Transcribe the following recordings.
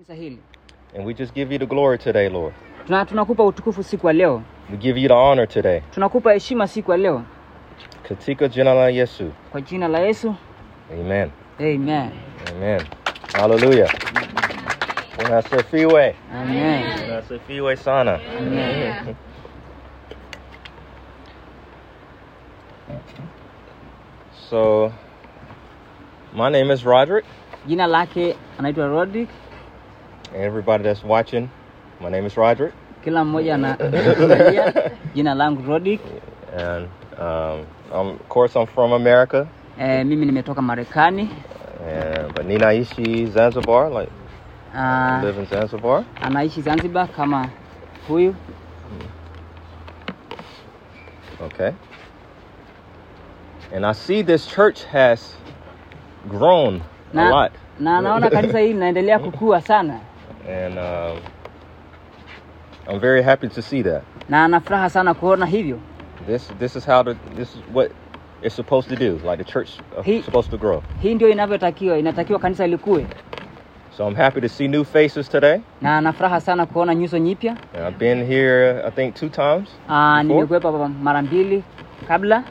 kanisa hili And we just give you the glory today, Lord. Tuna, tunakupa utukufu siku ya leo, We give you the honor today. tunakupa heshima siku ya leo Katika jina la Yesu. kwa jina la Yesu, Amen. amen. Amen. Hallelujah. Unasifiwe. Amen. Unasifiwe sana. Amen. So, my name is Rodrick. Jina lake anaitwa Rodrick. And everybody that's watching, my name is Rodrick. Kila mmoja anaangalia jina langu Rodrick. And um, I'm, of course, I'm from America. E, mimi nimetoka Marekani. And, but ninaishi Zanzibar, like Ah, live in Zanzibar. anaishi Zanzibar kama huyu. Okay. And I see this church has grown a lot. na naona kanisa hili linaendelea kukua sana, And um, I'm very happy to see that. na ana furaha sana kuona hivyo. This this is how the this is what it's supposed to do. Like the church is supposed to grow. Hii ndio inavyotakiwa, inatakiwa kanisa likue, So I'm happy to see new faces today. na ana furaha sana kuona nyuso nyipya. I've been here I think two times, Ah, Before? nimekuwepo hapa mara mbili kabla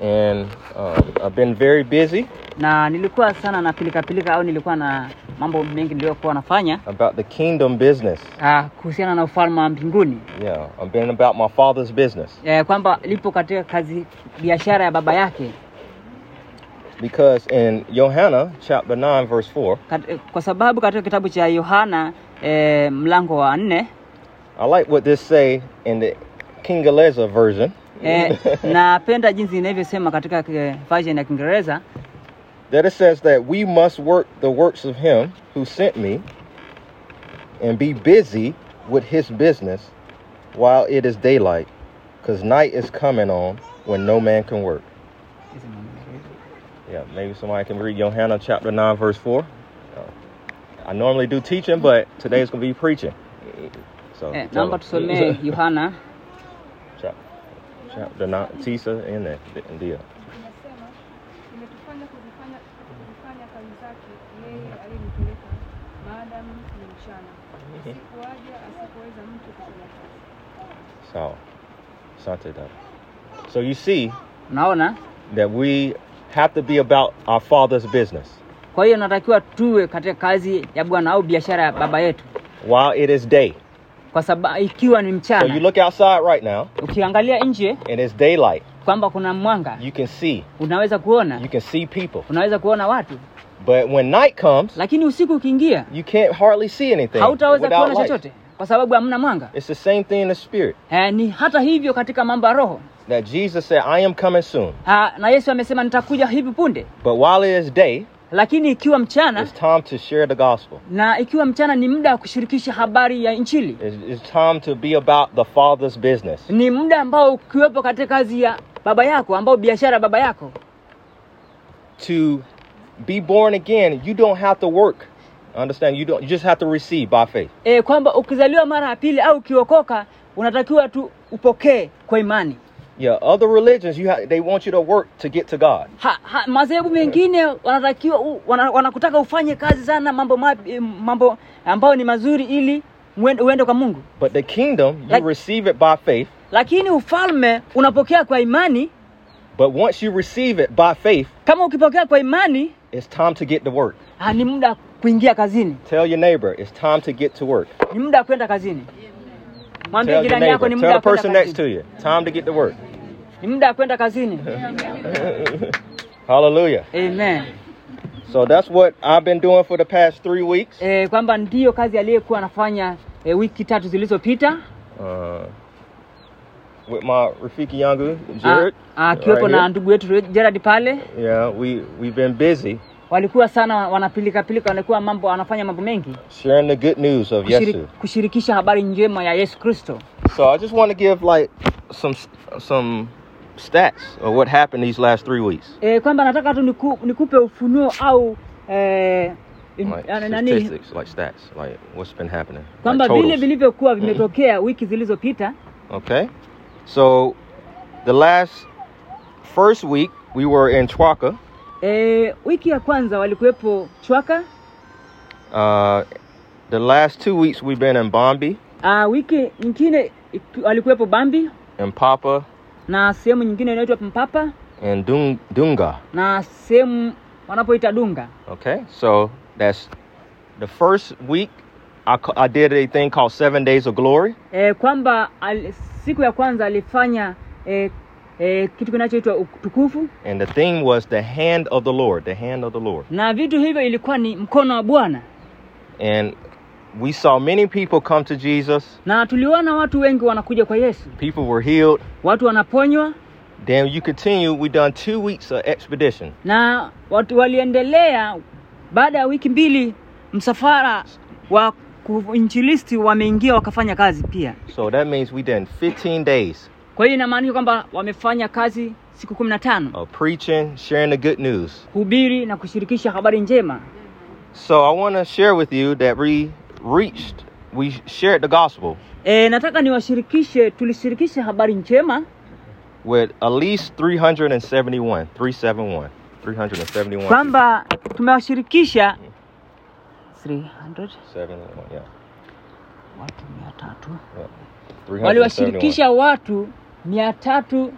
and um, I've been very busy na nilikuwa sana na pilika pilika au nilikuwa na mambo mengi niliyokuwa nafanya about the kingdom business. uh, kuhusiana na ufalme wa mbinguni. Yeah, I've been about my father's business. Eh, kwamba lipo katika kazi biashara ya baba yake. Because in Yohana chapter 9 verse 4 Kat, eh, kwa sababu katika kitabu cha Yohana eh, mlango wa nne I like what this say in the King version. eh, napenda jinsi inavyosema katika eh, version ya Kiingereza that it says that we must work the works of him who sent me and be busy with his business while it is daylight because night is coming on when no man can work. Yeah maybe somebody can read Yohana chapter 9 verse 4 Uh, i normally do teaching but today's going to be preaching. So eh, naomba tusomee Yohana chapter 9 tisa in there ndio Inasema, imetufanya kuzifanya kuzifanya kazi zake yeye aliyenipeleka maadamu ni mchana. Usiku waja asipoweza mtu kufanya Oh, so asante dada so you see unaona that we have to be about our father's business kwa hiyo natakiwa tuwe katika kazi ya bwana au biashara ya baba yetu while it is day. kwa sababu ikiwa ni So you mchana look outside right now ukiangalia nje and it's daylight. kwamba kuna mwanga You can see. unaweza kuona You can see people. unaweza kuona watu But when night comes, lakini usiku ukiingia you can't hardly see anything hautaweza without kuona light. chochote kwa sababu hamna mwanga It's the same thing in the spirit. eh, ni hata hivyo katika mambo ya roho That Jesus said, I am coming soon. ha, na yesu amesema nitakuja hivi punde But while it is day, lakini ikiwa mchana it's time to share the gospel. na ikiwa mchana ni muda wa kushirikisha habari ya injili It's, it's time to be about the Father's business. ni muda ambao ukiwepo katika kazi ya baba yako ambao biashara baba yako To be born again, you don't have to work. Understand? You don't. You just have to receive by faith. e, kwamba ukizaliwa mara ya pili au ukiokoka unatakiwa tu upokee kwa imani Yeah. Other religions, you ha- they want you to work to get to God. ha, ha, madhehebu mengine wanatakiwa wana, wanakutaka ufanye kazi sana mambo ma, eh, mambo ambayo ni mazuri ili uende, kwa Mungu But the kingdom, you Like- receive it by faith. lakini ufalme unapokea kwa imani But once you receive it by faith, kama ukipokea kwa imani it's time to get to work. ha, ni muda kuingia kazini Tell your neighbor, it's time to get to work. ni muda kwenda kazini mwambie Tell jirani yako ni tell muda the wa kwenda person next to you, time to get to work. ni muda kwenda kazini Hallelujah. amen So that's what I've been doing for the past three weeks. e, kwamba ndiyo kazi aliyekuwa anafanya e, wiki tatu zilizopita Uh, with my Rafiki Yangu, Jared. Ah, akiwepo right na ndugu yetu Gerard pale Yeah, we, we've been busy walikuwa sana wanapilika pilika walikuwa mambo wanafanya mambo mengi sharing the good news of kushiri, Yesu. kushirikisha habari njema ya Yesu Kristo So I just want to give like some some stats of what happened these last three weeks. e, kwamba nataka tu niku, nikupe ufunuo au eh, e, Like statistics, like stats, like what's been happening. kwamba like vile vilivyokuwa mm. vimetokea wiki zilizopita Okay. So the last first week we were in e, wiki ya kwanza walikuwepo Chwaka uh, The last two weeks we've been in Bambi Uh, wiki nyingine iki- alikuwepo Bambi and Papa na sehemu nyingine inaitwa Mpapa and Dung- Dunga. na sehemu wanapoita Dunga. Okay, so that's the first week. I, I did a thing called Seven Days of Glory. E, kwamba al, siku ya kwanza alifanya e, e, kitu kinachoitwa utukufu And the theme was the hand of the Lord, the hand of the Lord. na vitu hivyo ilikuwa ni mkono wa Bwana, And we saw many people come to Jesus. na tuliona watu wengi wanakuja kwa Yesu, People were healed. watu wanaponywa Then you continue. We done two weeks of expedition. na watu waliendelea. Baada ya wiki mbili, msafara wa kuinjilisti wameingia wakafanya kazi pia. So that means we done 15 days Kwa hiyo inamaanisha kwamba wamefanya kazi siku kumi na tano of preaching, sharing the good news. kuhubiri na kushirikisha habari njema. So I want to share with you that we reached, we shared the gospel E, nataka niwashirikishe, tulishirikisha habari njema with at least 371, 371, 371. kwamba tumewashirikisha 300 71, yeah, watu mia tatu yeah. 371. waliwashirikisha watu mia tatu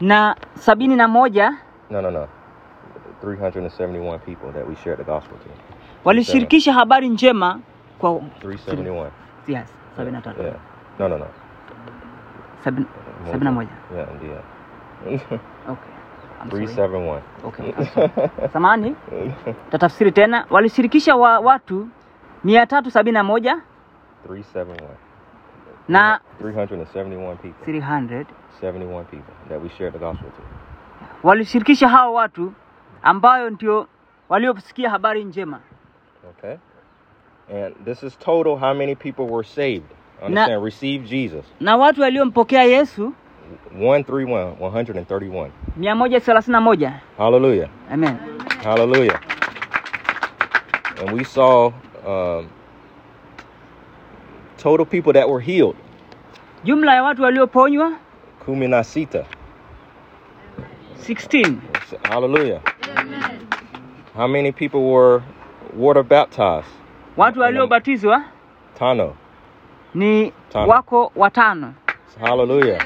na sabini na moja No, no, no. 371 people that we shared the gospel to. walishirikisha habari njema kwa 371. yes, na Yeah. No, no, no. Sabini moja Yeah, yeah. okay. I'm 371. Okay. Samani tatafsiri tena walishirikisha wa, watu mia tatu sabini na moja 371. Na 371 people. 371 people that we shared the gospel to. walishirikisha hao watu ambayo ndio waliosikia habari njema Okay? And this is total how many people were saved. Understand? Received Jesus. na watu waliompokea Yesu 131, 131. mia moja thelathini na moja Hallelujah. amen. Hallelujah. And we saw um, total people that were healed. Jumla ya watu walioponywa Kuminasita. 16. Hallelujah. How many people were water baptized? Watu waliobatizwa Tano. ni Tano. wako watano. Hallelujah.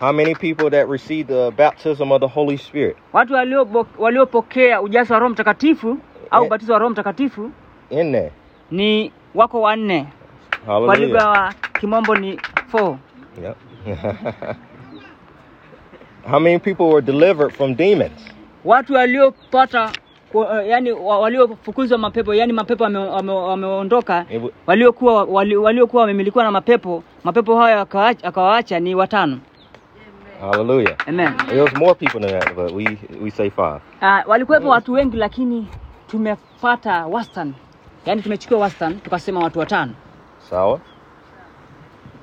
How many people that received the baptism of the Holy Spirit? Watu waliopokea ujazo wa Roho Mtakatifu au Eh. ubatizo wa Roho Mtakatifu Nne. ni wako wanne. Kwa lugha wa kimombo ni four. Yep. How many people were delivered from demons? Watu waliopata eh, yani waliofukuzwa mapepo yani mapepo wame- wame- wameondoka waliokuwa waliokuwa wamemilikiwa na mapepo mapepo hayo akawaacha- ni watano. Hallelujah. Amen. There was more people than that, but we we say five. Uh, walikuwepo watu wengi lakini tumepata wastani, yaani tumechukua wastani tukasema watu watano. Sour.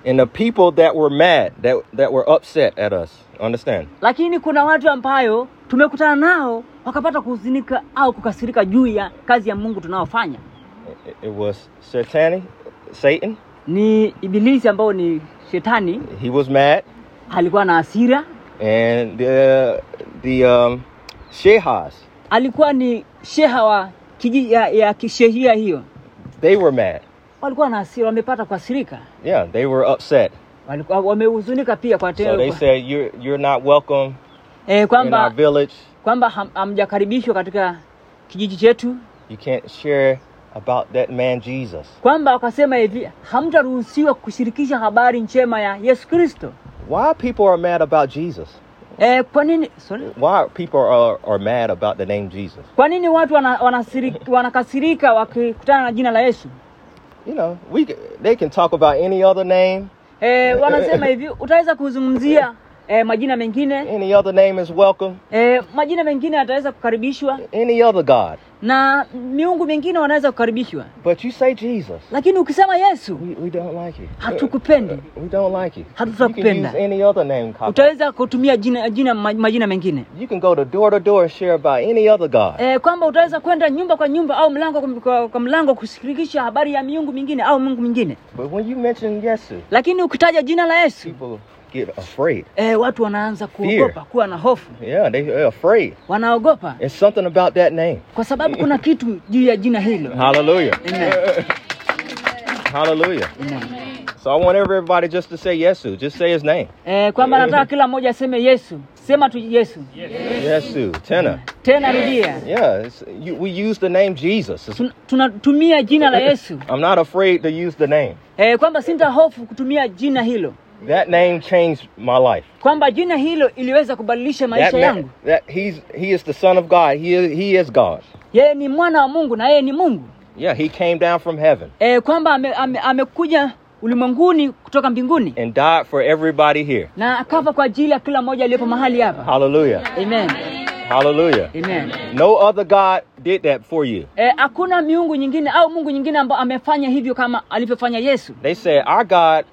And the people that were mad, that that were upset at us. Understand? Lakini kuna watu ambayo tumekutana nao wakapata kuhuzunika au kukasirika juu ya kazi ya Mungu tunaofanya. It, it was satanic, Satan. Ni Ibilisi ambao ni shetani, He was mad, alikuwa na hasira, and the the um, Shehas, alikuwa ni sheha wa kijiji ya, ya kishehia hiyo, they were mad. Walikuwa na hasira, wamepata kuhasirika, Yeah, they were upset. walikuwa wamehuzunika pia kwa So they said, "You're you're not welcome eh, in our village. kwamba hamjakaribishwa katika kijiji chetu You can't share about that man Jesus." kwamba wakasema hivi hamtaruhusiwa kushirikisha habari njema ya Yesu Kristo. Why people are mad about Jesus? Eh, kwa nini sorry? Why people are are mad about the name Jesus? Kwa nini watu wana, wana wanakasirika wakikutana na jina la Yesu? You know, we they can talk about any other name. E, wanasema hivi utaweza kuzungumzia e, majina mengine Any other name is welcome. eh, majina mengine yataweza kukaribishwa Any other God. na miungu mingine wanaweza kukaribishwa, But you say Jesus. lakini ukisema Yesu We, we don't like it. hatukupendi, We don't like it. Hatutakupenda. any other name. Utaweza kutumia jina, jina majina mengine You can go to door to door share about any other God. eh, kwamba utaweza kwenda nyumba kwa nyumba au mlango kwa, kwa mlango kushirikisha habari ya miungu mingine au Mungu mingine But when you mention Yesu, lakini ukitaja jina la Yesu people get afraid. e, watu wanaanza kuogopa kuwa na hofu Yeah, they, they're afraid. wanaogopa It's something about that name. kwa sababu kuna kitu juu ya jina hilo Hallelujah. Amen. Hallelujah. Amen. So I want everybody just to say Yesu. Just say his name. e, kwamba nataka kila mmoja aseme yesu sema tu yesu Yesu. Tena. tena rudia Yeah, it's, you, we use the name Jesus. It's- Tun- tunatumia jina la yesu I'm not afraid to use the name. e, kwamba sinta hofu kutumia jina hilo That name changed my life. kwamba jina hilo iliweza kubadilisha That maisha man, yangu that he's he is the son of God. He is, he is God. yeye ni mwana wa mungu na yeye ni mungu Yeah, he came down from heaven e, kwamba amekuja ame, amekuja ulimwenguni kutoka mbinguni and died for everybody here. na akafa kwa ajili ya kila mmoja aliyepo mahali hapa Hallelujah. amen Hallelujah. amen No other God did that for you. Eh, hakuna miungu nyingine au mungu nyingine ambao amefanya hivyo kama alivyofanya yesu They said our God,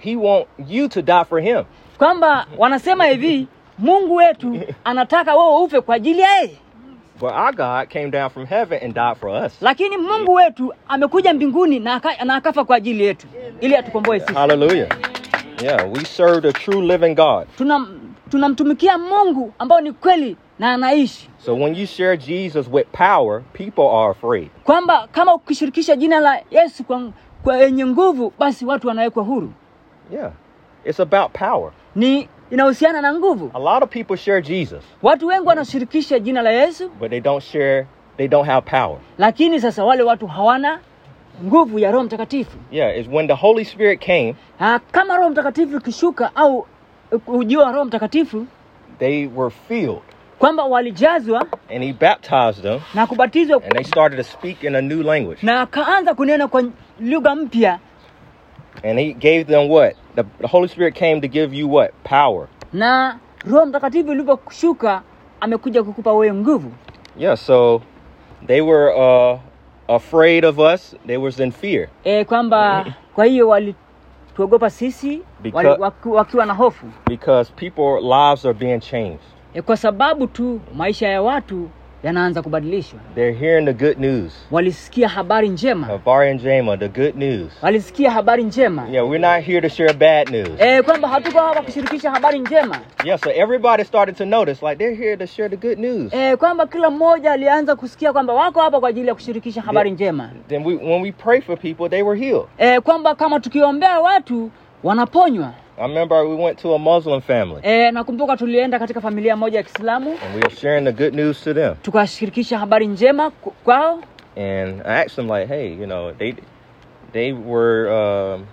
he want you to die for him. kwamba wanasema hivi mungu wetu anataka wewe ufe kwa ajili ya yeye But our God came down from heaven and died for us. lakini mungu wetu amekuja mbinguni na, aka, na akafa kwa ajili yetu ili atukomboe sisi Hallelujah. Yeah, we serve the true living God. Tunam- tunamtumikia mungu ambao ni kweli na anaishi So when you share Jesus with power, people are afraid. kwamba kama ukishirikisha jina la yesu kwa, kwa yenye nguvu basi watu wanawekwa huru Yeah. It's about power. ni inahusiana na nguvu A lot of people share Jesus, watu wengi wanashirikisha jina la yesu but they don't share they don't have power. lakini sasa wale watu hawana nguvu ya roho mtakatifu Yeah, it's when the Holy Spirit came, Ah, kama roho mtakatifu ikishuka au ujio wa roho mtakatifu they were filled kwamba walijazwa and he baptized them na kubatizwa and they started to speak in a new language. na akaanza kunena kwa lugha mpya And he gave them what? The, the Holy Spirit came to give you what? Power. na roho mtakatifu ilivyoshuka amekuja kukupa wewe nguvu Yeah, so they were uh, afraid of us. They was in fear e, kwamba kwa hiyo walituogopa sisi wakiwa na hofu because people lives are being changed. e, kwa sababu tu maisha ya watu yanaanza kubadilishwa They're hearing the good news. walisikia habari njema habari and Jama, the good news. walisikia habari njema Yeah, we're not here to share bad news. e, kwamba hatuko hapa kushirikisha habari njema Yeah, so everybody started to notice, like they're here to share the good news. e, kwamba kila mmoja alianza kusikia kwamba wako hapa kwa ajili ya kushirikisha habari njema Then we, when we pray for people, they were healed. e, kwamba kama tukiombea watu wanaponywa I remember we went to a Muslim family. Eh, nakumbuka tulienda katika familia moja ya Kiislamu. And we were sharing the good news to them. tukashirikisha habari njema kwao. And I asked them, like, hey, you know, they they were um,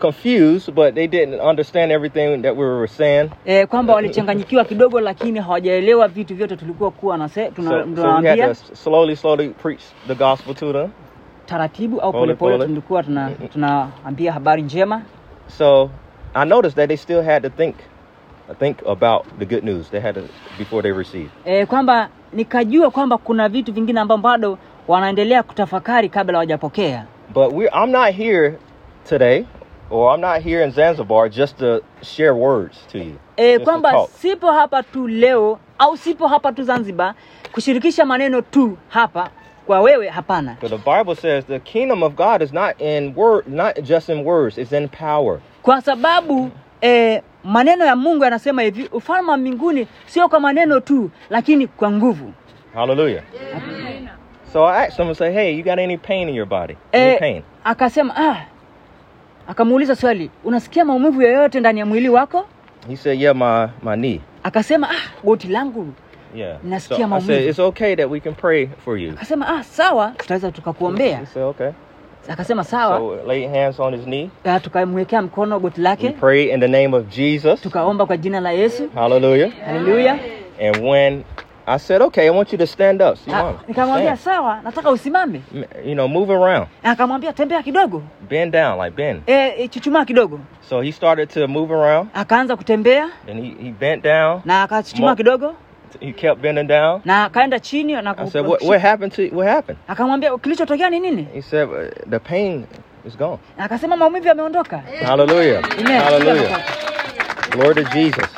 confused, but they didn't understand everything that we were saying. Eh, kwamba walichanganyikiwa kidogo, lakini hawajaelewa vitu vyote tulikuwa kuwa nase So, so tunawaambia slowly, slowly preach the gospel to them. taratibu au polepole, tulikuwa tunaambia habari njema So I noticed that they still had to think, think about the good news. They had to before they received. e, kwamba nikajua kwamba kuna vitu vingine ambavyo bado wanaendelea kutafakari kabla hawajapokea. But we, I'm not here today, or I'm not here in Zanzibar just to share words to you. E, Just kwamba sipo hapa tu leo au sipo hapa tu Zanzibar kushirikisha maneno tu hapa kwa wewe, hapana. But the Bible says the kingdom of God is not in word, not just in words, it's in power. Kwa sababu eh, maneno ya Mungu yanasema hivi, ufalme wa mbinguni sio kwa maneno tu, lakini kwa nguvu. Hallelujah. So I asked him and say, "Hey, you got any pain in your body? Any eh, pain?" akasema ah, akamuuliza swali, unasikia maumivu yoyote ndani ya mwili wako? He said, "Yeah, my my knee." Akasema ah, goti langu. Yeah. So Nasikia I said, "It's okay that we can pray for you." Akasema ah, sawa, tutaweza tukakuombea. He said, "Okay." Akasema sawa, So lay hands on his knee. so, tukamwekea mkono goti We pray in the name of Jesus. tukaomba kwa jina la Yesu. Hallelujah. Haleluya. And when I said, "Okay, I want you to stand up," Ah, Nikamwambia sawa, nataka usimame. You know, move around, Akamwambia tembea kidogo, bend down, like bend. e, e, chuchumaa kidogo. So he started to move around, Akaanza kutembea and he, he bent down. na akachuchumaa kidogo He kept bending down. na akaenda chini na I said, "What what happened to what happened?" akamwambia kilichotokea ni nini? He said, "Uh, "The pain is gone." Akasema maumivu yameondoka. Hallelujah. Amen. Hallelujah. Glory to Jesus.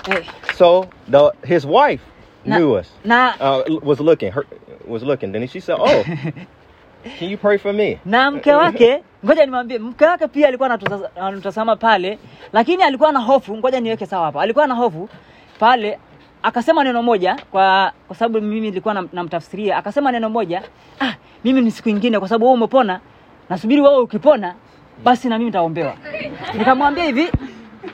So the his wife Na- knew us. na Uh, was looking. Her was looking. Then she said, "Oh, can you pray for me?" na mke wake, ngoja nimwambie, mke wake pia alikuwa anatazama pale, lakini alikuwa na hofu ngoja niweke sawa hapa alikuwa na hofu pale akasema neno moja kwa kwa sababu mimi nilikuwa namtafsiria. Na akasema neno moja ah mimi ni siku ingine kwa sababu wewe umepona. Nasubiri wewe ukipona basi na mimi nitaombewa. Nikamwambia hivi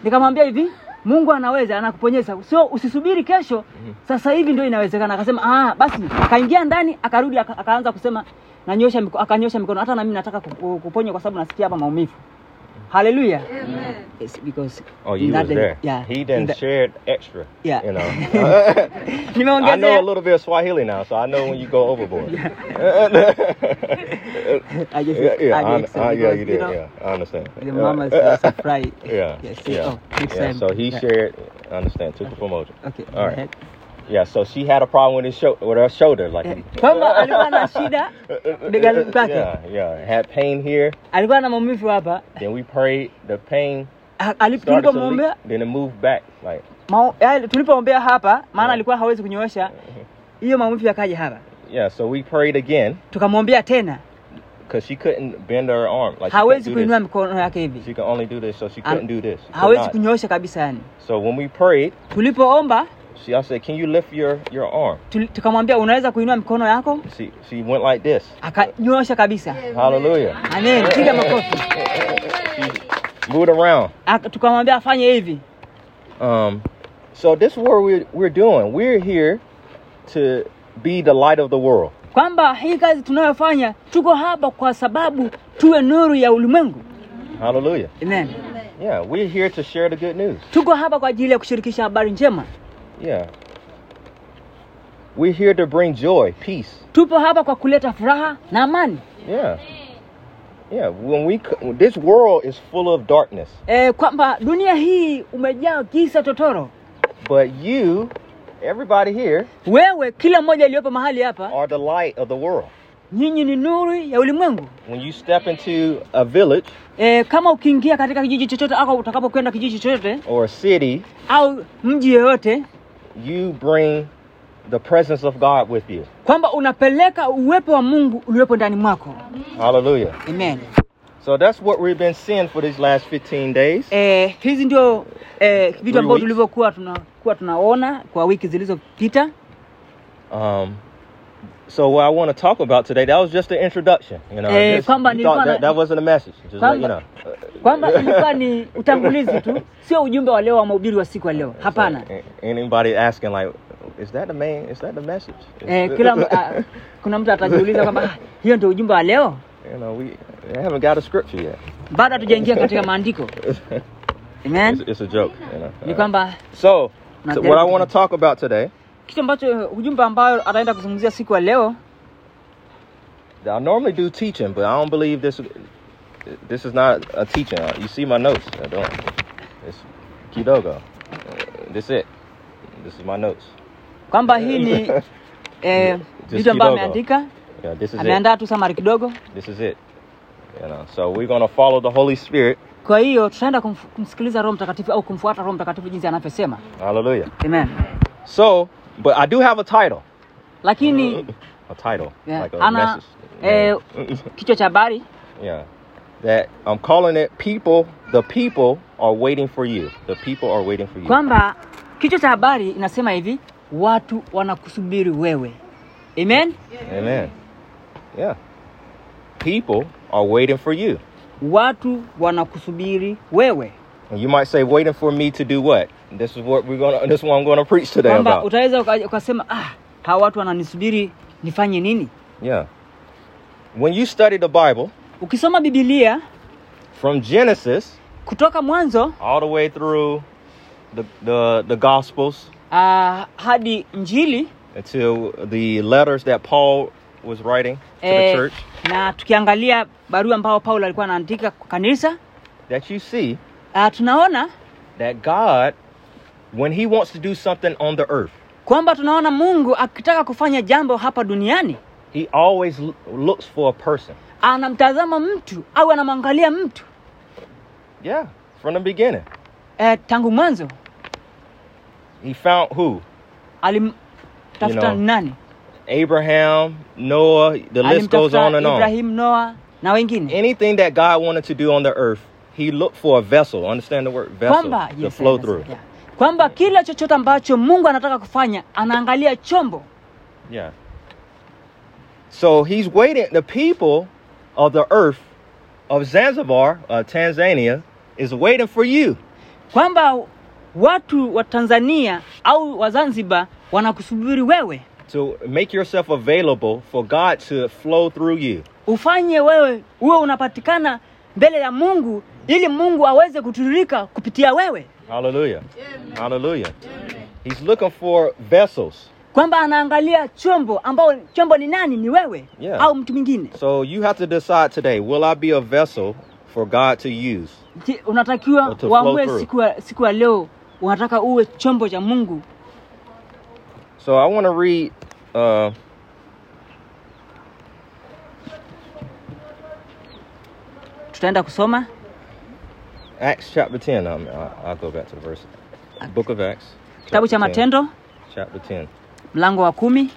nikamwambia hivi mungu anaweza anakuponyeza. Sio usisubiri kesho. Sasa hivi ndio inawezekana. Akasema ah basi. Akaingia ndani akarudi akaanza kusema nanyosha akanyosha mikono. Hata na mimi nataka kup- kuponywa kwa sababu nasikia hapa maumivu haleluya yes, because Oh, in you was day- there. yeah, He in done the- shared extra. Yeah. You know. I know a little bit of Swahili now, so I know when you go overboard. I just yeah, yeah, add I, extra I, uh, yeah, you did. know, yeah, I understand. the mamas was a Yeah, yes yeah, oh, yeah. So he Yeah. shared. I understand. Took it from Mojo. okay All right. Yeah. So she had a problem with his shoulder, with her shoulder, like. Eh, kwamba alikuwa na shida begani kwake Yeah, yeah. Had pain here. alikuwa na maumivu hapa Then we prayed. The pain Ha- ali- started to tulipomwombea. Then it moved back. Like. yaani eh, tulipoombea hapa maana Yeah. alikuwa hawezi kunyoosha uh-huh. hiyo maumivu yakaja hapa Yeah. So we prayed again tukamwombea tena because she couldn't bend her arm. Like she hawezi kuinua mikono yake hivi She can only do this, so she couldn't do this. She could hawezi not. kunyoosha kabisa yani So when we prayed, tulipoomba she I said, "Can you lift your your arm?" tukamwambia unaweza kuinua mikono yako She she went like this. akanyoosha kabisa Hallelujah. amen piga makofi She moved around. Tukamwambia afanye hivi Um, so this is what we're we're doing. We're here to be the light of the world. kwamba hii kazi tunayofanya tuko hapa kwa sababu tuwe nuru ya ulimwengu Hallelujah. amen Yeah, we're here to share the good news. tuko hapa kwa ajili ya kushirikisha habari njema Yeah. We're here to bring joy, peace. tupo hapa kwa kuleta furaha na amani Yeah. Yeah, when we this world is full of darkness, e, kwamba dunia hii umejaa kisa totoro but you, everybody here, wewe kila mmoja aliyopo mahali hapa are the light of the world. nyinyi ni nuru ya ulimwengu When you step into a village e, kama ukiingia katika kijiji chochote au utakapokwenda kijiji chochote or a city, au mji yoyote you bring the presence of God with you. kwamba unapeleka uwepo wa mungu uliopo ndani mwako Hallelujah. amen So that's what we've been seeing for these last 15 days. e, hizi ndio e, vitu Three ambavyo weeks. tulivyokuwa tunakuwa tunaona kwa wiki zilizopita Um, so what I want to talk about today, that was just an introduction. You know, Eh, kwamba you nilikuwa thought that, that wasn't a message. Just let you know. Kwamba- kwamba ilikuwa ni utangulizi tu sio ujumbe wa leo wa mahubiri wa siku ya leo hapana anybody asking like, is that the main? Is that the message? eh, kila ah, kuna mtu atajiuliza kwamba "Ah, hiyo ndio ujumbe wa leo you know, we haven't got a scripture yet. bado hatujaingia katika maandiko amen It's, it's a joke. You know. ni kwamba So, so what I want to talk about today, kitu ambacho ujumbe ambayo ataenda kuzungumzia siku ya leo I normally do teaching, but I don't believe this. This is not a teaching. You see my notes. I don't. It's kidogo. This it. This is my notes. kwamba hii ni eh, vitu ambayo ameandika Yeah, this is it. ameandaa tu samari kidogo This is it. You know. So we're gonna follow the Holy Spirit. kwa hiyo tutaenda kumsikiliza roho mtakatifu au kumfuata roho mtakatifu jinsi anavyosema Hallelujah. amen So, but I do have a title. lakini A title. Yeah, Like a Ana- message. eh, kichwa cha habari yeah. That I'm calling it people. The people are waiting for you. The people are waiting for you. kwamba kichwa cha habari inasema hivi watu wanakusubiri wewe amen Amen. Yeah. People are waiting for you. watu wanakusubiri wewe And you might say, waiting for me to do what? This is what we're gonna. This is what I'm gonna preach today about. utaweza ukasema ah hawa watu wananisubiri nifanye nini Yeah. When you study the Bible ukisoma bibilia from Genesis kutoka mwanzo all the way through the the, the Gospels uh, hadi njili until the letters that Paul was writing to the eh, church, na tukiangalia barua ambao paulo alikuwa anaandika kwa kanisa that you see uh, tunaona that God, when He wants to do something on the earth, kwamba tunaona mungu akitaka kufanya jambo hapa duniani He always looks for a person. anamtazama mtu au anamwangalia mtu Yeah, from the beginning, eh, tangu mwanzo He found who? alimtafuta You know, nani Abraham, Noah. The list goes on and on. ibrahim noa na wengine Anything that God wanted to do on the earth, he looked for a vessel. Understand the word vessel kwamba to yes, flow yes, through. yeah. Kwamba kila chochote ambacho mungu anataka kufanya anaangalia chombo Yeah. So he's waiting. The people of the earth of Zanzibar, uh, Tanzania, is waiting for you. kwamba watu wa tanzania au wa zanzibar wanakusubiri wewe to make yourself available for God to flow through you. ufanye wewe uwe unapatikana mbele ya mungu ili mungu aweze kutiririka kupitia wewe Hallelujah. Hallelujah. He's looking for vessels. kwamba anaangalia chombo ambao chombo ni nani ni wewe Yeah. au mtu mwingine So you have to decide today, will I be a vessel for God to use? Je, unatakiwa Or to flow uamue through. siku ya, siku ya leo unataka uwe chombo cha mungu So I want to read uh tutaenda kusoma Acts chapter 10. Um, I'll, go back to the verse. Book of Acts. kitabu cha chapter 10, matendo Chapter 10. mlango wa kumi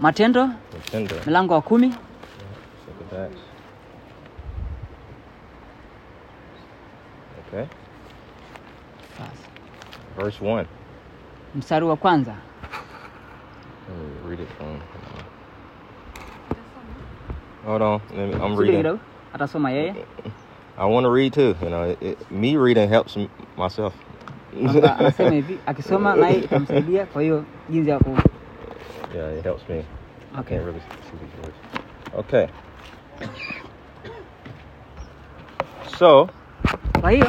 matendo Matendo. mlango wa kumi Book of Acts. Okay. Verse 1. mstari wa kwanza Let me read it from. Hold on. Let me, I'm reading. Atasoma yeye I want to read too. You know, it, it, me reading helps myself. Kwamba anasema hivi akisoma naye itamsaidia kwa hiyo jinsi ya ku yeah, it helps me. I okay. can't really see these words. Okay. So, kwa hiyo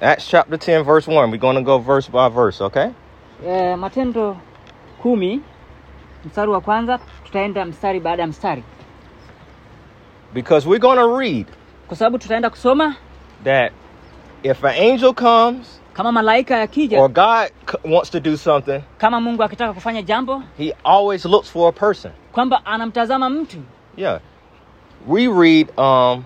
Acts chapter 10, verse 1. We're going to go verse by verse, okay? eh, matendo kumi mstari wa kwanza tutaenda mstari baada ya mstari Because we're going to read kwa sababu tutaenda kusoma that if an angel comes kama malaika yakija or God c- wants to do something, kama mungu akitaka kufanya jambo he always looks for a person. kwamba anamtazama mtu Yeah. We read, um,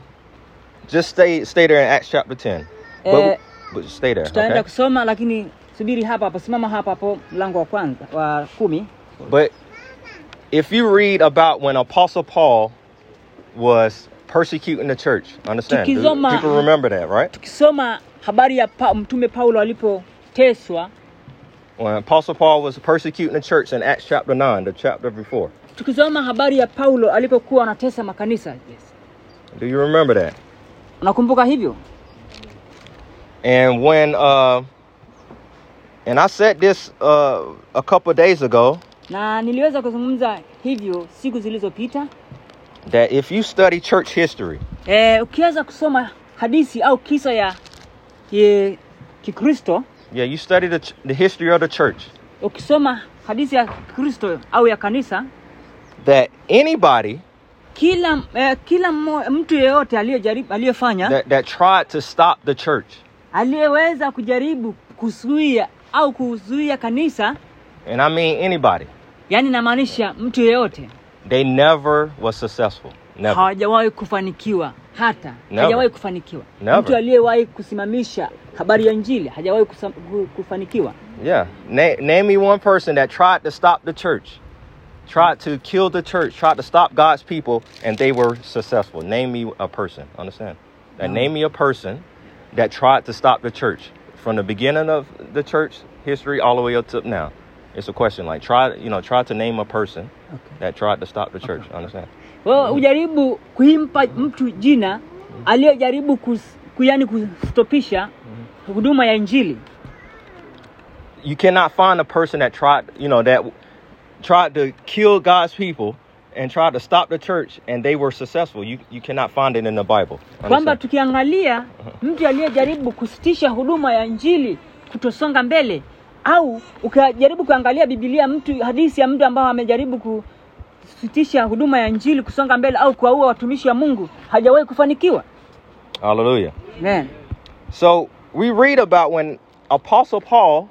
just stay stay there in Acts chapter 10. But, Eh, but stay there, tutaenda okay? kusoma lakini subiri hapa hapo simama hapa hapo mlango wa kwanza wa kumi But if you read about when Apostle Paul was persecuting the church, understand? Tukisoma- People remember that, right? tukisoma habari ya pa, mtume paulo alipoteswa When Apostle Paul was persecuting the church in Acts chapter 9, the chapter before. tukisoma habari ya paulo alipokuwa anatesa makanisa yes. Do you remember that? unakumbuka hivyo And when, uh, and I said this uh, a couple days ago, na niliweza kuzungumza hivyo siku zilizopita that if you study church history, eh, ukiweza kusoma hadithi au kisa ya ki- kikristo yeah, you study the, ch- the history of the church, ukisoma hadithi ya kristo au ya kanisa that anybody kila eh, kila mtu yeyote aliyejaribu aliyefanya that, that tried to stop the church, aliyeweza kujaribu kuzuia au kuzuia kanisa and I mean anybody, yani namaanisha mtu yeyote they never was successful. Never. hawajawahi kufanikiwa hata Never. hajawahi kufanikiwa Never. mtu aliyewahi kusimamisha habari ya hajawahi kufanikiwa Yeah. Na- name me one person that tried to stop the church, tried to kill the church, tried to stop God's people, and they were successful. Name me a person. Understand? No. name me a person that tried to stop the church from the beginning of the church history all the way up to now. It's a question like try, you know, try to name a person okay. that tried to stop the church. Understand? Wewe ujaribu kuimpa mtu jina aliyejaribu kus, ku- yani kustopisha huduma ya injili You cannot find a person that tried, you know, that tried to kill God's people and tried to stop the church and they were successful. You you cannot find it in the Bible. kwamba tukiangalia mtu aliyejaribu kusitisha huduma ya injili kutosonga mbele au ukajaribu kuangalia bibilia mtu hadithi ya mtu ambao amejaribu kusitisha huduma ya njili kusonga mbele au kuwaua watumishi wa mungu hajawahi kufanikiwa haleluya So we read about when Apostle Paul,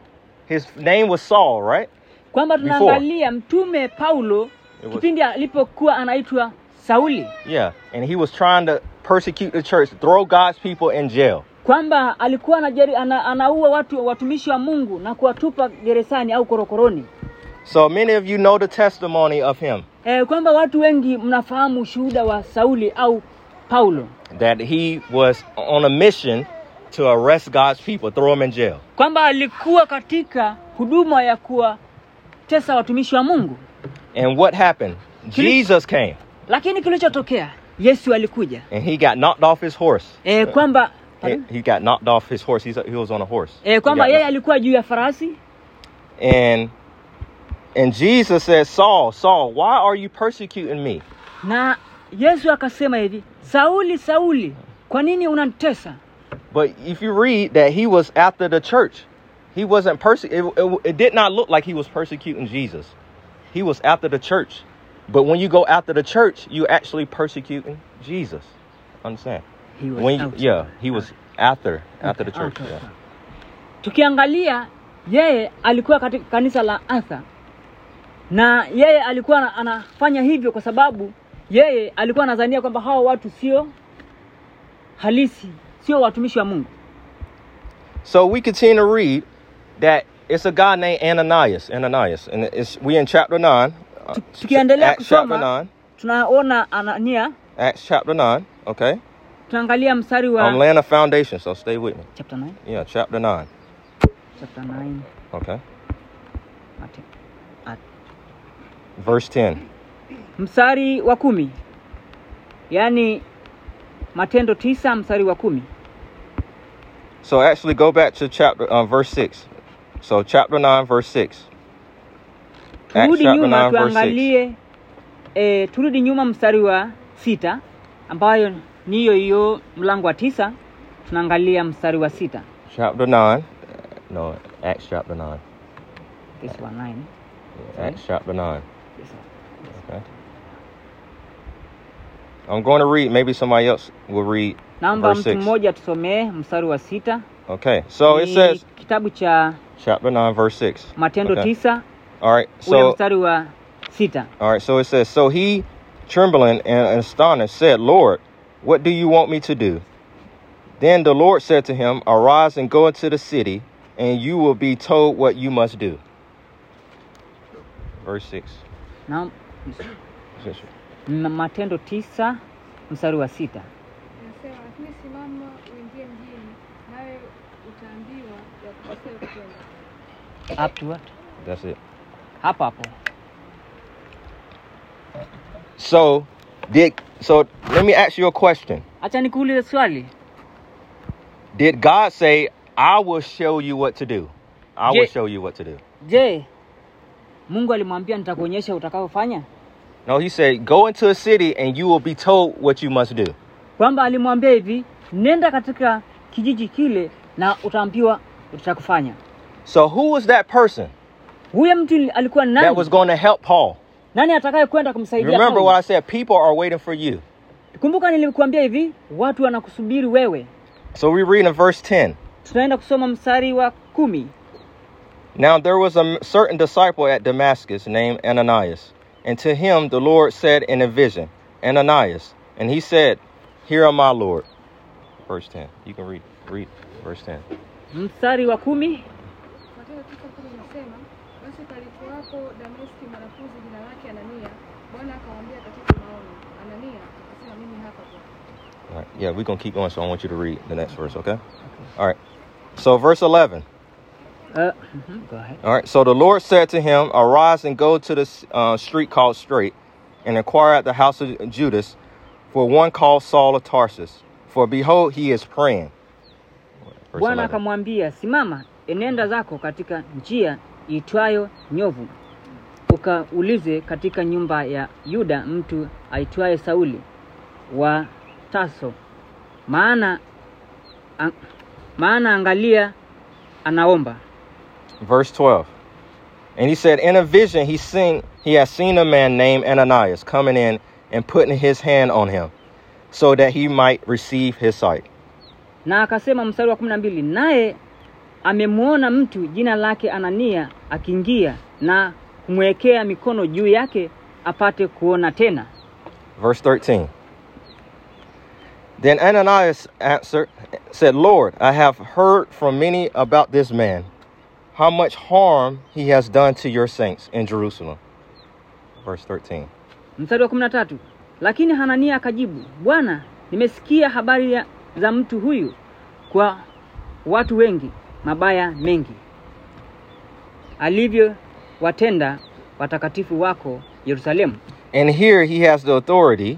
his name was Saul, right? kwamba tunaangalia mtume paulo was- kipindi alipokuwa anaitwa sauli Yeah. And he was trying to persecute the church, throw God's people in jail. Kwamba alikuwa anajari, ana, anaua watu watumishi wa mungu na kuwatupa gerezani au korokoroni So many of you know the testimony of him. e, kwamba watu wengi mnafahamu ushuhuda wa sauli au Paulo that he was on a mission to arrest God's people, throw them in jail. kwamba alikuwa katika huduma ya kuwatesa watumishi wa Mungu, And what happened? Jesus came lakini kilichotokea Yesu alikuja and he got knocked off his horse. e, kwamba He, he got knocked off his horse. He's, he was on a horse. e, He kwamba yeye alikuwa juu ya farasi And and Jesus said, Saul, Saul, why are you persecuting me? na Yesu akasema hivi, Sauli, Sauli, kwa nini unanitesa? But if you read that he was after the church, he wasn't perse- it, it, it did not look like he was persecuting Jesus. He was after the church. But when you go after the church, you actually persecuting Jesus. Understand? He was When out. yeah, he was after after the church. okay, yeah. okay. Tukiangalia yeye alikuwa katika kanisa la Atha na yeye alikuwa ana- anafanya hivyo kwa sababu yeye alikuwa anadhania kwamba hao watu sio halisi, sio watumishi wa Mungu. So we continue to read that it's a guy named Ananias. Ananias, and it's we in chapter nine. uh, tukiendelea chapter kusoma nine. tunaona Anania, Acts chapter nine. Okay, tunaangalia mstari wa I'm laying a foundation, so stay with me. chapter 9, Yeah, chapter 9. chapter 9 Okay, ate, at, verse 10. mstari wa kumi yaani Matendo tisa mstari wa kumi. So actually, go back to chapter uh, verse 6. So chapter 9 verse 6. Turudi nyuma tuangalie eh, turudi nyuma mstari wa sita ambayo ni hiyo hiyo mlango wa tisa tunaangalia mstari wa sita Chapter nine. No, Acts chapter nine. This one nine. Acts chapter nine. This. Okay. I'm going to read. Maybe somebody else will read naomba verse mtu six. mmoja tusomee mstari wa sita Okay. So it says kitabu cha chapter nine, verse six. matendo Okay. tisa All right. So mstari wa sita all right. So it says, so he, trembling and astonished, said, "Lord, what do you want me to do?" Then the Lord said to him, "Arise and go into the city, and you will be told what you must do." Verse six. na na matendo tisa mstari wa sita Inasema, lakini simama uingie mjini, nawe utaambiwa ya kupasayo up to what? That's it. hapo hapo So did so? Let me ask you a question. hacha nikuulize swali Did God say, "I will show you what to do"? I will show you what to do. je mungu alimwambia nitakuonyesha utakavyofanya No, He said, "Go into a city, and you will be told what you must do." kwamba alimwambia hivi nenda katika kijiji kile na utaambiwa utakufanya So who was that person huyo mtu alikuwa that was going to help Paul? Nani atakaye kwenda You kumsaidia remember what I said? People are waiting for you. kumbuka nilikuambia hivi watu wanakusubiri wewe So we read in verse 10. tunaenda kusoma mstari wa kumi Now there was a certain disciple at Damascus named Ananias, and to him the Lord said in a vision, Ananias, and he said, Here am I, Lord. Verse 10. You can read read verse 10. mstari wa kumi Matendo tisa kumi basi palikuwapo Dameski mwanafunzi jina lake Anania. Bwana akamwambia katika maono, Anania. Akasema, mimi hapa Bwana. All right. Yeah, we're going to keep going, so I want you to read the next verse, okay? okay. All right. So, verse 11. uh, mhm, go ahead. All right. So the Lord said to him, Arise and go to the uh, street called Straight, and inquire at the house of Judas for one called Saul of Tarsus. For behold, he is praying. Bwana akamwambia simama enenda zako katika njia iitwayo Nyofu ukaulize katika nyumba ya yuda mtu aitwaye sauli wa Tarso maana an, maana angalia anaomba Verse 12. And he said, In a vision, he seen he has seen a man named Ananias coming in and putting his hand on him, so that he might receive his sight. na akasema mstari wa kumi na mbili naye amemwona mtu jina lake anania akiingia na kumwekea mikono juu yake apate kuona tena Verse 13. Then Ananias answered, said, Lord, I have heard from many about this man, how much harm he has done to your saints in Jerusalem. Verse 13. mstari wa kumi na tatu lakini hanania akajibu bwana nimesikia habari ya, za mtu huyu kwa watu wengi mabaya mengi alivyowatenda watakatifu wako Yerusalemu. And here he has the authority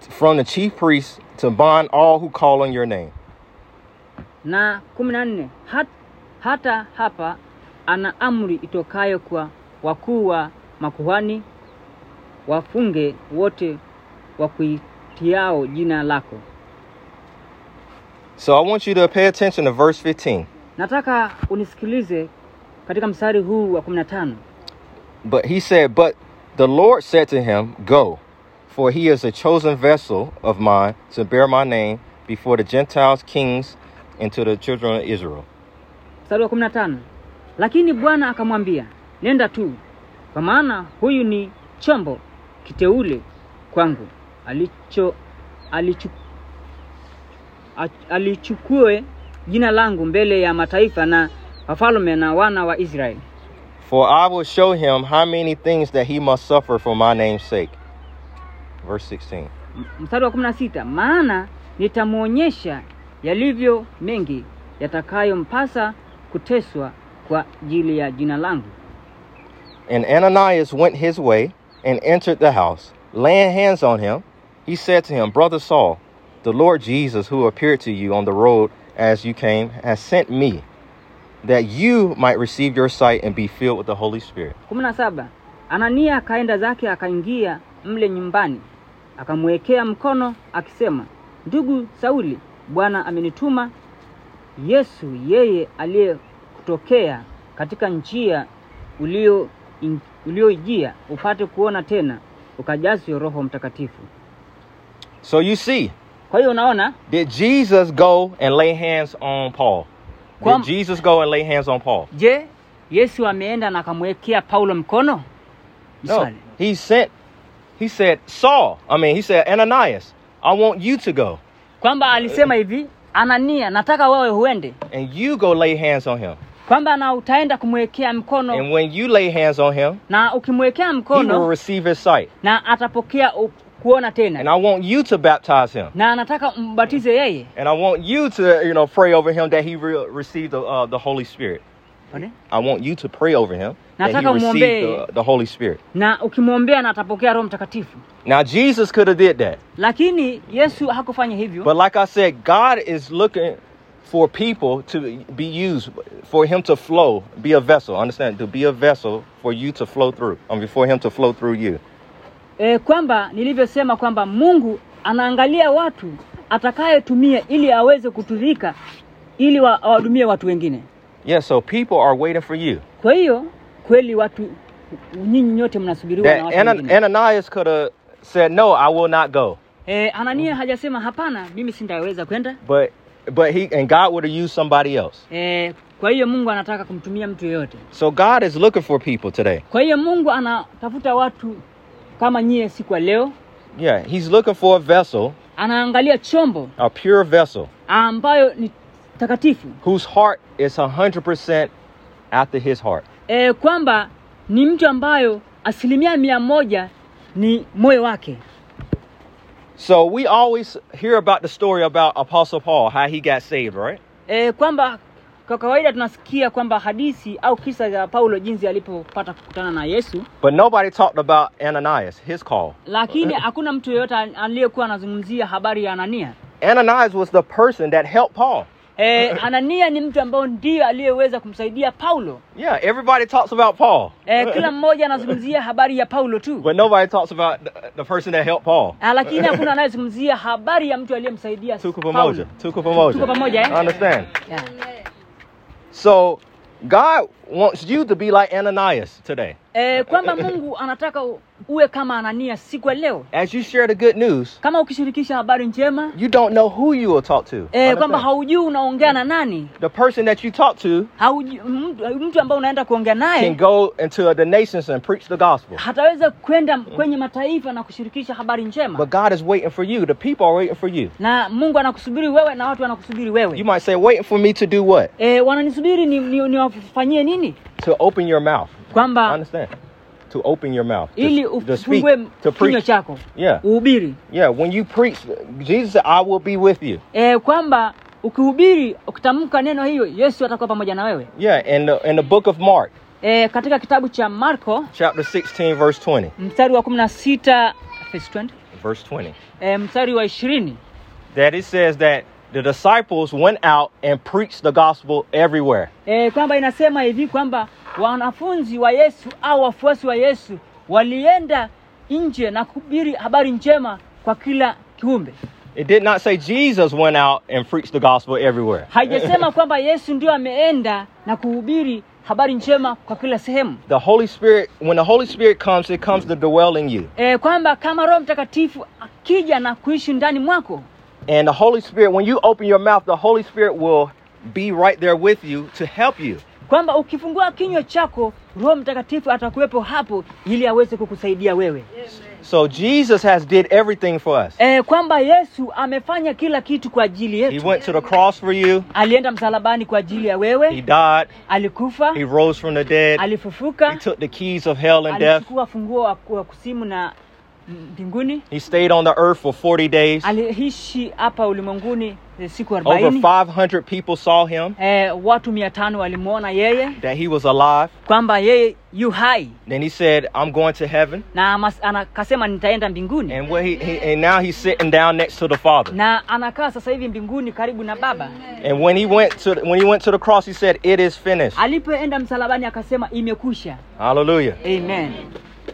from the chief priest to bind all who call on your name. na kumi na nne hat, hata hapa ana amri itokayo kwa wakuu wa makuhani wafunge wote wakuitiao jina lako. So I want you to pay attention to verse 15. Nataka unisikilize katika mstari huu wa kumi na tano. But he said, But the Lord said to him, Go, for he is a chosen vessel of mine to bear my name before the Gentiles, kings, and to the children of Israel. Mstari wa kumi na tano. Lakini Bwana akamwambia, nenda tu, kwa maana huyu ni chombo kiteule kwangu, alicho alichu, alichukue jina langu mbele ya mataifa na wafalme na wana wa Israeli. For I will show him how many things that he must suffer for my name's sake. Verse 16. Mstari wa kumi na sita. Maana nitamwonyesha yalivyo mengi yatakayompasa kuteswa kwa ajili ya jina langu. And Ananias went his way and entered the house. Laying hands on him, he said to him, Brother Saul, the Lord Jesus, who appeared to you on the road as you came, has sent me, that you might receive your sight and be filled with the Holy Spirit. kumi na saba anania akaenda zake akaingia mle nyumbani akamwekea mkono akisema ndugu sauli bwana amenituma yesu yeye aliyekutokea katika njia ulio ulioijia upate kuona tena ukajazwe roho mtakatifu So you see, kwa hiyo unaona did Jesus go and lay hands on Paul? Did Jesus go and lay hands on Paul? je yesu ameenda na akamwekea paulo mkono No. He sent, he said, Saul, I mean, he said, Ananias, I want you to go kwamba alisema hivi anania nataka wewe huende and you go lay hands on him. kwamba na utaenda kumwekea mkono And when you lay hands on him, na ukimwekea he will mkono receive his sight. na atapokea kuona And I want you to baptize him. na anataka mbatize yeye And I want you to, you know, pray over him that he will receive the, uh, the Holy Spirit. Pone? I want you to pray over him Nataka umwombee. the, the Holy Spirit. na ukimwombea na atapokea roho mtakatifu Now Jesus could have did that, lakini yesu hakufanya hivyo but like I said, God is looking for people to be used, for him to flow, be a vessel. Understand? To be a vessel for you to flow through, I mean, for him to flow through you. e, kwamba nilivyosema kwamba mungu anaangalia watu atakayetumia ili aweze kuturika ili wa- awahudumie watu wengine Yeah. So people are waiting for you. kwa hiyo kweli watu nyinyi nyote mnasubiriwa na watu Ana- wengine Ananias could have said, "No, I will not go." Eh, e, anania hajasema hapana mimi sindaweza kwenda But but he and God would have used somebody else. e, kwa hiyo mungu anataka kumtumia mtu yeyote So God is looking for people today. kwa hiyo mungu anatafuta watu kama nyie siku ya leo Yeah, he's looking for a vessel, anaangalia chombo a pure vessel, ambayo ni takatifu whose heart is 100% after his heart. E, kwamba ni mtu ambayo asilimia mia moja ni moyo wake So we always hear about the story about Apostle Paul, how he got saved, right? e, kwamba kwa kawaida tunasikia kwamba hadithi au kisa cha paulo jinsi alipopata kukutana na yesu But nobody talked about Ananias, his call. lakini hakuna mtu yeyote aliyekuwa anazungumzia habari ya anania Ananias was the person that helped Paul. E, anania ni mtu ambao ndiye aliyeweza kumsaidia paulo Yeah, everybody talks about Paul. e, kila mmoja anazungumzia habari ya paulo tu But nobody talks about the, the person that helped Paul. Ah, lakini hakuna anayezungumzia habari ya mtu aliyemsaidia Tuko pamoja. Tuko pamoja. Tuko pamoja, eh? I understand. Yeah. So God wants you to be like Ananias today. E, kwamba mungu anataka uwe kama anania siku ya leo As you share the good news, kama ukishirikisha habari njema you don't know who you will talk to. Eh, e, kwamba haujui unaongea na nani the person that you talk to haujui, mtu, ambaye unaenda kuongea can go into the nations and preach the gospel. hataweza kwenda kwenye mataifa na kushirikisha habari njema But God is waiting for you. The people are waiting for you. na mungu anakusubiri wewe na watu wanakusubiri You might say, waiting for me to do what? e, wananisubiri niwafanyie ni, ni nini To open your mouth. Kwamba Understand? to open your mouth. to- ili ufungue to kinywa preach. chako Yeah. uhubiri Yeah. When you preach, Jesus said, I will be with you. e, kwamba ukihubiri ukitamka neno hiyo yesu atakuwa pamoja na wewe Yeah. In the, in the book of Mark, e, katika kitabu cha marko chapter 16, verse 20. mstari wa kumi na sita verse 20, Verse 20. e, mstari wa ishirini That it says that the disciples went out and preached the gospel everywhere. e, kwamba inasema hivi kwamba wanafunzi wa yesu au wafuasi wa yesu walienda nje na kuhubiri habari njema kwa kila kiumbe It did not say Jesus went out and preached the gospel everywhere. haijasema kwamba yesu ndio ameenda na kuhubiri habari njema kwa kila sehemu the Holy Spirit, when the Holy Spirit comes, it comes to dwell in you. e, kwamba kama roho mtakatifu akija na kuishi ndani mwako And the Holy Spirit, when you open your mouth, the Holy Spirit will be right there with you to help you. Kwamba ukifungua kinywa chako roho mtakatifu atakuwepo hapo ili aweze kukusaidia wewe So Jesus has did everything for us. eh, kwamba yesu amefanya kila kitu kwa ajili He went to the cross for you. alienda msalabani kwa ajili ya He wewe died. alikufa He rose from the dead. He took the keys of hell and death. alichukua funguo wa kusimu na mbinguni He stayed on the earth for 40 days. aliishi hapa ulimwenguni eh, Over 500 people saw him, e, watu mia tano walimwona yeye that he was alive. kwamba yeye yu hai Then he said, I'm going to heaven. na akasema nitaenda mbinguni And, he, he, and now he's sitting down next to the Father. na anakaa sasa hivi mbinguni karibu na baba And when he went to when he went to the cross, he said, "It is finished." alipoenda msalabani akasema imekusha Hallelujah. amen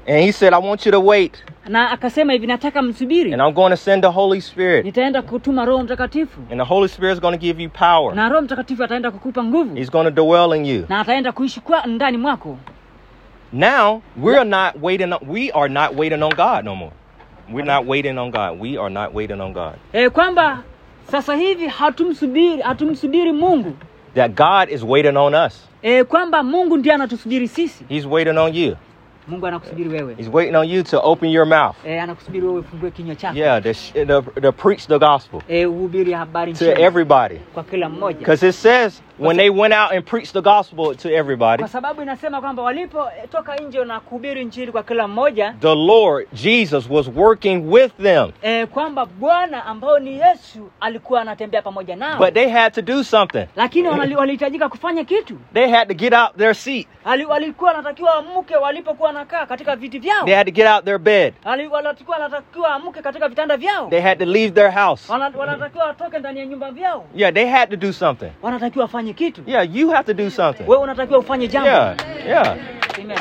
And he said, "I want you to wait, na akasema hivi nataka msubiri and I'm going to send the Holy Spirit, nitaenda kutuma roho mtakatifu and the Holy Spirit is going to give you power. na roho mtakatifu ataenda kukupa nguvu He's going to dwell in you." na ataenda kuishi kwa ndani mwako Now we're not waiting. On, we are not waiting on God no more. We're not waiting on God. We are not waiting on God. e, kwamba sasa hivi hatumsubiri hatumsubiri mungu That God is waiting on us. e, kwamba mungu ndiye anatusubiri sisi He's waiting on you. Mungu anakusubiri wewe. He's waiting on you to open your mouth. e, anakusubiri wewe ufungue kinywa chako. Yeah, to, sh- to, to preach the gospel. E, uhubiri habari to everybody. kwa kila mmoja. Because it says when they went out and preached the gospel to everybody, kwa sababu inasema kwamba walipotoka eh, nje na kuhubiri njiri kwa kila mmoja the Lord Jesus was working with them. e, kwamba bwana ambao ni yesu alikuwa anatembea pamoja nao But they had to do something. lakini walihitajika kufanya kitu They had to get out their seat. Walikuwa wanatakiwa amke walipokuwa wanakaa katika viti vyao They had to get out their bed. Walikuwa wanatakiwa amke katika vitanda vyao They had to leave their house. Wanatakiwa watoke ndani ya nyumba vyao Yeah, they had to do something. wanatakiwa wafanye kitu Yeah, you have to do something. wewe unatakiwa ufanye jambo Yeah, yeah. Amen.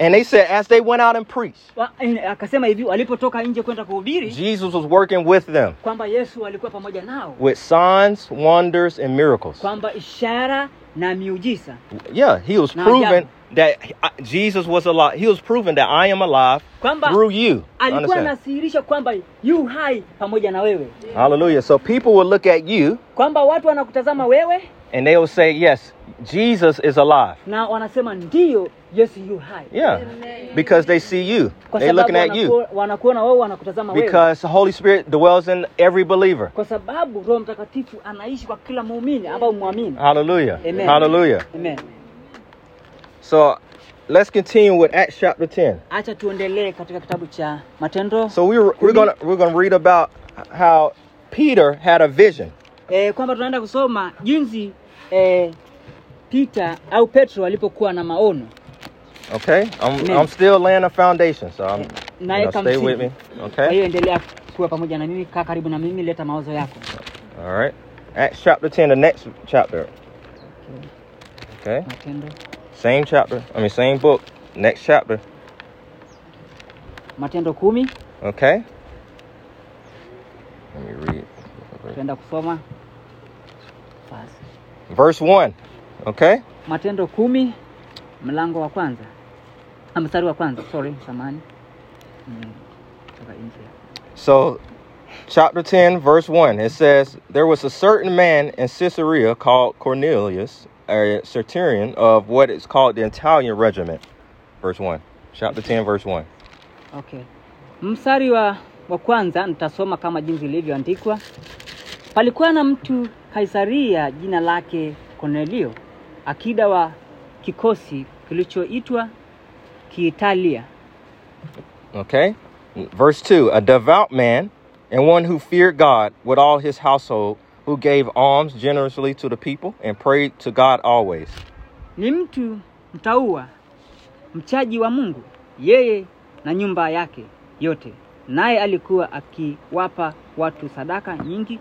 And they said as they went out and preached, Wa- eh, akasema hivi walipotoka nje kwenda kuhubiri Jesus was working with them kwamba yesu alikuwa pamoja nao with signs, wonders, and miracles. Na miujiza Yeah, he was yeah. that Jesus was alive. He was proving that I am alive Kwamba through you. alikuwa Understand? kwamba yu hai pamoja na wewe Hallelujah. So people will look at you kwamba watu wanakutazama wewe and they will say, Yes, Jesus is alive. na wanasema ndiyo yesu you hai Yeah. Because they see you. kwa They're looking at you. wanakuona wewe wanakutazama wewe Because the Holy Spirit dwells in every believer. kwa sababu roho mtakatifu anaishi kwa kila muumini ambao mwamini Hallelujah. Amen. Hallelujah. Amen. So let's continue with Acts chapter 10. acha tuendelee katika kitabu cha matendo So we were, we're gonna we're gonna read about how Peter had a vision. e, kwamba tunaenda kusoma jinsi e, Peter au Petro alipokuwa na maono Okay? I'm Amen. I'm still laying a foundation, so I'm you know, stay with me. Okay? hiyo endelea kuwa pamoja na mimi, kaa karibu na mimi, leta mawazo yako. All right. Acts chapter 10, the next chapter. Okay? Matendo, Same chapter. I mean same book. Next chapter. Matendo kumi Okay? Let me read. kusoma Verse 1. Okay? Matendo kumi mlango wa kwanza Ah, mstari wa kwanza sorry, samani. So, chapter 10, verse 1, it says, There was a certain man in Caesarea called Cornelius, a centurion of what is called the Italian regiment. Verse 1. Chapter 10, verse 1. Okay. Mstari wa, wa kwanza nitasoma kama jinsi ilivyoandikwa. Palikuwa na mtu Kaisaria, jina lake Kornelio, akida wa kikosi kilichoitwa Kiitalia. Okay? Verse 2 A devout man and one who feared God with all his household, who gave alms generously to the people and prayed to God always. Ni mtu mtaua, mchaji wa Mungu, yeye na nyumba yake yote. Naye alikuwa akiwapa watu sadaka nyingi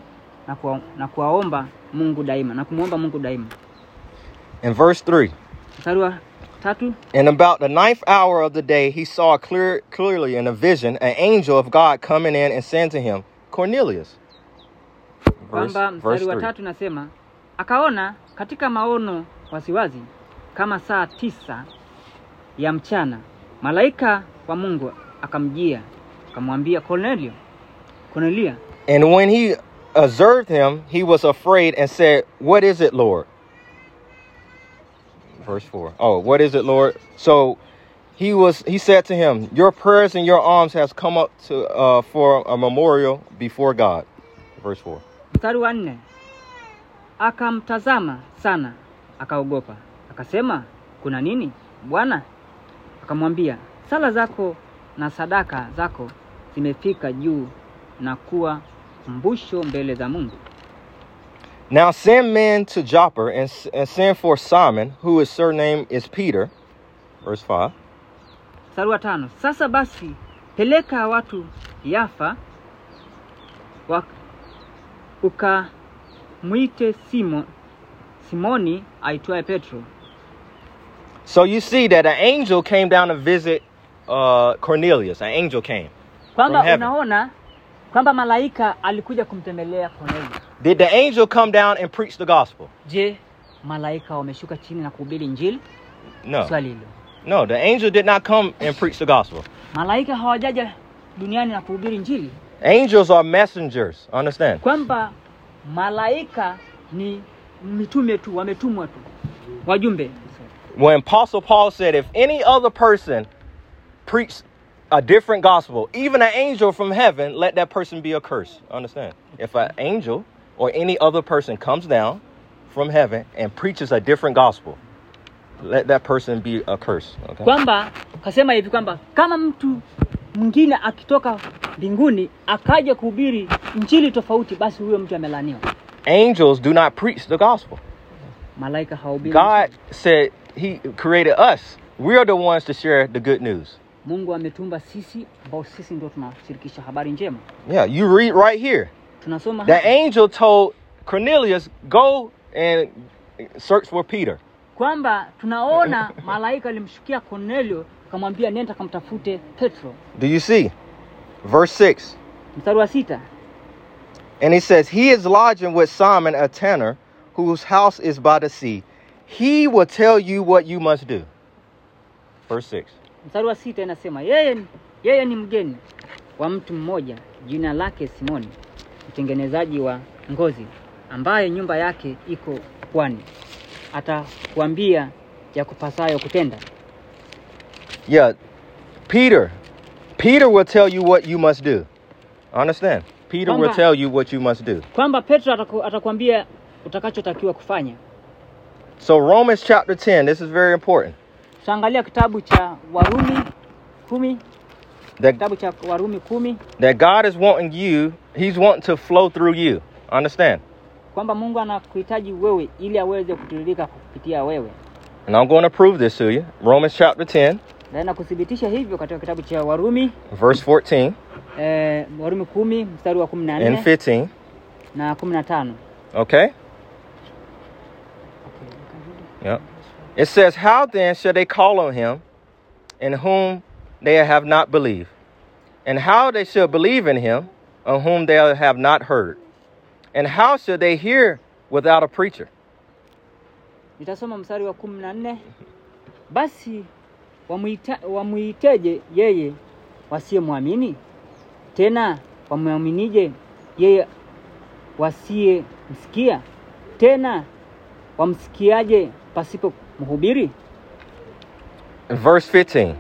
na, kuwa, na kuwaomba Mungu daima na kumwomba Mungu daima. In verse 3 Mstari wa tatu And about the ninth hour of the day, he saw clear, clearly in a vision an angel of God coming in and saying to him, Cornelius. Verse, kwamba verse mstari wa tatu nasema akaona katika maono wasiwazi kama saa tisa ya mchana malaika wa Mungu akamjia akamwambia Cornelio, Cornelia. And when he observed him, he was afraid and said, What is it, Lord? Verse 4. Oh, what is it, Lord? So he was he said to him, Your prayers and your alms has come up to uh, for a memorial before God. Verse 4. Mstari wa nne akamtazama sana akaogopa, akasema kuna nini Bwana? Akamwambia, sala zako na sadaka zako zimefika juu na kuwa kumbusho mbele za Mungu. Now send men to Joppa and, and send for Simon, who his surname is Peter. Verse 5. Mstari wa tano sasa basi peleka watu Yafa wa, ukamwite Simo, Simoni aitwaye Petro. So you see that an angel came down to visit uh, Cornelius. An angel came. Kwamba unaona kwamba malaika alikuja kumtembelea Kornelio. Did the angel come down and preach the gospel? Je, malaika wameshuka chini na kuhubiri Injili? No. Swali hilo. No, the angel did not come and preach the gospel. Malaika hawajaja duniani na kuhubiri Injili, Angels are messengers. Understand? kwamba malaika ni mitume tu, wametumwa tu, wajumbe. When Apostle Paul said, if any other person preach a different gospel, even an angel from heaven, let that person be accursed. Understand? If an angel or any other person comes down from heaven and preaches a different gospel, let that person be accursed. Okay? kwamba kasema hivi kwamba kama mtu mwingine akitoka mbinguni akaja kuhubiri injili tofauti, basi huyo mtu amelaniwa. Angels do not preach the gospel. Malaika hawahubiri. God said He created us. We're the ones to share the good news. Mungu ametumba sisi ambao sisi ndio tunashirikisha habari njema. Yeah, you read right here. The angel told Cornelius, Go and search for Peter. kwamba tunaona malaika alimshukia Cornelio akamwambia nenda kamtafute Petro. Do you see? Verse 6. Mstari wa sita And he says, He is lodging with Simon a tanner, whose house is by the sea. He will tell you what you must do. Verse 6. mstari wa sita inasema yeye, yeye ni mgeni wa mtu mmoja jina lake Simoni, mtengenezaji wa ngozi, ambaye nyumba yake iko pwani. Atakuambia kutenda. Yeah, Peter. Peter will tell you what you must do. Understand? Peter will tell you what you must do. Kwamba Petro ataku, atakwambia utakachotakiwa kufanya. So, Romans chapter 10, this is very important. Tutaangalia kitabu cha Warumi kumi, That, kitabu cha Warumi kumi that God is wanting you, He's wanting to flow through you. Understand? kwamba Mungu anakuhitaji wewe ili aweze kutiririka kupitia wewe. And I'm going to prove this to you. Romans chapter 10, Naenda kuthibitisha hivyo katika kitabu cha Warumi verse 14 eh, Warumi kumi mstari wa kumi na and 15. na kumi na tano. Okay? Yep. It says, How then shall they call on him in whom they have not believed? And how they shall believe in him on whom they have not heard? And how shall they hear without a preacher? Nitasoma mstari wa kumi na nne. Basi wamuita, wamuiteje yeye wasiyemwamini? Tena wamwaminije yeye wasiyemsikia? Tena wamsikiaje pasipo mhubiri? Verse 15.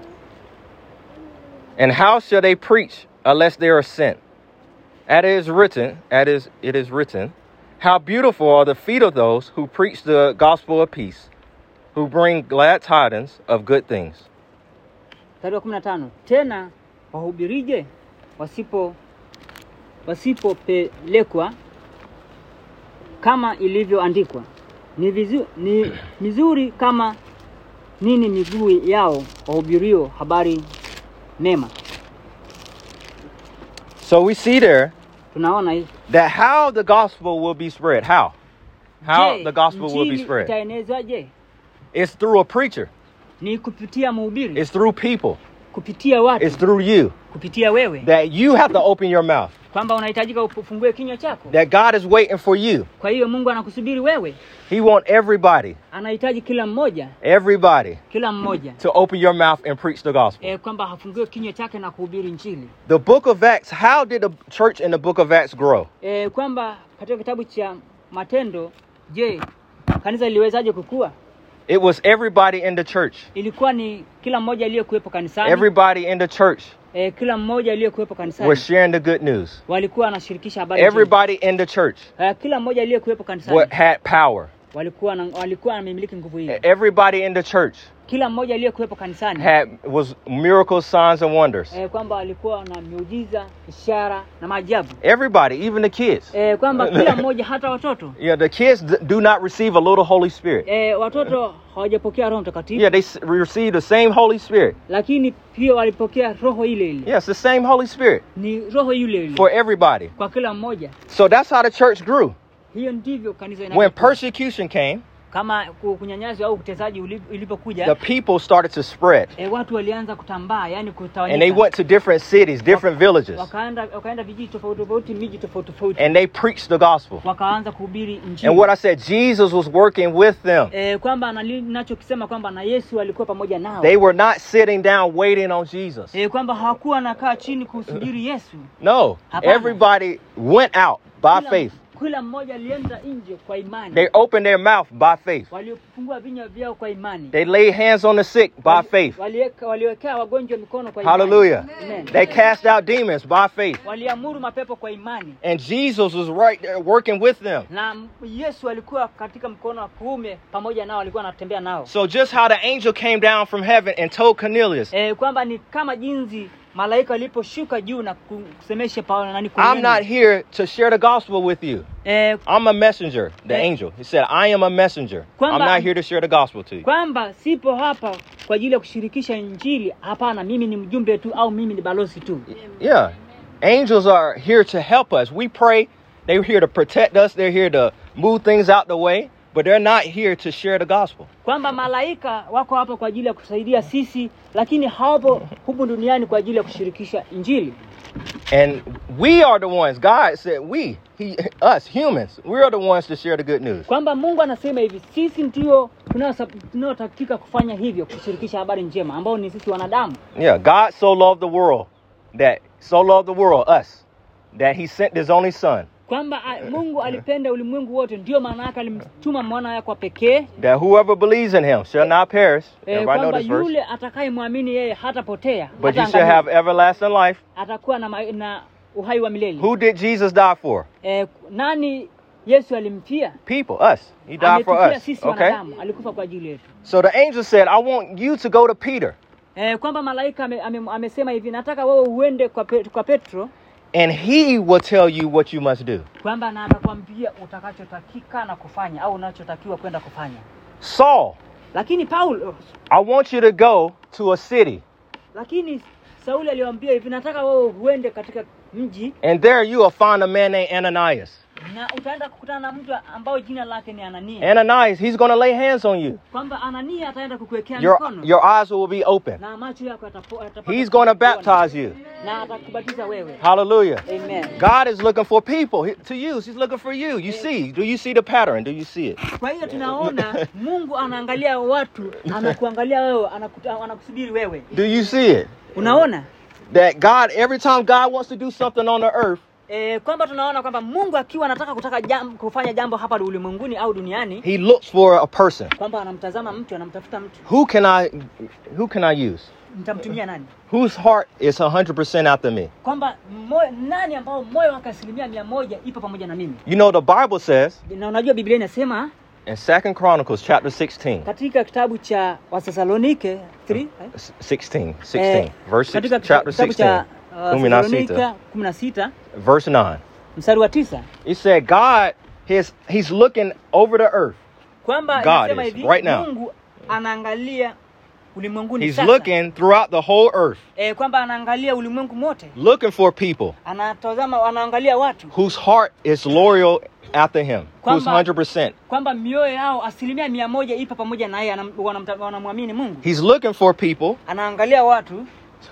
And how shall they preach unless they are sent? As it is written, as it is written, how beautiful are the feet of those who preach the gospel of peace, who bring glad tidings of good things. na tano tena wahubirije wasipo wasipopelekwa kama ilivyoandikwa ni, vizu, ni mizuri kama nini miguu yao wahubirio habari mema So we see there tunaona that how the gospel will be spread. How? How Je, the gospel will be spread. It's through a preacher. ni kupitia mhubiri It's through people. Kupitia watu It's through you. kupitia wewe That you have to open your mouth. kwamba unahitajika ufungue kinywa chako That God is waiting for you. kwa hiyo mungu anakusubiri wewe He want everybody, anahitaji kila mmoja everybody kila mmoja to open your mouth and preach the gospel. e, kwamba hafungue kinywa chake na kuhubiri njili The book of Acts, how did the church in the book of Acts grow? e, kwamba katika kitabu cha matendo je kanisa liliwezaje kukua It was everybody in the church. ilikuwa ni kila mmoja aliyekuwepo kanisani Everybody in the church e, kila mmoja aliyekuwepo kanisani was sharing the good news. walikuwa wanashirikisha habari. Everybody in the church e, kila mmoja aliyekuwepo kanisani wa- had power. walikuwa walikuwa wanamiliki nguvu hii Everybody in the church kila mmoja aliyekuwepo kanisani had was miracles, signs, and wonders. e, kwamba walikuwa na miujiza ishara na maajabu Everybody, even the kids. e, kwamba kila mmoja hata watoto Yeah, the kids d- do not receive a little Holy Spirit. e, watoto hawajapokea roho mtakatifu Yeah, they s- receive the same Holy Spirit. lakini pia walipokea roho ile ile Yes, the same Holy Spirit ni roho yule ile for everybody. kwa kila mmoja So that's how the church grew. hiyo ndivyo kanisa When inavyokuwa. persecution came, kama kunyanyaswa au utesaji the people started to spread. e, watu walianza kutambaa yani And they went to different cities, different villages, wakaenda wakaenda vijiji tofauti tofauti miji tofauti tofauti and they preached the gospel. wakaanza kuhubiri And what I said, Jesus was working with them. e, kwamba nali- nachokisema kwamba na Yesu alikuwa pamoja nao They were not sitting down waiting on Jesus. e, kwamba hawakuwa nakaa chini kusubiri Yesu No, Hapana. everybody went out by faith. Kila mmoja alienda nje kwa imani They opened their mouth by faith. waliofungua vinywa vyao kwa imani They laid hands on the sick by faith. waliwekea wagonjwa mikono kwa imani. Hallelujah. Amen. They cast out demons by faith. waliamuru mapepo kwa imani And Jesus was right there working with them. na m- Yesu alikuwa katika mkono wa kuume pamoja nao, alikuwa anatembea nao So just how the angel came down from heaven and told Cornelius, e, kwamba ni kama jinsi malaika waliposhuka juu na kusemesha Paulo nani I'm not here to share the gospel with you. e, I'm a messenger, the Eh. angel. He said, I am a messenger. I'm not here to share the gospel to you. kwamba sipo hapa kwa ajili ya kushirikisha Injili. Hapana, mimi ni mjumbe tu au mimi ni balozi tu. Yeah. Angels are here to help us. We pray. They're here to protect us. They're here to move things out the way, but they're not here to share the gospel. kwamba malaika wako hapa kwa ajili ya kutusaidia sisi, lakini hawapo humu duniani kwa ajili ya kushirikisha Injili. And we are the ones, God said, we, he, us, humans, we are the ones to share the good news. kwamba Mungu anasema hivi, sisi ndio tunaotakika kufanya hivyo, kushirikisha habari njema, ambao ni sisi wanadamu. Yeah, God so loved the world that, so loved the world, us, that he sent his only son, kwamba Mungu alipenda ulimwengu wote, ndio maana yake alimtuma mwana wake wa pekee that whoever believes in him shall not perish. eh, kwamba yule atakayemwamini yeye hatapotea, But you shall have everlasting life. atakuwa na, na uhai wa milele. Who did Jesus die for? Eh, nani Yesu alimfia? People, us. He died for us. sisi Okay? wanadamu, alikufa kwa ajili yetu. So the angel said, I want you to go to Peter, Eh, kwamba malaika ame, ame, amesema hivi, nataka wewe uende kwa, Pe, kwa Petro and he will tell you what you must do. kwamba na atakwambia utakachotakika na kufanya au unachotakiwa kwenda kufanya. Saul, Lakini Paulo, I want you to go to a city, lakini Sauli aliwaambia hivi, nataka wewe uende katika mji and there you will find a man named Ananias. Na utaenda kukutana na mtu ambao jina lake ni Anania, Ananias, he's going to lay hands on you. kwamba Anania ataenda kukuwekea Your, mikono your eyes will be open. na macho yako yatapo- yatapata He's going to kuona. baptize you. na atakubatiza wewe. Hallelujah. Amen. God is looking for people he- to use. He's looking for you. You see, do you see the pattern? Do you see it? Kwa hiyo tunaona Mungu anaangalia watu, anakuangalia wewe, anakuta- anakusubiri wewe. Do you see it? Unaona That God, every time God wants to do something on the earth, e, kwamba tunaona kwamba Mungu akiwa anataka kutaka jam, kufanya jambo hapa ulimwenguni au duniani, he looks for a person. kwamba anamtazama mtu, anamtafuta mtu, Who can I who can I use? nitamtumia nani? Whose heart is 100% after me? Kwamba nani ambao moyo wake asilimia mia moja ipo pamoja na mimi. You know the Bible says Na unajua Biblia inasema In Second Chronicles chapter 16. katika kitabu cha wathesalonike 3 eh? 16. 16. Eh, verse 6, chapter kitabu cha 16. uh, kumi na Thessalonika sita. 16 Verse 9. mstari wa tisa He said, God, his, he's looking over the earth. kwamba God is, right now. Mungu anaangalia ulimwenguni He's looking throughout the whole earth, eh, kwamba anaangalia ulimwengu mote looking for people anatazama anaangalia watu whose heart is loyal after him, who's 100%. kwamba mioyo yao asilimia mia moja ipo pamoja na yeye wanamwamini Mungu He's looking for people anaangalia watu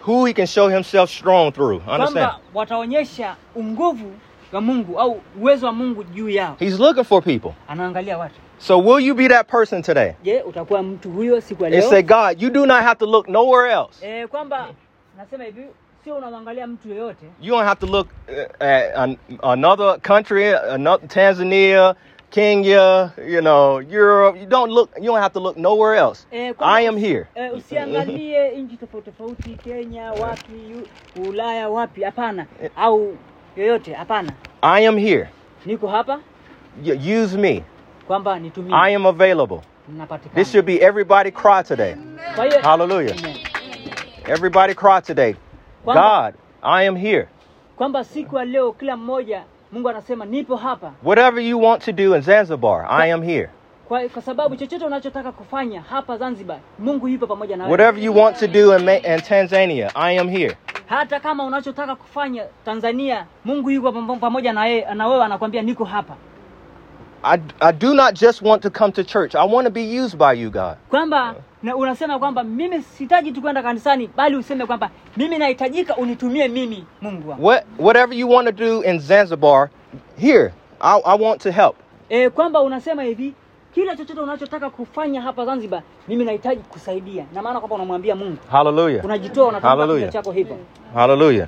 who he can show himself strong through. Understand? kwamba wataonyesha unguvu wa Mungu au uwezo wa Mungu juu yao He's looking for people. anaangalia watu So will you be that person today? je utakuwa mtu huyo siku ya And say, God, you do not have to look nowhere else. eh, kwamba nasema hivi sio unamwangalia mtu yeyote You don't have to look uh, at another country, another Tanzania, Kenya, you know, Europe. You don't look. You don't have to look nowhere else. eh, I am here. eh, usiangalie nchi tofauti tofauti Kenya wapi Ulaya wapi hapana au yoyote hapana I am here. niko hapa Y- use me. kwamba nitumie I am available. This should be everybody cry today. hiyo Hallelujah. Amen. Everybody cry today. Kwamba- God, I am here. kwamba siku ya leo kila mmoja Mungu anasema nipo hapa Whatever you want to do in Zanzibar, I am here. kwa, kwa sababu chochote unachotaka kufanya hapa Zanzibar Mungu yupo pamoja na wewe. Whatever you want to do in, Ma- in Tanzania, I am here. Hata kama unachotaka kufanya Tanzania Mungu yuko pamoja na yeye na wewe anakwambia niko hapa. I, I do not just want to come to church. I want to be used by you, God. Kwamba na unasema kwamba mimi sihitaji tu kwenda kanisani bali useme kwamba mimi nahitajika unitumie mimi Mungu wangu. What, whatever you want to do in Zanzibar, here, I, I want to help. E, kwamba unasema hivi kila chochote unachotaka kufanya hapa Zanzibar mimi nahitaji kusaidia. Na maana kwamba unamwambia Mungu. Hallelujah. Unajitoa unatoa Hallelujah. chako hivyo. Hallelujah.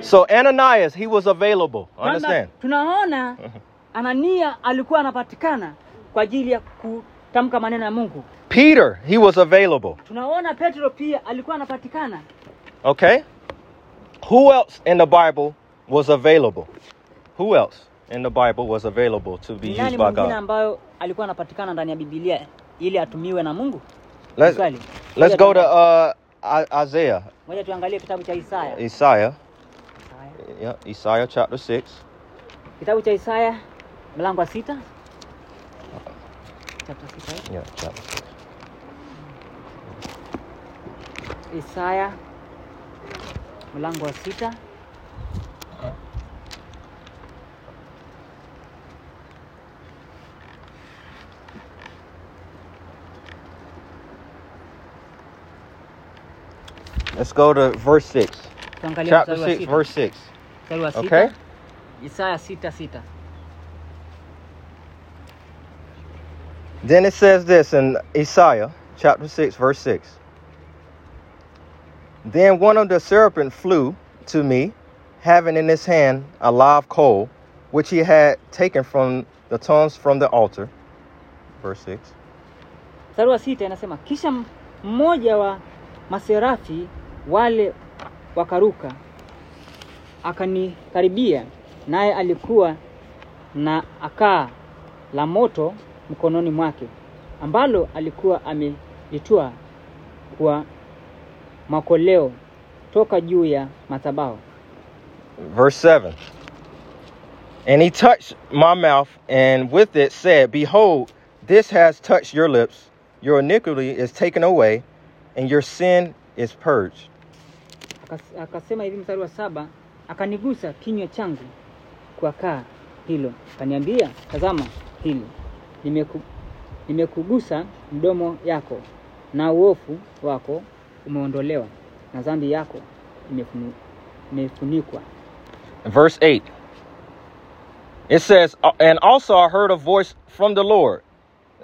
So Ananias, he was available. Kwamba Understand? tunaona Anania alikuwa anapatikana kwa ajili ya maneno ya Mungu. Peter, he was available. Tunaona Petro pia alikuwa anapatikana. Okay? Who else in the Bible was available? Who else in the Bible was available to be used by God? ambayo alikuwa anapatikana ndani ya Biblia ili atumiwe na Mungu? Let's, let's go to uh, Isaiah. Ngoja tuangalie kitabu cha Isaya. Isaiah. Isaya. Yeah, Isaiah chapter 6. Kitabu cha Isaya mlango wa sita. Chapter eh? Yeah, chapter 6. Isaya mlango wa sita. Let's go to verse 6. Chapter 6, verse 6. Mstari wa sita. Okay? Isaya sita sita. Then it says this in Isaiah chapter 6, verse 6. Then one of the seraphim flew to me, having in his hand a live coal, which he had taken from the tongues from the altar. Verse 6. Mstari wa sita inasema kisha mmoja wa maserafi wale wakaruka akanikaribia, naye alikuwa na akaa la moto mkononi mwake, ambalo alikuwa kwa makoleo toka juu ya madhabahu. Verse 7. And he touched my mouth, and with it said, Behold, this has touched your lips. Your iniquity is taken away, and your sin is purged. Akasema hivi, mstari wa saba, akanigusa kinywa changu kwa kaa hilo, akaniambia, tazama hili nimeku, nimekugusa mdomo yako, na uofu wako umeondolewa, na dhambi yako imefunikwa. Verse 8. It says, And also I heard a voice from the Lord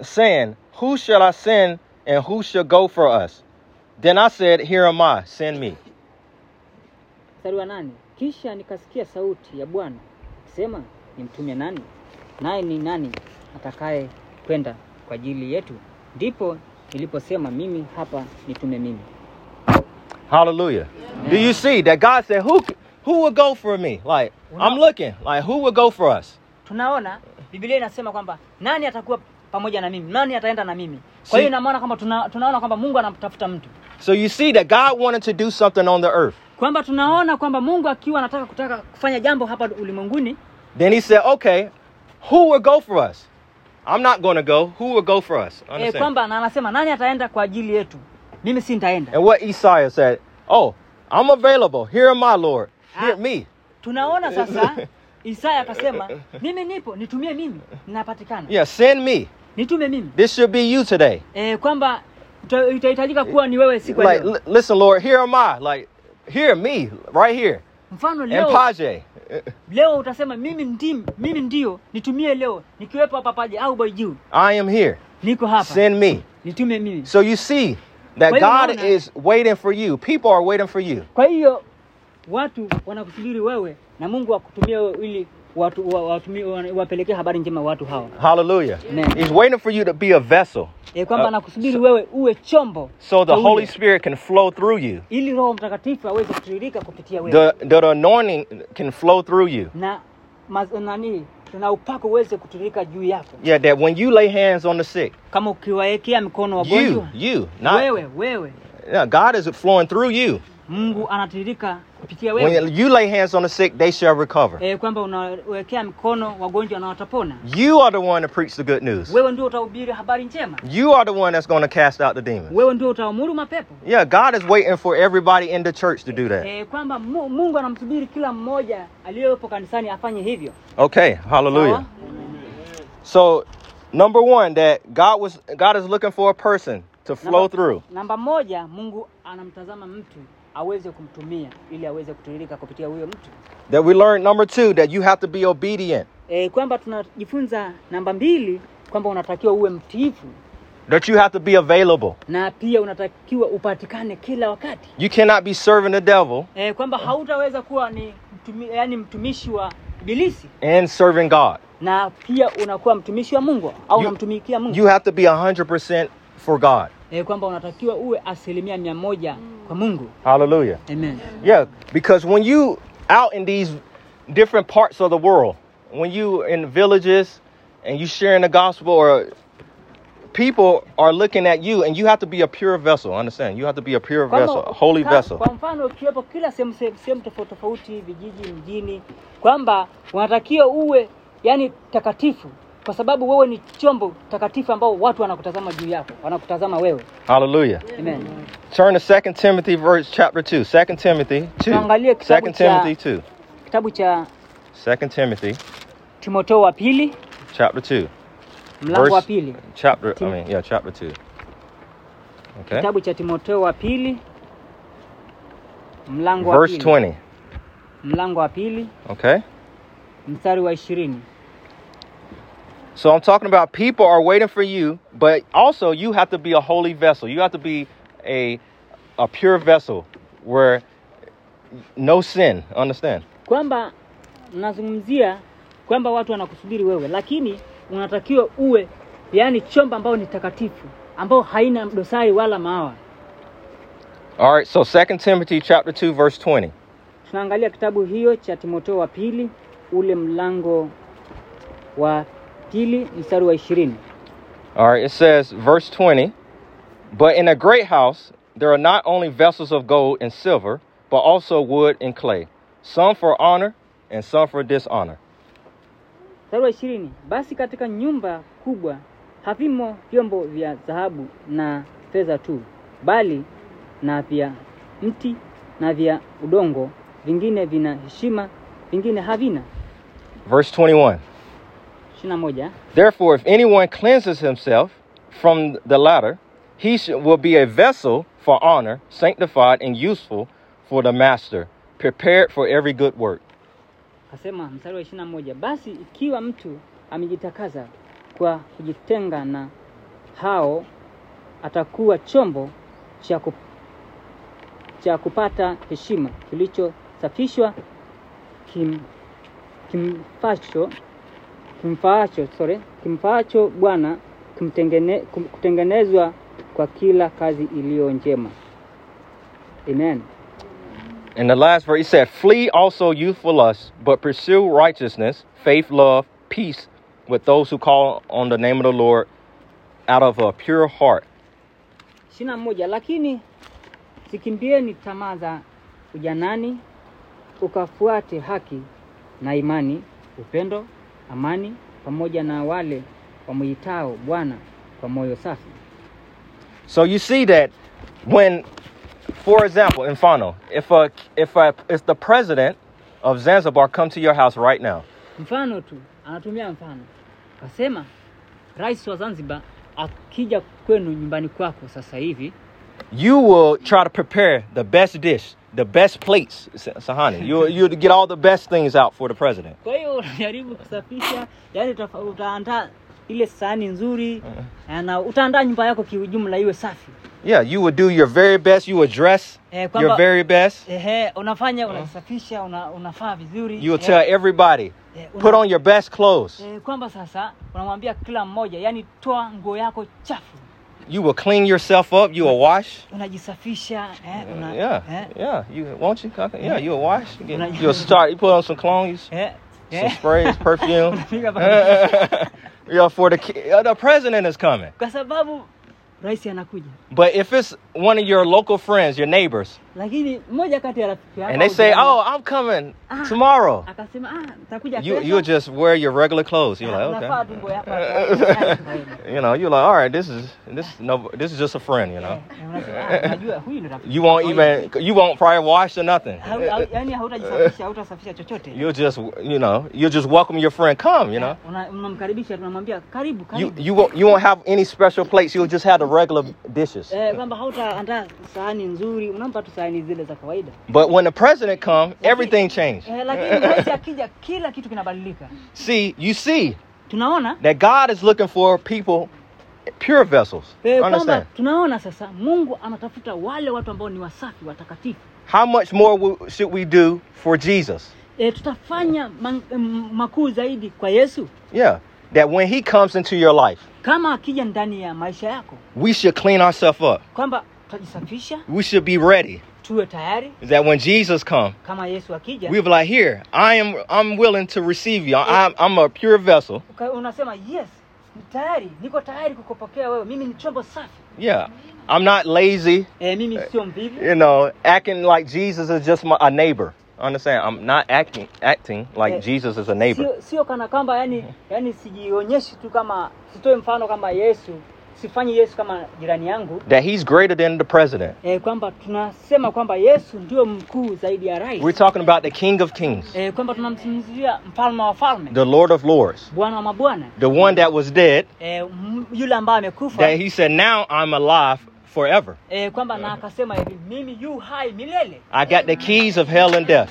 saying, Who shall I send, and who shall go for us? Then I said, Here am I, send me. Mstari wa nane, kisha nikasikia sauti ya Bwana sema nimtume nani? Naye ni nani atakaye kwenda kwa ajili yetu? Ndipo niliposema mimi hapa, nitume mimi. Hallelujah. Do you see that God said, Who who will go for me? Like, I'm looking, like, who will go for us? Tunaona Biblia inasema kwamba nani atakuwa pamoja na mimi nani ataenda na mimi kwa hiyo inamaana kwamba tuna, tunaona kwamba mungu anamtafuta mtu So you see that God wanted to do something on the earth. kwamba tunaona kwamba mungu akiwa anataka kutaka kufanya jambo hapa ulimwenguni Then he said, okay, who will go for us? I'm not going to go. Who will go for us? e, Understand? kwamba na anasema nani ataenda kwa ajili yetu mimi si nitaenda And what Isaiah said, oh, I'm available. Here am my Lord. Hear Ah. me. tunaona sasa isaya akasema mimi nipo nitumie mimi ninapatikana Yeah, send me. nitume mimi This should be you today. e, kwamba ita- itahitajika kuwa ni wewe siku ya Like, leo. listen, Lord, here am I. Like, hear me right here. Mfano leo Paje. leo utasema mimi ndim, mimi ndio nitumie leo nikiwepo hapa paje au boy juu I am here. niko hapa Send me. nitume mimi So you see that Kwa hiyo God unaona- is waiting for you. People are waiting for you. kwa hiyo watu wanakusubiri wewe na mungu akutumie wewe ili watu wa- watumie- wapelekee habari njema watu hawa Hallelujah. Amen. He's waiting for you to be a vessel e, kwamba Uh, anakusubiri wewe uwe chombo so the Holy Spirit can flow through you. ili roho mtakatifu aweze kutiririka kupitia wewe The, the anointing can flow through you. na nani na upako uweze kutiririka juu yako Yeah, that when you lay hands on the sick, kama ukiwaekea mikono you, you, not wewe wewe yeah, God is flowing through you. mungu anatiririka kupitia wewe When you lay hands on the sick, they shall recover. e, kwamba unawekea mikono wagonjwa na watapona You are the one to preach the good news. wewe ndio utahubiri habari njema You are the one that's going to cast out the demons. wewe ndio utaamuru mapepo Yeah, God is waiting for everybody in the church to do that. e, kwamba mungu anamsubiri kila mmoja aliyepo kanisani afanye hivyo Okay, hallelujah. Sawa? So, number one, that God was God is looking for a person to flow Namba- through. namba moja mungu anamtazama mtu aweze kumtumia ili aweze kutiririka kupitia huyo mtu That we learned number two, that you have to be obedient. e, kwamba tunajifunza namba mbili kwamba unatakiwa uwe mtiifu That you have to be available. na pia unatakiwa upatikane kila wakati You cannot be serving the devil e, kwamba hautaweza kuwa ni mtumi, yani mtumishi wa ibilisi and serving God. na pia unakuwa mtumishi wa mungu au You- unamtumikia mungu You have to be 100% for God. E, kwamba unatakiwa uwe asilimia mia moja kwa mungu Hallelujah. amen Yeah, because when you out in these different parts of the world, when you in villages and you sharing the gospel or people are looking at you and you have to be a pure vessel, understand? You have to be a pure vessel, a holy vessel. kwa mfano ukiwepo kila sehemu tofauti tofauti vijiji mjini kwamba unatakiwa uwe yani takatifu kwa sababu wewe ni chombo takatifu ambao watu wanakutazama juu yako wanakutazama wewe Hallelujah. amen Turn to 2 Timothy verse chapter 2. 2 Timothy 2. Tuangalie kitabu 2 cha- Timothy 2. kitabu cha 2 Timothy timoteo wa pili chapter 2. mlango wa pili Chapter I mean, yeah, chapter 2. Okay. kitabu cha timoteo wa pili mlango wa Verse pili 20. mlango wa pili Okay? mstari wa ishirini So I'm talking about people are waiting for you, but also you have to be a holy vessel. You have to be a a pure vessel where no sin. Understand? kwamba nazungumzia kwamba watu wanakusubiri wewe lakini unatakiwa uwe yani chombo ambao ni takatifu ambao haina dosari wala maawa All right. So 2 Timothy chapter 2 verse 20. tunaangalia kitabu hiyo cha timoteo wa pili ule mlango wa pili mstari wa ishirini All right. It says verse 20, but in a great house there are not only vessels of gold and silver, but also wood and clay, some for honor and some for dishonor. mstari wa ishirini basi katika nyumba kubwa havimo vyombo vya dhahabu na fedha tu bali na vya mti na vya udongo vingine vina heshima vingine havina Verse 21. Ishirini na moja Therefore, if anyone cleanses himself from the latter, he will be a vessel for honor, sanctified and useful for the master, prepared for every good work. Akasema mstari wa ishirini na moja basi ikiwa mtu amejitakaza kwa kujitenga na hao, atakuwa chombo cha ku, cha kupata heshima kilichosafishwa kim, kimfacho kimfaacho sorry kimfaacho Bwana kimtengene, kum- kutengenezwa kwa kila kazi iliyo njema. Amen. In the last verse, he said, Flee also youthful lusts, but pursue righteousness, faith, love, peace with those who call on the name of the Lord out of a pure heart. ishirini na moja lakini zikimbieni tamaa za ujanani ukafuate haki na imani upendo amani pamoja na wale wamwitao bwana kwa moyo safi. So you see that when, for example, Infano, if a if a if the president of Zanzibar come to your house right now, mfano tu anatumia mfano. Akasema rais wa zanzibar akija kwenu nyumbani kwako sasa hivi you will try to prepare the best dish, the best plates, Sahani. You will you get all the best things out for the president. kwa hiyo unajaribu kusafisha yani utaandaa ile sahani nzuri na utaandaa nyumba yako kiujumla iwe safi Yeah, you would do your very best. You would dress Eh, your very best. Ehe, unafanya unajisafisha una, unafaa vizuri You will Eh, tell everybody, eh, una- put on your best clothes. eh, kwamba sasa unamwambia kila mmoja yani toa nguo yako chafu You will clean yourself up. You will wash. unajisafisha eh, una, Yeah, eh, yeah. You won't you? Yeah. You will wash. You get- You'll start. You put on some cologne, eh, some eh. sprays, perfume. Yeah, for the uh, the president is coming. kwa sababu rais anakuja But if it's one of your local friends, your neighbors, lakini mmoja kati ya rafiki yako and they say, "Oh, I'm coming Ah. tomorrow," ah you kesho." you'll just wear your regular clothes. You're like, unafaa tu nguo yako ya okay. you know, you're like, all right, this is this is no, this is just a friend. You know, Eh, unasema, ah, unajua huyu ndo rafiki you won't even you won't probably wash or nothing. hau- hau- yani hautajisafisha hautasafisha chochote You'll just you know you'll just welcome your friend. Come, you know. Una- unamkaribisha tunamwambia karibu You you won't you won't have any special plates. You'll just have the regular dishes. Eh, sahani nzuri unampa tu sahani zile za kawaida But when the president come, everything changed. eh, lakini rais akija kila kitu kinabadilika See, you see tunaona that God is looking for people, pure vessels. eh, Understand? tunaona sasa mungu anatafuta wale watu ambao ni wasafi watakatifu How much more should we do for Jesus? e, tutafanya makuu zaidi kwa yesu Yeah, that when He comes into your life, kama akija ndani ya maisha yako we should clean ourselves up. kwamba tutajisafisha We should be ready. tuwe tayari That when Jesus come, kama yesu akija we be like, here, I am. I'm willing to receive you. I'm, I'm a pure vessel. unasema yes tayari niko tayari kukupokea wewe mimi ni chombo safi Yeah, I'm not lazy. e, mimi sio mvivu You know, acting like Jesus is just my, a neighbor. Understand? I'm not acting acting like Eh, Jesus is a neighbor. sio, sio kana kwamba yani, yani sijionyeshi tu kama sitoe mfano kama yesu sifanyi yesu kama jirani yangu. That He's greater than the president. e, kwamba tunasema kwamba yesu ndio mkuu zaidi ya rais. We're talking about the King of Kings, e, kwamba tunamzungumzia mfalme wa wafalme the Lord of Lords, bwana wa mabwana. The one that was dead. e, m- yule ambaye amekufa. That He said, "Now I'm alive forever. e, kwamba na akasema hivi mimi yu hai milele. I got the keys of hell and death."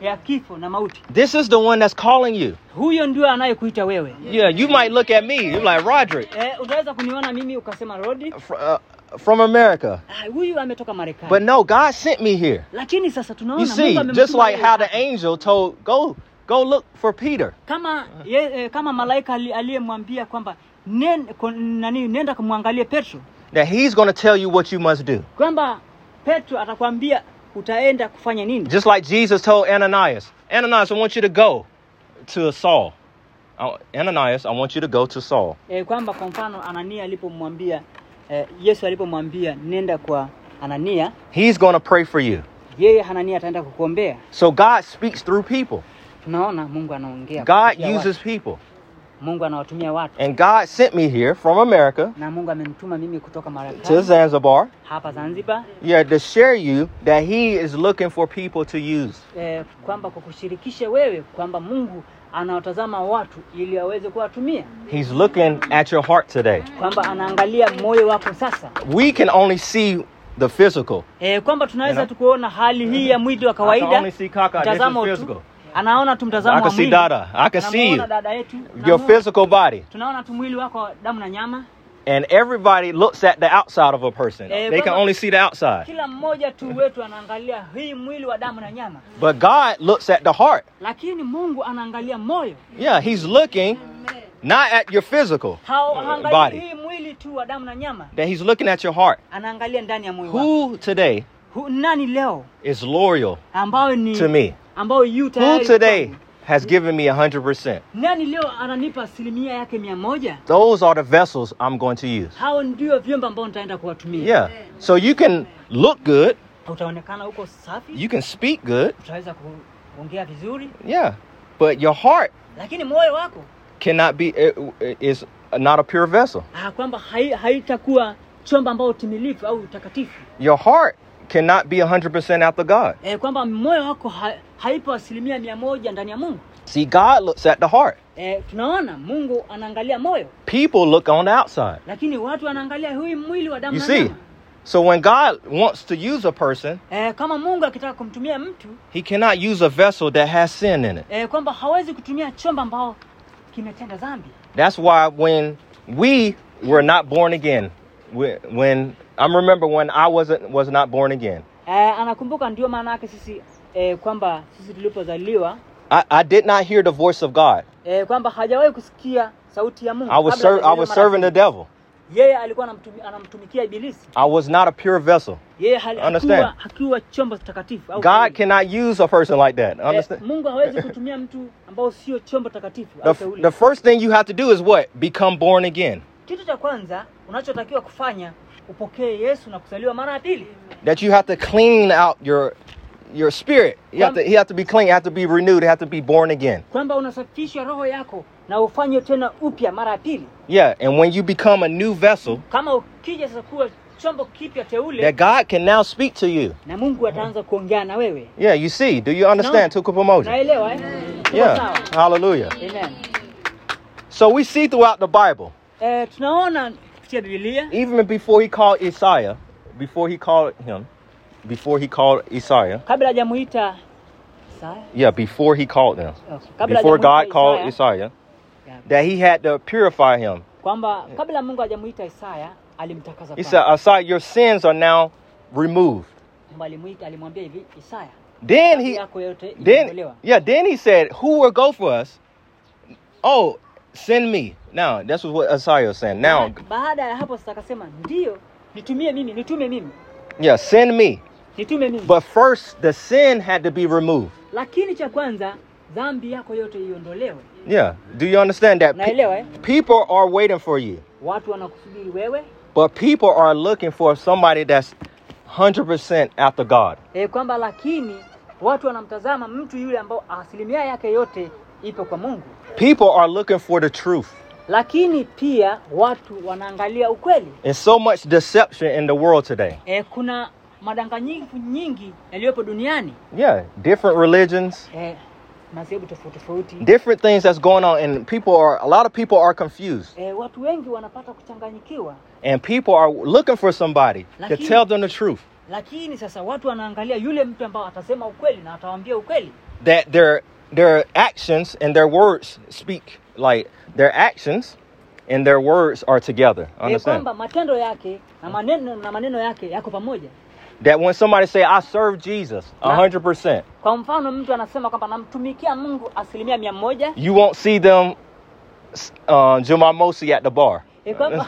Mimi nina- nimeshikilia funguo ya kifo na mauti This is the one that's calling you. huyo ndio anayekuita wewe Yeah, you might look at me. You're like Rodrick e, unaweza kuniona mimi ukasema rodi fr- uh, from America, ah, huyu ametoka marekani but no, God sent me here. lakini sasa tunaona You see, just like how the angel told, "Go, go look for Peter." kama ye, eh, kama malaika ali- aliyemwambia kwamba nen, ko- nani nenda kumwangalie petro That He's going to tell you what you must do. kwamba petro atakwambia utaenda kufanya nini Just like Jesus told Ananias, Ananias, I want you to go to Saul. Ananias, I want you to go to Saul. e, kwamba kwa mfano anania alipomwambia eh, yesu alipomwambia nenda kwa anania He's going to pray for you. yeye hanania ataenda kukuombea So God speaks through people. tunaona mungu anaongea God uses people. Mungu anawatumia watu And God sent me here from America na mungu amenituma mimi kutoka to Zanzibar. hapa zanzibar Yeah, to share you that He is looking for people to use. eh, kwamba kwa wewe kwamba mungu anawatazama watu ili aweze kuwatumia He's looking at your heart today. kwamba anaangalia moyo wako sasa We can only see the physical. e, kwamba tunaweza You know? hali hii ya mwili wa I can only see Kaka. This is physical. tu anaona tu I mtazamo can wa see Dada. I can see you. dada yetu Your physical body. tunaona tu mwili wako wa damu na nyama And everybody looks at the outside of a person. Eh, They can only see the outside. kila mmoja tu wetu anaangalia hii mwili wa damu na nyama But God looks at the heart. lakini mungu anaangalia moyo Yeah, He's looking not at your physical haangalii body. hii mwili tu wa damu na nyama That He's looking at your heart. anaangalia ndani ya moyo wako Who today Hu- nani leo is loyal ambayo ni to me? Ambayo yu Who today has given me 100%. nani leo ananipa asilimia yake mia moja Those are the vessels I'm going to use. hao ndio vyombo ambao nitaenda kuwatumia Yeah. So you can look good, utaonekana safi you can speak good, utaweza kuongea vizuri yeah. But your heart lakini moyo wako cannot be is not a pure vessel. ah, kwamba haitakuwa chombo ambao timilifu au utakatifu Your heart cannot be 100% after God. kwamba moyo wako ha, haipo asilimia mia moja ndani ya mungu See, God looks at the heart. eh, tunaona mungu anaangalia moyo People look on the outside. lakini watu wanaangalia huyu mwili wa damu You na see? nyama So when God wants to use a person, eh, kama mungu akitaka kumtumia mtu he cannot use a vessel that has sin in it. eh, kwamba hawezi kutumia chombo ambao kimetenda dhambi That's why when we were not born again, when I remember when I wasn't was not born again, eh, anakumbuka ndio maana yake sisi eh, kwamba sisi tulipozaliwa I, I did not hear the voice of God. eh, kwamba hajawahi kusikia sauti ya mungu I was ser- I was serving the devil. yeye alikuwa anamtumikia ibilisi I was not a pure vessel. yeye Understand? hakuwa, hakuwa chombo takatifu God cannot use a person like that. Understand? mungu hawezi kutumia mtu ambao sio chombo takatifu The, f- the first thing you have to do is what? Become born again. Kitu cha kwanza unachotakiwa kufanya upokee yesu na kuzaliwa mara ya pili That you have to clean out your your spirit. You have to, he have to be clean. You have to be renewed. You have to be born again. kwamba unasafisha roho yako na ufanye tena upya mara ya pili Yeah, and when you become a new vessel, kama ukija sasa kuwa chombo kipya teule that God can now speak to you. na mungu ataanza kuongea na wewe Yeah, you see. Do you understand? No. Tukupamoja. naelewa eh? Tuko Yeah. Hallelujah. Amen. So we see throughout the Bible, Eh, tunaona bibilia even before he called Isaiah, before he called him, before he called Isaiah, kabla hajamuita Isaya, yeah, before he called them, okay, kabla before hajamuita God called Isaiah, yeah, that he had to purify him. kwamba kabla mungu hajamuita isaya alimtakaza He said, Isaiah, your sins are now removed. Kwamba alimuita alimwambia hivi isaya Then he, then, yeah, then he said, who will go for us? Oh, send me. Now, that's what Isaiah was saying. Now, Ba- baada ya hapo sasa akasema ndio nitumie mimi nitume mimi yeah, send me. nitume mimi But first, the sin had to be removed. lakini cha kwanza dhambi yako yote iondolewe Yeah. Do you understand that? Naelewa eh? people are waiting for you, watu wanakusubiri wewe but people are looking for somebody that's 100% after God. e, kwamba lakini watu wanamtazama mtu yule ambao asilimia yake yote ipo kwa mungu People are looking for the truth. Lakini pia watu wanaangalia ukweli There's so much deception in the world today. e, kuna madanganyifu nyingi yaliyopo duniani Yeah, different religions, eh, e, madhehebu tofauti tofauti different things that's going on, and people are, a lot of people are confused. e, watu wengi wanapata kuchanganyikiwa And people are looking for somebody to tell them the truth. lakini sasa watu wanaangalia yule mtu ambao atasema ukweli na atawaambia ukweli That their their actions and their words speak like their actions and their words are together. e, Understand? kwamba matendo yake na maneno na maneno yake yako pamoja That when somebody say I serve Jesus a hundred percent, kwa mfano mtu anasema kwamba namtumikia mungu asilimia mia moja you won't see them uh, Jumamosi at the bar. E, kwamba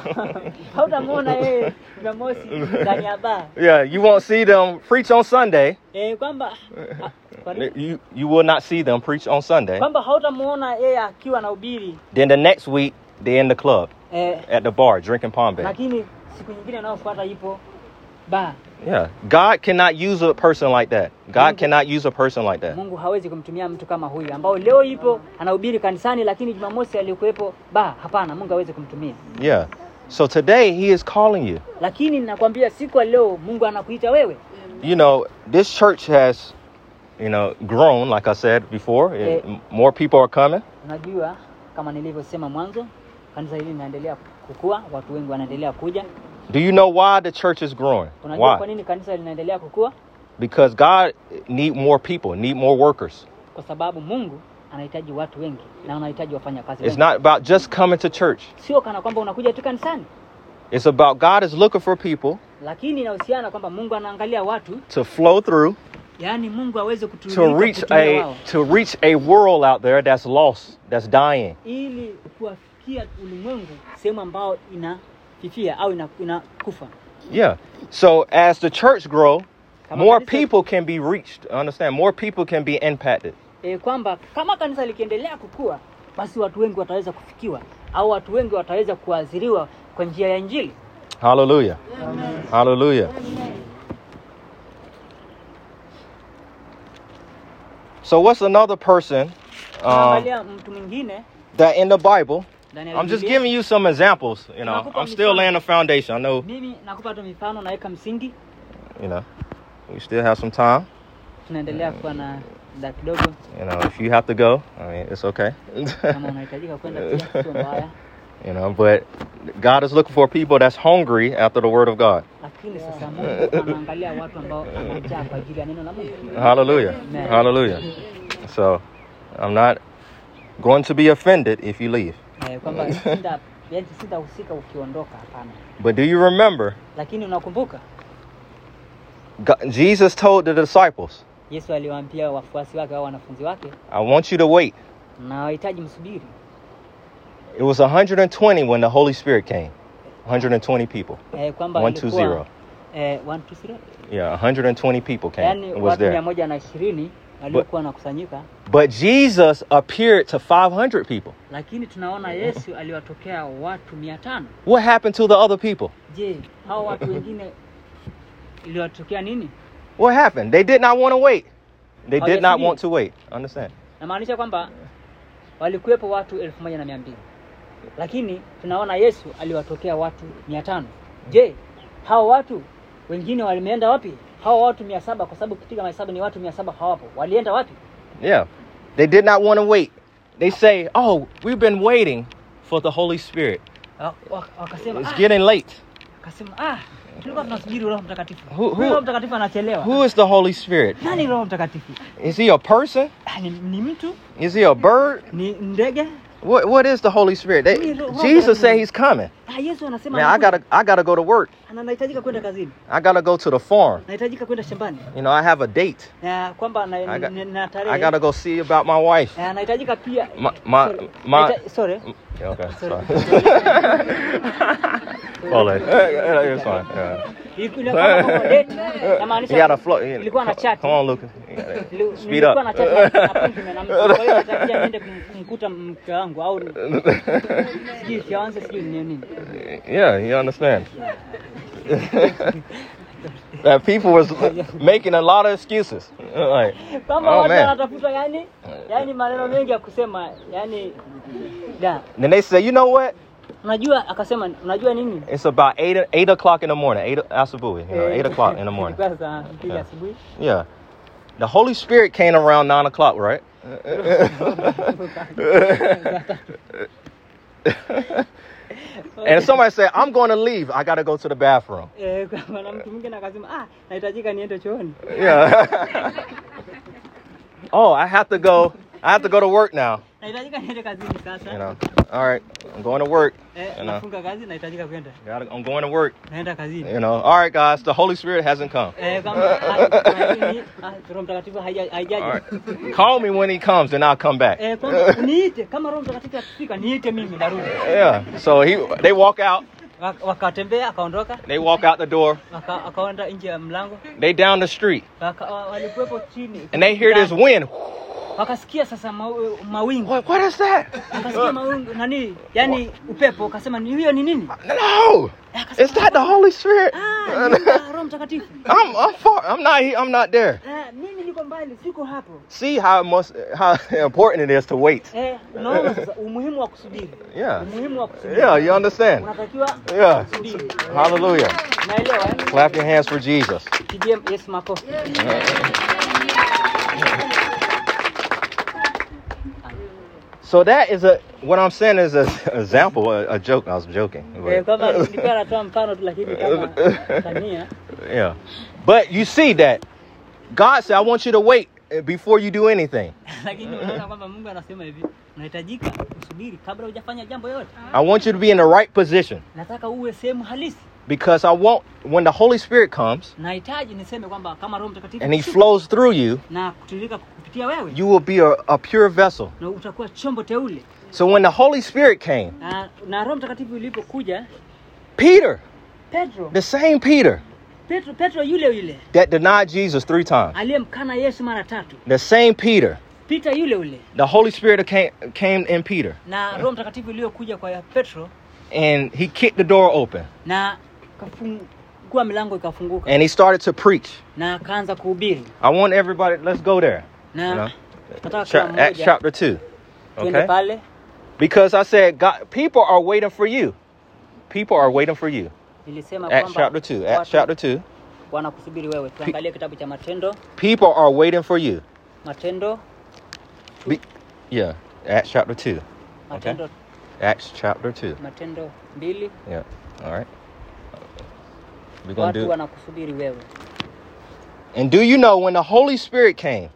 hautamwona yeye jumamosi ndani ya baa Yeah, you won't see them preach on Sunday. e, ah, nini? You you will not see them preach on Sunday. kwamba hautamuona yeye akiwa na ubiri Then the next week they're in the club eh, at the bar drinking Pombe. lakini siku nyingine inayofuata ipo baa Yeah, God cannot use a person like that. God Mungu- cannot use a person like that. mungu hawezi kumtumia mtu kama huyu ambao leo ipo anahubiri kanisani lakini jumamosi alikuwepo baa hapana mungu hawezi kumtumia Yeah. So today he is calling you. lakini nakwambia siku ya leo mungu anakuita wewe You know, this church has, you know, grown like I said before. Eh. More people are coming. unajua kama nilivyosema mwanzo kanisa hili linaendelea kukua watu wengi wanaendelea kuja Do you know why the church is growing? unajua kwa Why? nini kanisa linaendelea kukua Because God need more people, need more workers. kwa sababu mungu anahitaji watu wengi na anahitaji wafanya kazi It's not about just coming to church. sio kana kwamba unakuja tu kanisani It's about God is looking for people lakini inahusiana kwamba mungu anaangalia watu to flow through yaani mungu aweze to reach a wao to reach a world out there that's lost, that's dying. ili kuwafikia ulimwengu sehemu ambao inafifia au inakufa Yeah. So as the church grow, more people can be reached. Understand? More people can be impacted. e, kwamba kama kanisa likiendelea kukua basi watu wengi wataweza kufikiwa au watu wengi wataweza kuadhiriwa kwa njia ya injili Hallelujah. Hallelujah. So what's another person um, Tunaangalia mtu mwingine that in the Bible? I'm just giving you some examples. You know, I'm still laying the foundation. I know, mimi nakupa mifano naweka msingi you know, we still have some time. tunaendelea mm. kuwa na muda kidogo You know, if you have to go, I mean, it's okay. kama unahitajika kwenda pia sio mbaya you know, but God is looking for people that's hungry after the Word of God. lakini sasa mungu anaangalia watu ambao wanajaa kwa ajili ya neno la mungu Hallelujah. Hallelujah. So, I'm not going to be offended if you leave. Eh, kwamba sita yani sitahusika ukiondoka hapana But do you remember, lakini unakumbuka God, Jesus told the disciples, yesu aliwaambia wafuasi wake au wanafunzi wake I want you to wait. na wahitaji msubiri It was 120 when the Holy Spirit came. 120 people. eh, kwamba One, two, ilikuwa, zero. eh, one, two, zero. Yeah, 120 people came. yani was there. moja na ishirini waliokuwa wanakusanyika But Jesus appeared to 500 people. lakini tunaona yesu aliwatokea watu mia tano What happened to the other people? je hao watu wengine iliwatokea nini What happened? They did not want to wait. They did not want to wait. Understand? namaanisha kwamba walikuwepo watu elfu moja na mia mbili lakini tunaona yesu aliwatokea watu mia tano je hao watu wengine walimeenda wapi hao watu mia saba kwa sababu kupiga mahesabu ni watu mia saba hawapo walienda wapi Yeah. They did not want to wait. They say, "Oh, we've been waiting for the Holy Spirit. Wa- wa- wakasema It's ah, getting late." akasema ah, tulikuwa tunasubiri roho mtakatifu Who- who- roho mtakatifu anachelewa Who is the Holy Spirit? nani roho mtakatifu Is he a person? ah, ni, ni mtu Is he a bird? ni ndege What what is the Holy Spirit? They, Who is the Holy Jesus said he's coming. Ah, yesu anasema Man, I gotta I gotta go to work. Kwenda kazini I gotta go to the farm. nahitajika kwenda shambani You know, I have a date. na kwamba na, I got- na, na I gotta go see about my wife. Pia My- my- sorry, my- sorry. Okay. Sorry. On. It's fine. Yeah. Ilikuwa kama kwa date, namaanisha He got a flow. ilikuwa na chat. Come on, Lucas. Speed up. na chat na appointment na mtu. Kwa hiyo natarajia niende kum- kumkuta mke wangu au sijui fiance sijui ni nini. Yeah, you understand. that people was making a lot of excuses. Like, oh man. wanatafuta yani yani maneno mengi ya kusema yani da. Then they say, you know what? Unajua akasema unajua nini? It's about eight eight o'clock in the morning. Eight asubuhi. You know, Eh, eight o'clock in the morning. ilikuwa saa mbili Yeah. Yeah. The Holy Spirit came around nine o'clock, right? and somebody said, I'm going to leave. I got to go to the bathroom. Eh, kwa na mtu mwingine akasema ah, nahitajika niende chooni. Yeah. oh, I have to go. I have to go to work now. Nahitajika niende kazini sasa. You know. All right. I'm going to work. Eh, You know. nafunga kazi nahitajika kwenda. Gotta, I'm going to work. Naenda kazini. You know. All right, guys. The Holy Spirit hasn't come. Eh, kama ah, ah, Roho Mtakatifu haijaja. All right. Call me when he comes, and I'll come back. Eh, niite kama Roho Mtakatifu akifika niite mimi narudi. Yeah. So he, they walk out. Wakatembea akaondoka, They walk out the door. akaenda nje ya mlango, They down the street, walikuwepo chini. and they hear this wind. Wakasikia sasa ma- mawingu. What? What is that? Wakasikia mawingu nani? Yaani upepo, akasema ni hiyo ni nini? No. Akasema, Is that the Holy Spirit? Ah, ni Roho Mtakatifu. I'm I'm far. I'm not. he- I'm not there. Mimi niko mbali, siko hapo. See how much how important it is to wait. Eh, unaona sasa umuhimu wa kusubiri. Yeah. Umuhimu wa kusubiri. Yeah. You understand? Unatakiwa Yeah. kusubiri. Hallelujah. Naelewa eh? Clap your hands for Jesus. Pigie Yesu makofi. So that is a what I'm saying is a example, a, a joke. I was joking. Eh, but- kwamba nilikuwa natoa mfano tu lakini kama tania. yeah. But you see that God said, I want you to wait uh, before you do anything. Lakini unaona kwamba Mungu anasema hivi, unahitajika usubiri kabla hujafanya jambo yote. I want you to be in the right position Nataka uwe sehemu halisi. because I want when the Holy Spirit comes Nahitaji niseme kwamba kama Roho Mtakatifu and He flows through you, na kutiririka kupitia wewe you will be a, a pure vessel. na utakuwa chombo teule. So when the Holy Spirit came, Na, na Roho Mtakatifu ilipokuja, Peter, Petro, the same Peter Petro, Petro yule yule that denied Jesus three times, aliyemkana Yesu mara tatu, the same Peter Peter yule ule the Holy Spirit came, came in Peter na Roho Mtakatifu kwa Petro and he kicked the door open na milango ikafunguka and he started to preach. na akaanza kuhubiri I want everybody, let's go there. na You know? nataka kila Cha- Acts chapter 2. Okay? pale Because I said, God, people are waiting for you. People are waiting for you. Acts chapter 2. Acts chapter 2. wanakusubiri wewe tuangalie kitabu cha matendo People are waiting for you. matendo Be- yeah. Acts chapter 2. matendo Acts chapter 2. matendo mbili Yeah. All right. We're watu do wanakusubiri wewe And do you know when the Holy Spirit came?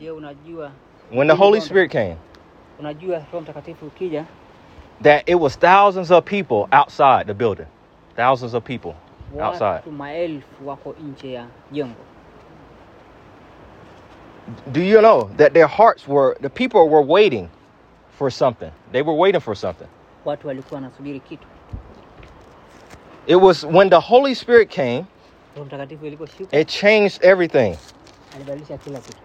je unajua When the Holy Spirit came, unajua roho mtakatifu ukija that it was thousands of people outside the building. Thousands of people outside. watu maelfu wako nje ya jengo Do you know that their hearts were, the people were waiting for something? They were waiting for something. watu walikuwa wanasubiri kitu It was when the Holy Spirit came, roho mtakatifu iliposhuka it changed everything. alibadilisha kila kitu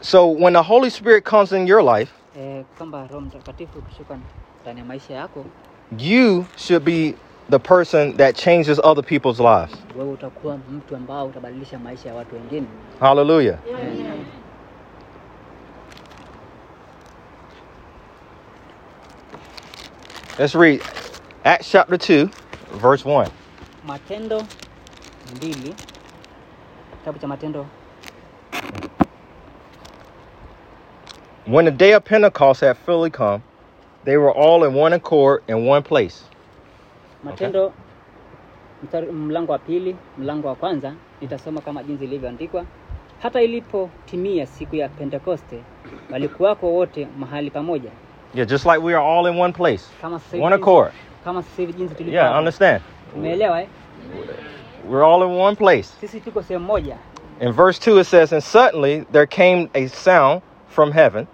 So when the Holy Spirit comes in your life, e, kwamba roho mtakatifu ukishuka ndani ya maisha yako you should be the person that changes other people's lives. wewe utakuwa mtu ambao utabadilisha maisha ya watu wengine Hallelujah. Let's read Acts chapter 2, verse 1. matendo mbili kitabu cha matendo When the day of Pentecost had fully come, they were all in one accord in one place. matendo mstari- mlango wa pili mlango wa kwanza nitasoma kama jinsi ilivyoandikwa hata ilipotimia siku ya pentekoste walikuwako wote mahali pamoja Yeah, just like we are all in one place, kama sasa hivi one accord. Kama sasa hivi jinsi tulivyo Yeah, hapa. understand. umeelewa eh? We're all in one place. sisi tuko sehemu moja In verse 2, it says, And suddenly there came a sound from heaven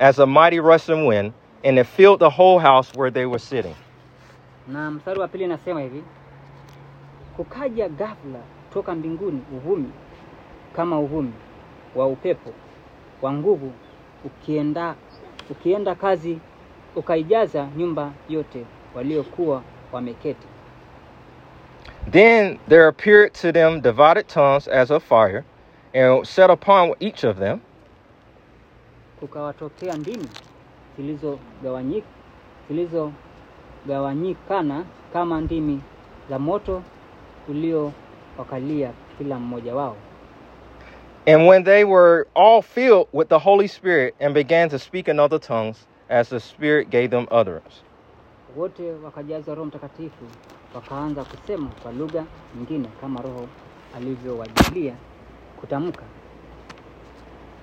as a mighty rushing wind, and it filled the whole house where they were sitting. na mstari wa pili nasema hivi kukaja ghafla toka mbinguni uvumi kama uvumi wa upepo wa nguvu ukienda ukienda kazi ukaijaza nyumba yote waliokuwa wameketi Then there appeared to them divided tongues as of fire, and set upon each of them. kukawatokea ndimi zilizogawanyika zilizogawanyikana kama ndimi za moto uliowakalia kila mmoja wao And when they were all filled with the Holy Spirit and began to speak in other tongues, as the Spirit gave them utterance. Wote wakajazwa roho mtakatifu wakaanza kusema kwa lugha nyingine kama roho alivyowajilia kutamka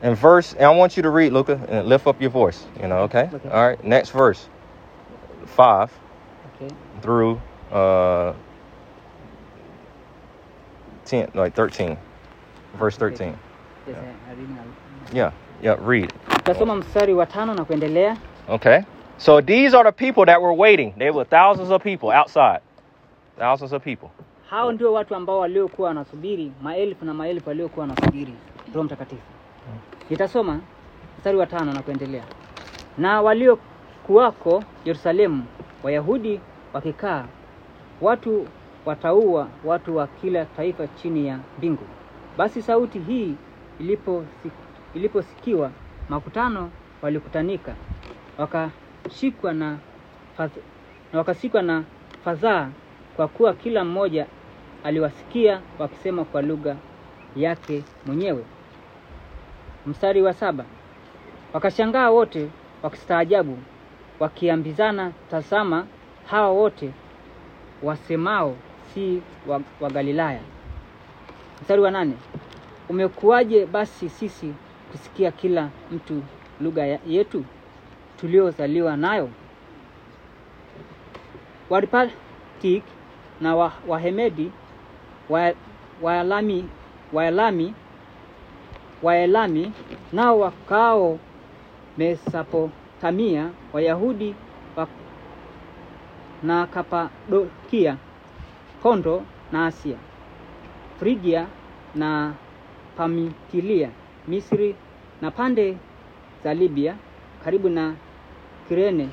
And verse, and I want you to read, Luca, and lift up your voice, you know, okay? Okay. All right, next verse, 5 okay? through uh, 10, like 13, verse 13. Yes, I- I read now. Yeah, yeah, read. Tutasoma mstari wa tano na kuendelea. Okay? So these are the people that were waiting. There were thousands of people outside. Thousands of people. Hao ndio watu ambao waliokuwa wanasubiri, maelfu na maelfu waliokuwa wanasubiri Roho Mtakatifu. Nitasoma mstari wa tano na kuendelea. Na waliokuwako Yerusalemu, Wayahudi wakikaa, watu wataua watu wa kila taifa chini ya mbingu. Basi sauti hii ilipo iliposikiwa, makutano walikutanika, wakashikwa na faz... na wakashikwa na fadhaa, kwa kuwa kila mmoja aliwasikia wakisema kwa lugha yake mwenyewe. Mstari wa saba, wakashangaa wote wakistaajabu, wakiambizana, tazama, hawa wote wasemao si wa, wa Galilaya. Mstari wa nane, umekuwaje basi sisi kusikia kila mtu lugha yetu tuliozaliwa nayo? Waripatik na wa, Wahemedi wa, Waelami, Waalami, Waelami nao wakao Mesopotamia, Wayahudi wa, na Kapadokia, Ponto na Asia, Frigia na Pamitilia, Misri na pande za Libya karibu na Kirene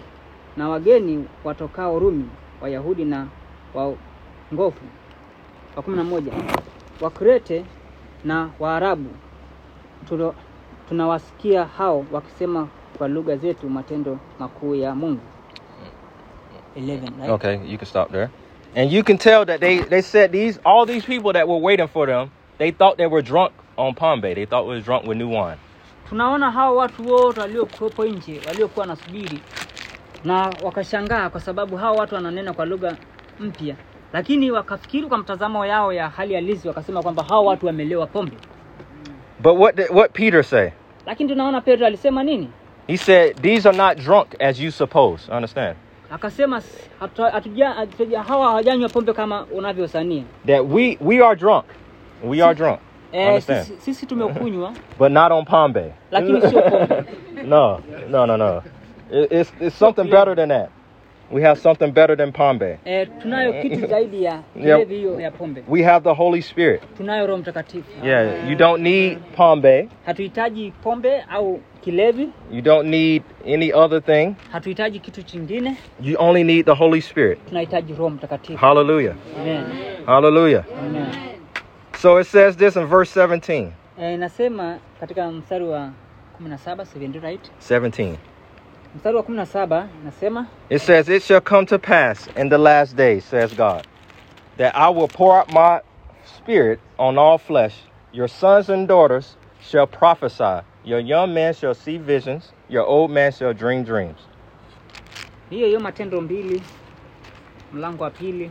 na wageni watokao Rumi, Wayahudi na Wangofu. wa kumi na moja Wakrete na Waarabu tunawasikia hao wakisema kwa lugha zetu matendo makuu ya Mungu. 11, right? Okay, you can stop there. And you can tell that they, they said these all these people that were waiting for them, they thought they were drunk on Pombe. They thought was drunk with new wine. Tunaona hao watu wote waliokuwepo nje waliokuwa wanasubiri na wakashangaa kwa sababu hao watu wananena kwa lugha mpya, lakini wakafikiri kwa mtazamo yao ya hali halisi, wakasema kwamba hao watu wamelewa pombe. But what did, what Peter say? Lakini tunaona Petro alisema nini? He said these are not drunk as you suppose. Understand? Akasema "S- hatu- hatuja- hatuja- hawa hawajanywa pombe kama unavyosania. That we we are drunk. We are drunk. E, Understand? sisi, sisi tumekunywa But not on Pombe. lakini sio pombe. no, no, no, no. It, it's it's something better than that. We have something better than Pombe. E, eh, tunayo kitu zaidi ya kilevi hiyo ya pombe. We have the Holy Spirit. Tunayo Roho Mtakatifu. Yeah, you don't need Pombe. Hatuhitaji pombe au kilevi, You don't need any other thing. hatuhitaji kitu chingine, You only need the Holy Spirit. tunahitaji Roho Mtakatifu. Hallelujah. Amen. Hallelujah. Amen. So it says this in verse 17. Eh, e, nasema katika mstari wa 17, 17 right? 17. Mstari wa 17 nasema It says, It shall come to pass in the last days, says God, that I will pour out my spirit on all flesh. Your sons and daughters shall prophesy. Your young men shall see visions. Your old men shall dream dreams. hiyo hiyo Matendo mbili mlango wa pili,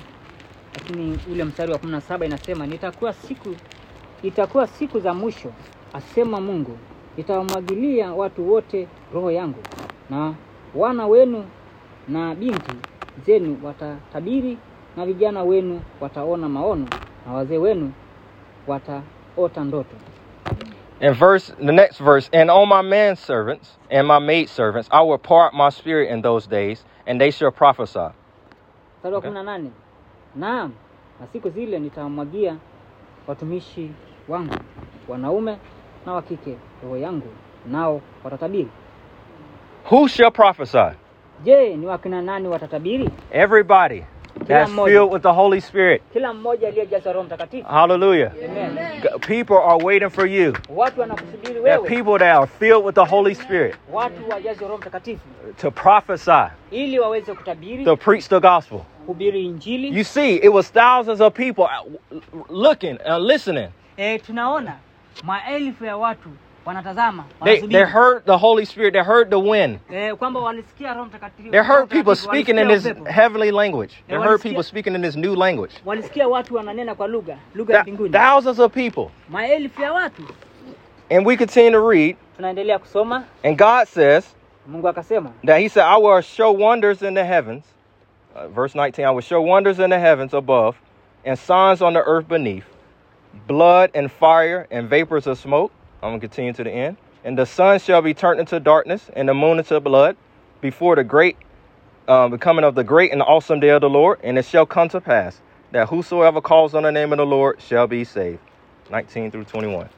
lakini ule mstari wa 17 inasema nitakuwa siku itakuwa siku za mwisho, asema Mungu, nitawamwagilia watu wote roho yangu, na wana wenu na binti zenu watatabiri, na vijana wenu wataona maono, na wazee wenu wataota ndoto. And verse the next verse, and on my manservants and my maidservants I will pour out my spirit in those days, and they shall prophesy. Okay. Naam, na siku zile nitamwagia watumishi wangu wanaume na wa kike roho yangu, nao watatabiri. Who shall prophesy? Je, ni wakina nani watatabiri? Everybody that's filled with the Holy Spirit. Kila mmoja aliyejazwa Roho Mtakatifu. Hallelujah. Amen. People are waiting for you. That people that are filled with the Holy Spirit watu wajazwe Roho Mtakatifu to prophesy, ili waweze kutabiri, to preach the gospel. You see, it was thousands of people uh, looking and listening. Tunaona maelfu ya watu wanatazama, They, heard the Holy Spirit, they heard the wind, e, kwamba walisikia Roho Mtakatifu. they heard people speaking in this heavenly language, they heard people speaking in this new language. walisikia watu wananena kwa lugha lugha ya Th- thousands of people. maelfu ya watu. And we continue to read, and God says that He said, I will show wonders in the heavens. Uh, verse 19, I will show wonders in the heavens above, and signs on the earth beneath, blood and fire and vapors of smoke. I'm going to continue to the end. And the sun shall be turned into darkness, and the moon into blood, before the great uh, coming of the great and awesome day of the Lord. And it shall come to pass that whosoever calls on the name of the Lord shall be saved. 19 through 21.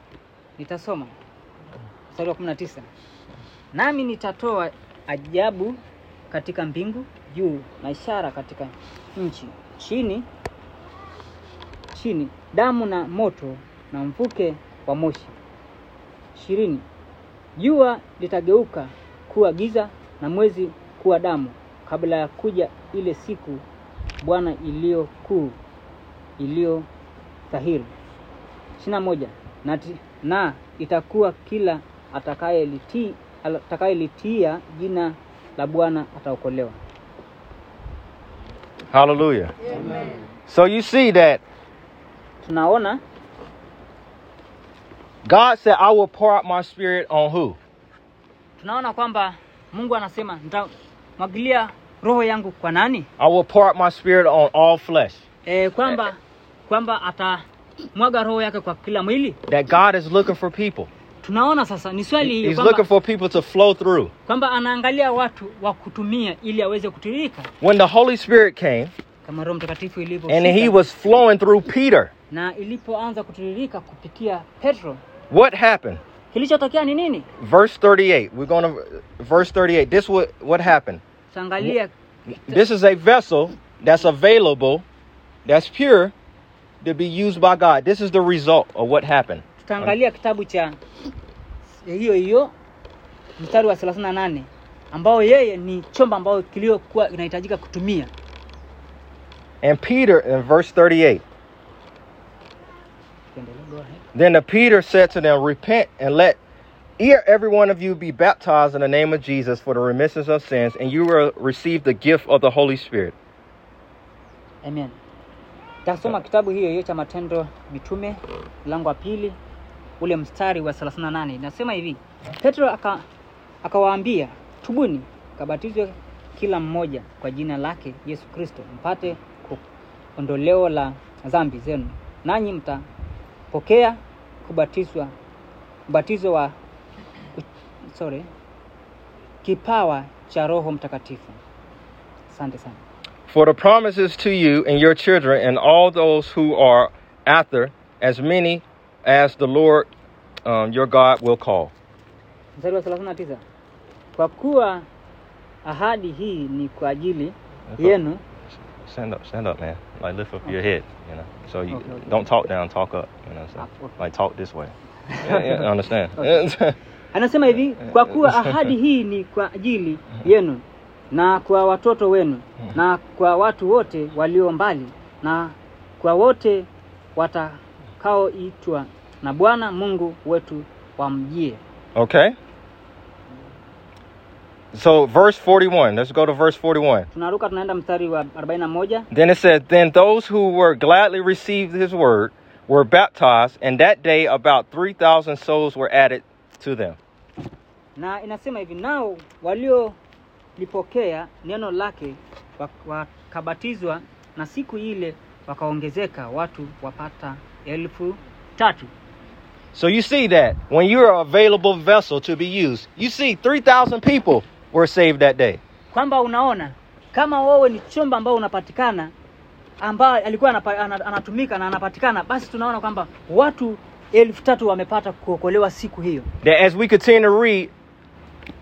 nitasoma mstari wa 19, nami nitatoa ajabu katika mbingu juu na ishara katika nchi chini chini, damu na moto na mvuke wa moshi. Ishirini, jua litageuka kuwa giza na mwezi kuwa damu kabla ya kuja ile siku Bwana iliyo kuu iliyo dhahiri. ishirini na moja na, na itakuwa kila atakayelitii atakayelitia jina la Bwana ataokolewa. Hallelujah. So you see that Tunaona God said, I will pour out my spirit on who? tunaona kwamba Mungu anasema nitamwagilia roho yangu kwa nani? I will pour out my spirit on all flesh. E, kwamba kwamba atamwaga roho yake kwa kila mwili. That God is looking for people. Tunaona sasa ni swali hiyo looking for people to flow through. kwamba anaangalia watu wa kutumia ili aweze kutiririka When the Holy Spirit came kama Roho Mtakatifu and he was flowing through Peter, na ilipoanza kutiririka kupitia Petro, what happened? ni nini Verse 38. We're going to verse 38. This what what happened. This is a vessel that's available, that's pure, to be used by God. This is the result of what happened. tutaangalia kitabu cha hiyo hiyo mstari wa 38 ambao yeye ni chombo ambao kiliokuwa inahitajika kutumia And Peter in verse 38. Tuendelee, go ahead. Then the Peter said to them, Repent and let every one of you be baptized in the name of Jesus for the remission of sins, and you will receive the gift of the Holy Spirit. Amen. Tasoma kitabu hiyo hiyo cha Matendo Mitume mlango wa pili ule mstari wa 38 nasema hivi, Petro aka akawaambia, tubuni kabatizwe kila mmoja kwa jina lake Yesu Kristo mpate ondoleo la dhambi zenu, nanyi mtapokea kubatizwa ubatizo wa sorry, kipawa cha Roho Mtakatifu. Asante sana. For the promises to you and your children and all those who are after, as many as the Lord um, your God will call. mstari wa 39 kwa kuwa ahadi hii ni kwa ajili yenu Stand up, stand up, man. Like lift up your head, you know. So you Okay, okay. don't talk down, talk up, you know. So, okay. like talk this way. yeah, yeah, understand? anasema hivi kwa kuwa ahadi hii ni kwa ajili yenu na kwa watoto wenu na kwa watu wote walio mbali na kwa wote watakaoitwa na bwana mungu wetu wamjie okay. So verse 41. Let's go to verse 41. tunaruka tunaenda mstari wa 41 Then it says, Then those who were gladly received his word were baptized, and that day about 3,000 souls were added to them. na inasema hivi nao waliolipokea neno lake wakabatizwa na siku ile wakaongezeka watu wapata elfu tatu So you see that when you're an available vessel to be used, you see 3,000 people were saved that day. kwamba unaona kama wewe ni chombo ambao unapatikana ambaye alikuwa anapa, anatumika na anapatikana basi tunaona kwamba watu elfu tatu wamepata kuokolewa siku hiyo That as we continue to read,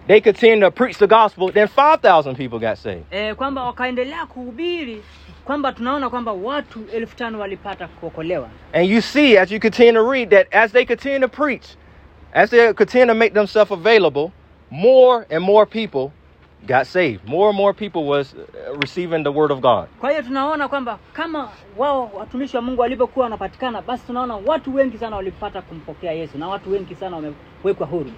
they continue to preach the gospel, then 5,000 people got saved. e, kwamba wakaendelea kuhubiri kwamba tunaona kwamba watu elfu tano walipata kuokolewa And you see, as you continue to read, that as they continue to preach, as they continue to make themselves available, more and more people got saved. More and more people was uh, receiving the word of God. Kwa hiyo tunaona kwamba kama wao watumishi wa Mungu walivyokuwa wanapatikana, basi tunaona watu wengi sana walipata kumpokea Yesu na watu wengi sana wamewekwa huru.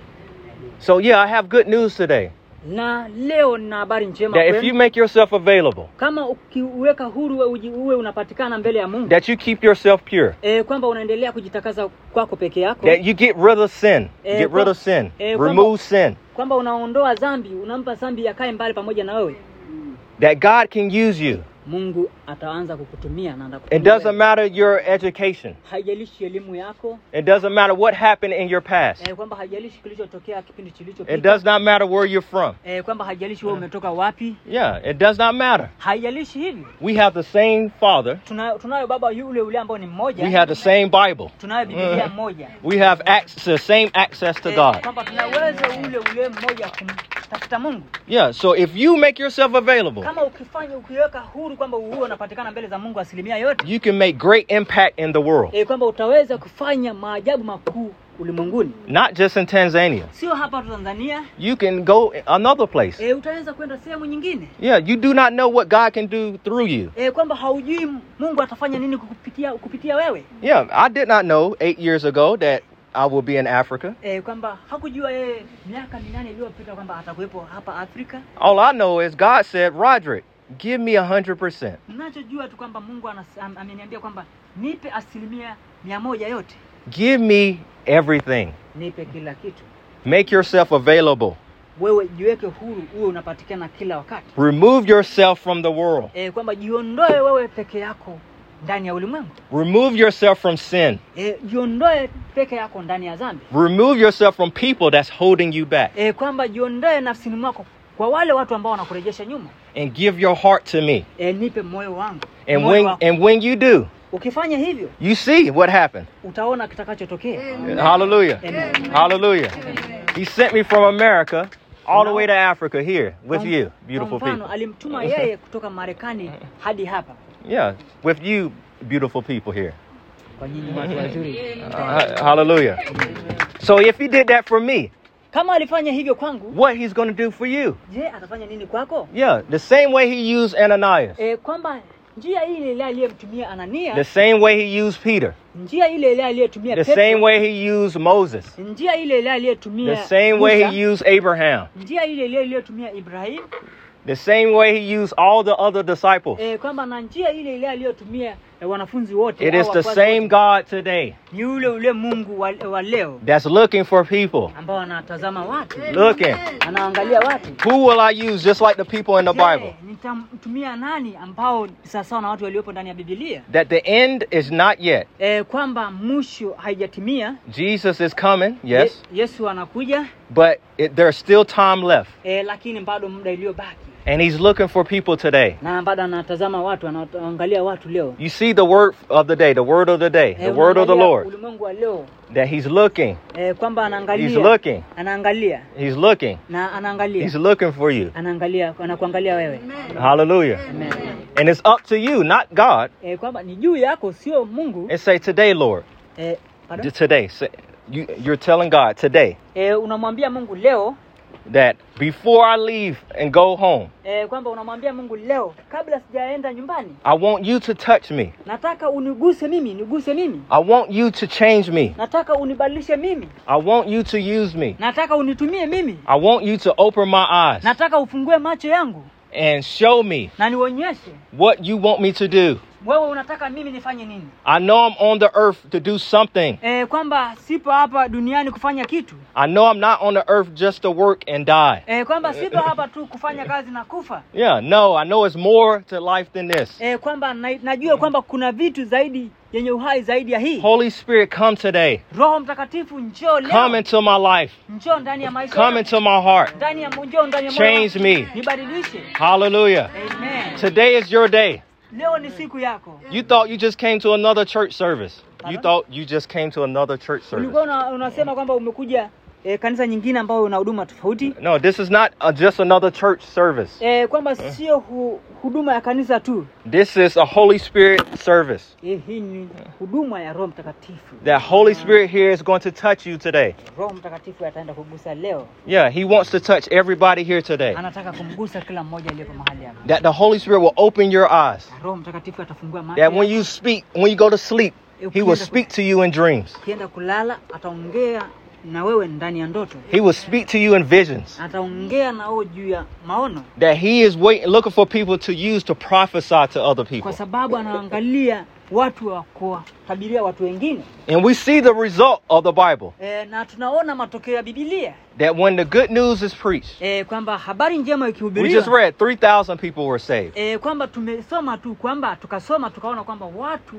So yeah, I have good news today. Na leo nina habari njema That if you make yourself available, kama ukiweka huru uwe, unapatikana mbele ya Mungu that you keep yourself pure, e, kwamba unaendelea kujitakasa kwako peke yako that you get rid of sin, Eh, get rid of sin, eh, remove sin, kwamba unaondoa dhambi, unampa dhambi yakae mbali pamoja na wewe, that God can use you. Mungu ataanza kukutumia na It doesn't matter your education. Haijalishi elimu yako It doesn't matter what happened in your past. e, kwamba haijalishi kilichotokea kipindi It does not matter where you're from. e, kwamba haijalishi wewe umetoka wapi, Yeah, it does not matter. haijalishi hivyo. We have the same Father. Tunayo, tunayo baba yule yule ambao ni mmoja, We have the same Bible. tunayo Biblia mm. moja We have access, the same access to Eh, God. kwamba tuna uwezo ule ule mmoja kumtafuta Mungu. Yeah, so if you make yourself available, Kama ukifanya ukiweka huru kwamba uwe unapatikana mbele za Mungu asilimia yote you can make great impact in the world. e, kwamba utaweza kufanya maajabu makuu ulimwenguni, Not just in Tanzania. sio hapa tu Tanzania. You can go another place. E, utaweza kwenda sehemu nyingine Yeah, you do not know what God can do through you. e, kwamba haujui Mungu atafanya nini kupitia kupitia wewe Yeah, I did not know eight years ago that I will be in Africa. kwamba hakujua yeye miaka minane iliyopita kwamba atakuwepo hapa Afrika. All I know is God said, Rodrick, give me a hundred percent. Mnachojua tu kwamba Mungu ameniambia kwamba nipe asilimia mia moja yote, Give me everything. nipe kila kitu. Make yourself available. Wewe jiweke huru, uwe unapatikana kila wakati Remove yourself from the world. e, kwamba jiondoe wewe peke yako ndani ya ulimwengu Remove yourself from sin. e, jiondoe peke yako ndani ya dhambi Remove yourself from people that's holding you back. e, kwamba jiondoe nafsini mwako kwa wale watu ambao wanakurejesha nyuma And give your heart to me. e, nipe moyo wangu And moyo when wako. and when you do, ukifanya hivyo you see what happened. utaona kitakachotokea Hallelujah. Amen. Hallelujah. He sent me from America all the way to Africa here with Kwa- you, beautiful mfano people. alimtuma yeye kutoka marekani hadi hapa Yeah, with you, beautiful people here. kwa nyinyi watu wazuri Uh, hallelujah. So if he did that for me, kama alifanya hivyo kwangu what he's going to do for you? je atafanya nini kwako? Yeah, the same way he used Ananias, e, kwamba njia ile ile aliyemtumia anania the same way he used Peter, njia ile ile aliyetumia the same way he used Moses, njia ile ile aliyetumia the same way he used Abraham, njia ile ile aliyotumia Ibrahim. The same way he used all the other disciples. e, kwamba na njia ile ile aliyotumia Eh, wanafunzi wote It the same God today ni ule ule Mungu wa, wa leo that's looking for people. ambao anatazama watu Looking. anaangalia watu Who will I use just like the people in the Bible? nitamtumia nani ambao sawasawa na watu waliopo ndani ya Biblia That the end is not yet. e, kwamba mwisho haijatimia Jesus is coming, yes, Ye, Yesu anakuja but it, there's still time left. e, lakini bado muda iliyobaki And he's looking for people today. na bado anatazama watu anaangalia watu leo. You see the word of the day, the word of the day, the Eh, word of the Lord. ulimwengu wa leo. That he's looking, eh, e, he's looking, he's looking, na anaangalia. He's looking for you. anaangalia anakuangalia wewe. Hallelujah. Amen. And it's up to you, not God. E, kwamba ni juu yako sio Mungu. And say, today, Lord, eh, today. Say, you, you're telling God today unamwambia Mungu leo that before I leave and go home, e, kwamba unamwambia Mungu leo kabla sijaenda nyumbani I want you to touch me. nataka uniguse mimi niguse mimi I want you to change me. nataka unibadilishe mimi I want you to use me. nataka unitumie mimi I want you to open my eyes nataka ufungue macho yangu and show me na nionyeshe what you want me to do. Wewe unataka mimi nifanye nini I know I'm on the earth to do something. e, kwamba sipo hapa duniani kufanya kitu I know I'm not on the earth just to work and die. e, kwamba sipo hapa tu kufanya kazi na kufa Yeah, no, I know it's more to life than this. e, kwamba na, najua kwamba kuna vitu zaidi yenye uhai zaidi ya hii Holy Spirit, come today. roho mtakatifu njoo Come into my life. njoo ndani ya maisha Come into my heart. ndani ya njoo ndani ya moyo Change me. nibadilishe Hallelujah. amen Today is your day. Leo ni siku yako You thought you just came to another church service. You thought you just came to another church service. ulikuwa unasema kwamba umekuja e, kanisa nyingine ambayo una huduma tofauti No, this is not uh, just another church service. e, kwamba sio hu, huduma ya kanisa tu This is a Holy Spirit service. e, hii ni huduma ya roho mtakatifu That Holy Spirit here is going to touch you today. roho mtakatifu ataenda kugusa leo Yeah, He wants to touch everybody here today. anataka kumgusa kila mmoja aliyepo mahali hapa That the Holy Spirit will open your eyes. roho mtakatifu atafungua macho That when you speak, when you go to sleep, He will speak to you in dreams. ukienda kulala ataongea na wewe ndani ya ndoto He will speak to you in visions. ataongea na wewe juu ya maono That He is waiting, looking for people to use to prophesy to other people. kwa sababu anaangalia watu wa watu wengine And we see the result of the Bible. e, na tunaona matokeo ya bibilia That when the good news is preached, e, kwamba habari njema we just read 3,000 people were saved. e, kwamba tumesoma tu kwamba tukasoma tukaona kwamba watu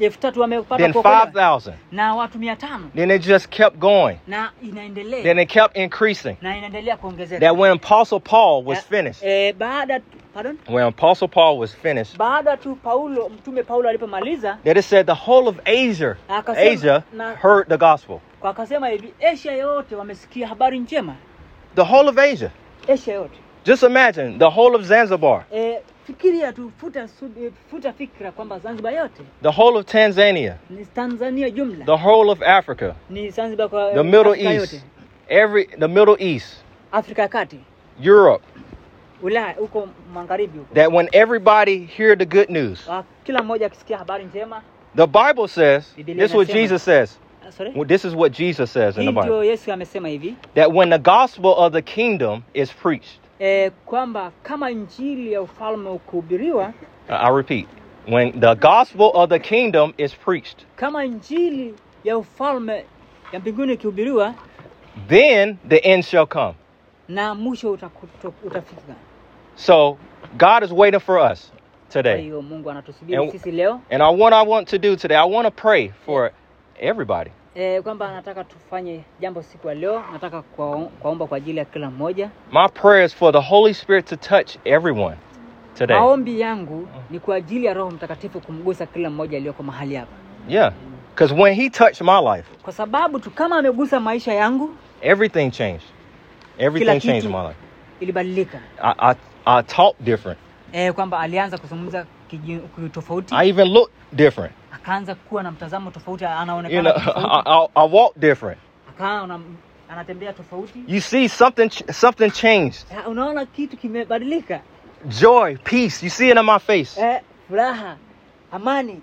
elfu tatu wamepata Then kuokolewa 5,000. na watu mia tano Then it just kept going. na inaendelea Then it kept increasing. na inaendelea kuongezeka That when Apostle Paul was Eh, finished, eh, baada pardon? When Apostle Paul was finished, baada tu Paulo mtume Paulo alipomaliza that it said the whole of Asia, Akasema- Asia na- heard the gospel. kwa akasema hivi Asia yote wamesikia habari njema. The whole of Asia. Asia yote. Just imagine the whole of Zanzibar, e, fikiria tu futa, futa fikra kwamba Zanzibar yote. The whole of Tanzania, ni Tanzania jumla. The whole of Africa, ni Zanzibar kwa the Middle Afrika East, yote. Every the Middle East, Afrika kati. Europe. Ulaya huko magharibi huko. That when everybody hear the good news, Ah, kila mmoja akisikia habari njema. The Bible says, this is what Jesus says. Ah, Well, This is what Jesus says in the Bible. ndio Yesu amesema hivi. That when the gospel of the kingdom is preached, e, kwamba kama injili ya ufalme ukuhubiriwa Uh, I repeat, when the gospel of the kingdom is preached, kama injili ya ufalme ya mbinguni ikihubiriwa then the end shall come. Na mwisho utakuto- utafika So God is waiting for us today. hiyo mungu anatusubiri And- And I, what I want to do today, I want to pray for everybody. e, kwamba nataka tufanye jambo siku ya leo nataka kwa- kwa ajili ya kila mmoja My prayer is for the Holy Spirit to touch everyone. today. maombi yangu ni kwa ajili ya roho mtakatifu kumgusa kila mmoja aliyoko mahali hapa Yeah. Because when he touched my life, kwa sababu tu kama amegusa maisha yangu everything changed. Everything changed in my life. ilibadilika I, I, I talk different. e, kwamba alianza kuzungumza tofauti I even look different. akaanza kuwa na mtazamo tofauti You anaonekana know, I, tofauti I, I walk different. akawa anatembea tofauti You see something something changed. Eh, unaona kitu kimebadilika Joy, peace. You see it in my face. eh, furaha amani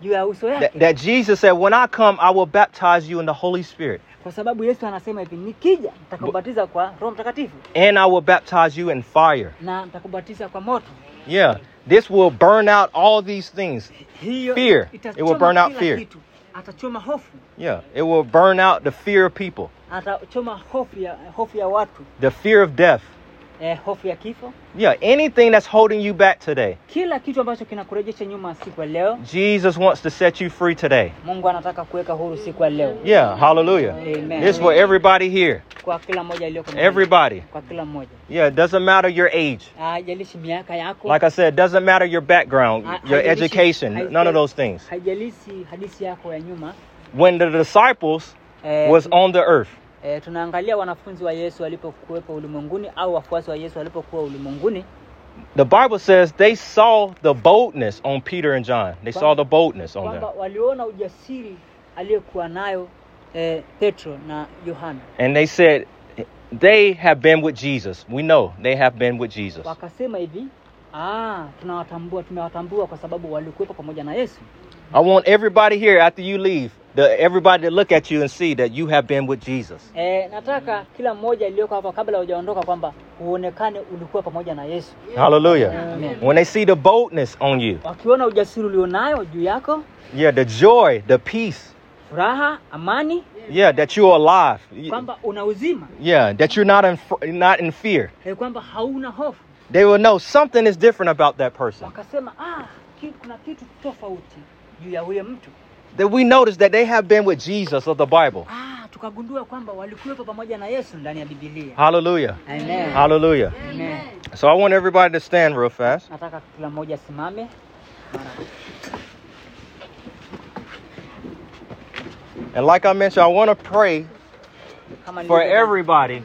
juu ya uso That, that Jesus said, when I come, I will baptize you in the Holy Spirit. Kwa sababu yesu anasema hivi nikija nitakubatiza kwa roho mtakatifu And I will baptize you in fire. na nitakubatiza kwa moto Yeah. This will burn out all these things. Fear. It will burn out fear. atachoma hofu Yeah. It will burn out the fear of people, atachoma hofu ya hofu ya watu the fear of death. Eh, hofu ya kifo Yeah. Anything that's holding you back today. kila kitu ambacho kinakurejesha nyuma siku ya leo Jesus wants to set you free today. mungu anataka kuweka huru siku ya leo Yeah. Hallelujah. Amen. This for everybody here. kwa kila mmoja aliyoko. Everybody. kwa kila mmoja Yeah. It doesn't matter your age. haijalishi miaka yako Like I said, it doesn't matter your background, your education, none of those things. haijalishi hadisi yako ya nyuma When the disciples eh, was on the earth, eh, tunaangalia wanafunzi wa yesu walipokuwepo ulimwenguni au wafuasi wa yesu walipokuwa ulimwenguni the Bible says they saw the boldness on Peter and John. They saw the boldness on them. waliona ujasiri aliyokuwa nayo eh, petro na yohana And they said, they have been with Jesus. We know they have been with Jesus. wakasema hivi ah, tunawatambua tumewatambua kwa sababu walikuwepo pamoja na yesu I want everybody here after you leave, the, everybody to look at you and see that you have been with Jesus. eh, nataka kila mmoja aliyoko hapa kabla hujaondoka kwamba uonekane ulikuwa pamoja na yesu Hallelujah. Amen. When they see the boldness on you, wakiona ujasiri ulionayo juu yako yeah, the joy, the peace, furaha amani yeah, that you're alive. Kwamba una uzima Yeah, that you're not in not in fear. eh, kwamba hauna hofu They will know something is different about that person. wakasema ah, kuna kitu tofauti juu ya huyo mtu That we notice that they have been with Jesus of the Bible. ah, tukagundua kwamba walikuwepo pamoja na yesu ndani ya bibilia Hallelujah. Amen. Hallelujah. Amen. So I want everybody to stand real fast. nataka kila mmoja asimame And like I mentioned, I want to pray for everybody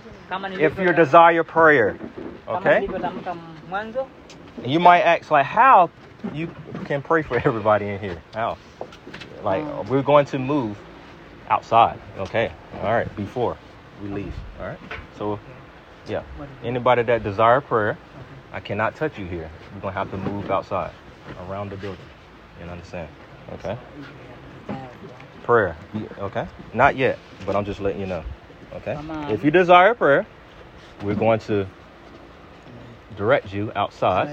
if you desire prayer. Okay? And you might ask, like, how you can pray for everybody in here? How? Like, mm. we're going to move outside. Okay. All right. Before we leave. All right. So, yeah. Anybody that desire prayer, I cannot touch you here. We're going to have to move outside around the building. You understand? Okay. Prayer. Okay. Not yet, but I'm just letting you know. Okay. If you desire prayer, we're going to direct you outside.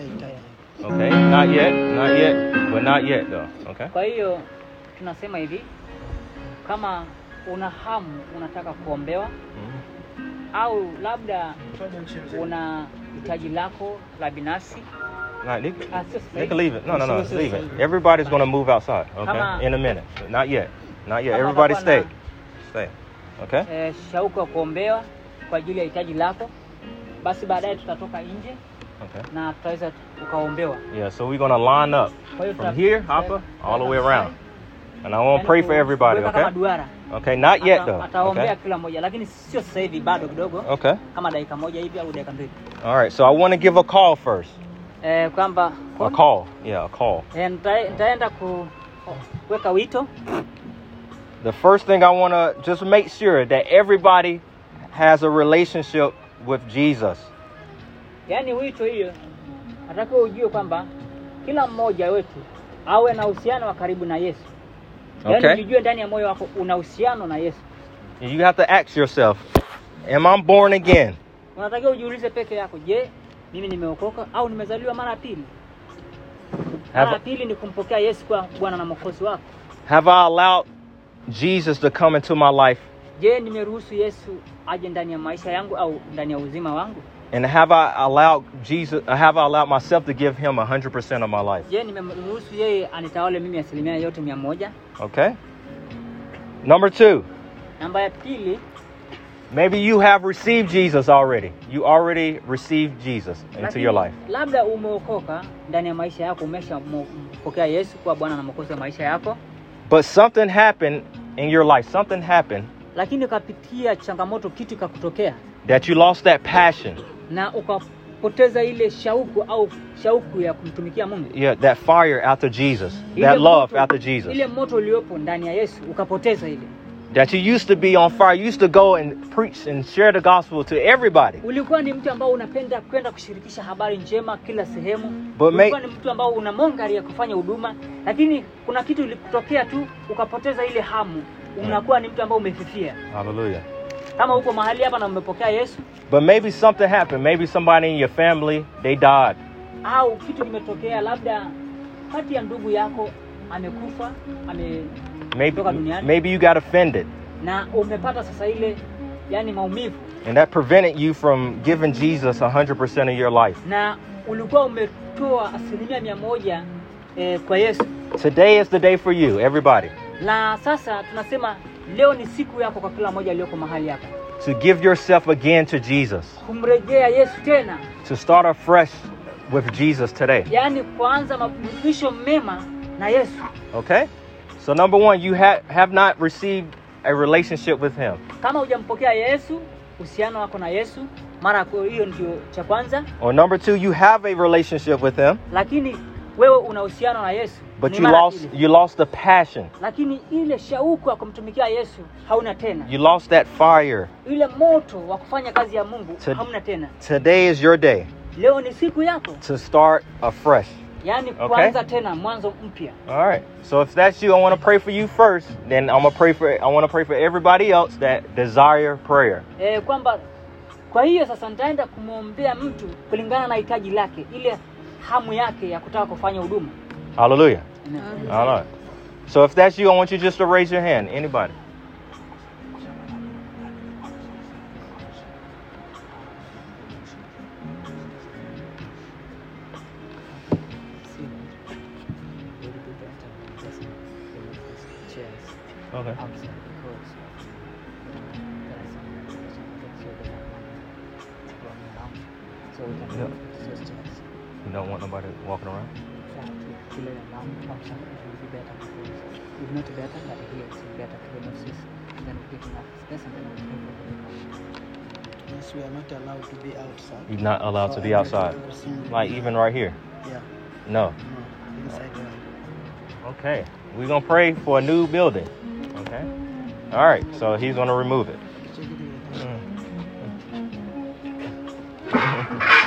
Okay. Not yet. Not yet. But not yet, though. Okay. Kwa hiyo tunasema hivi kama una hamu unataka kuombewa Mhm. au labda una hitaji lako la binafsi Not, they, ah, sio they can leave it. No, no, no. Sio- sio Leave it. Everybody's going to move outside. Okay. In a minute. Not yet. Not yet. Everybody stay. Stay. Okay. eh, shauku ya kuombewa kwa ajili ya hitaji lako basi baadaye tutatoka nje Okay. na tutaweza ukaombewa Yeah. So we're going to line up from here, Hopper, all the way around. And I want to pray for everybody. Okay. Okay. Not yet though. Okay. kila mmoja lakini sio sasa hivi bado kidogo Okay. kama dakika moja hivi au dakika mbili All right. So I want to give a call first. eh, A call. Yeah, a call. eh, nita- nitaenda ku, kuweka The first thing I want to just make sure that everybody has a relationship with Jesus. yaani wito hiyo nataka ujue kwamba kila mmoja wetu awe na uhusiano wa karibu na yesu yaani Okay. ujijue ndani ya moyo wako una uhusiano na yesu You have to ask yourself, am I born again? unatakiwa ujiulize peke yako je mimi nimeokoka au nimezaliwa mara pili Have, mara ya pili ni kumpokea yesu kwa bwana na mwokozi wako have I allowed Jesus to come into my life? je nimeruhusu yesu aje ndani ya maisha yangu au ndani ya uzima wangu And have I allowed Jesus, have I allowed myself to give him 100% of my life? je nimemruhusu yeye anitawale mimi asilimia yote mia moja Okay? Number two, namba ya pili Maybe you have received Jesus already. You already received Jesus into your life. labda umeokoka ndani ya maisha yako, umeshampokea Yesu kuwa Bwana na Mwokozi wa maisha yako, But something happened in your life. Something happened lakini ukapitia changamoto, kitu ikakutokea that you lost that passion. Na ukapoteza ile shauku au shauku ya kumtumikia Mungu, Yeah, that fire after Jesus. Ile That love moto- after Jesus. ile moto uliopo ndani ya Yesu ukapoteza ile. That you used to be on fire. You used to go and preach and share the gospel to everybody. Ulikuwa ni mtu ambao unapenda kwenda kushirikisha habari njema kila sehemu. But Ulikuwa ni mtu ambao una mongari ya kufanya huduma, lakini kuna kitu ilikutokea tu ukapoteza ile hamu. Unakuwa ni mtu ambao umefifia. Hallelujah. Kama uko mahali hapa na umepokea Yesu But maybe something happened. Maybe somebody in your family, they died. au kitu kimetokea, labda kati ya ndugu yako amekufa ame Maybe, duniani. maybe you got offended. na umepata sasa ile yani maumivu, And that prevented you from giving Jesus 100% of your life. na ulikuwa umetoa asilimia mia moja eh, kwa Yesu, Today is the day for you, everybody, na sasa tunasema leo ni siku yako kwa kila mmoja aliyoko mahali hapa to give yourself again to Jesus, kumrejea Yesu tena, to start afresh with Jesus today. yaani kuanza mafundisho mema na Yesu. Okay? So, number one, you ha- have not received a relationship with Him. Kama hujampokea Yesu, uhusiano wako na Yesu, mara hiyo ndio cha kwanza, Or number two, you have a relationship with Him, lakini wewe una uhusiano na Yesu but you lost you lost the passion. lakini ile shauku ya kumtumikia Yesu hauna tena, You lost that fire. ile moto wa kufanya kazi ya Mungu To- hamna tena. Today is your day Leo ni siku yako, to start afresh. Okay. tena mwanzo mpya. All right. So if that's you, I want to pray for you first. Then I'm gonna pray for I want to pray for everybody else that desire prayer. E, kwamba kwa hiyo sasa nitaenda kumwombea mtu kulingana na hitaji lake, ile hamu yake ya kutaka kufanya huduma. Hallelujah. Amen. All right. So if that's you, I want you just to raise your hand. Anybody? Okay. You don't want nobody walking around. Yes, we are not allowed to be outside. You're not allowed to be outside. Mm, Like even right here. Yeah, No. no, inside. yeah. Okay. We're gonna pray for a new building. Okay. All right. So he's gonna remove it. Check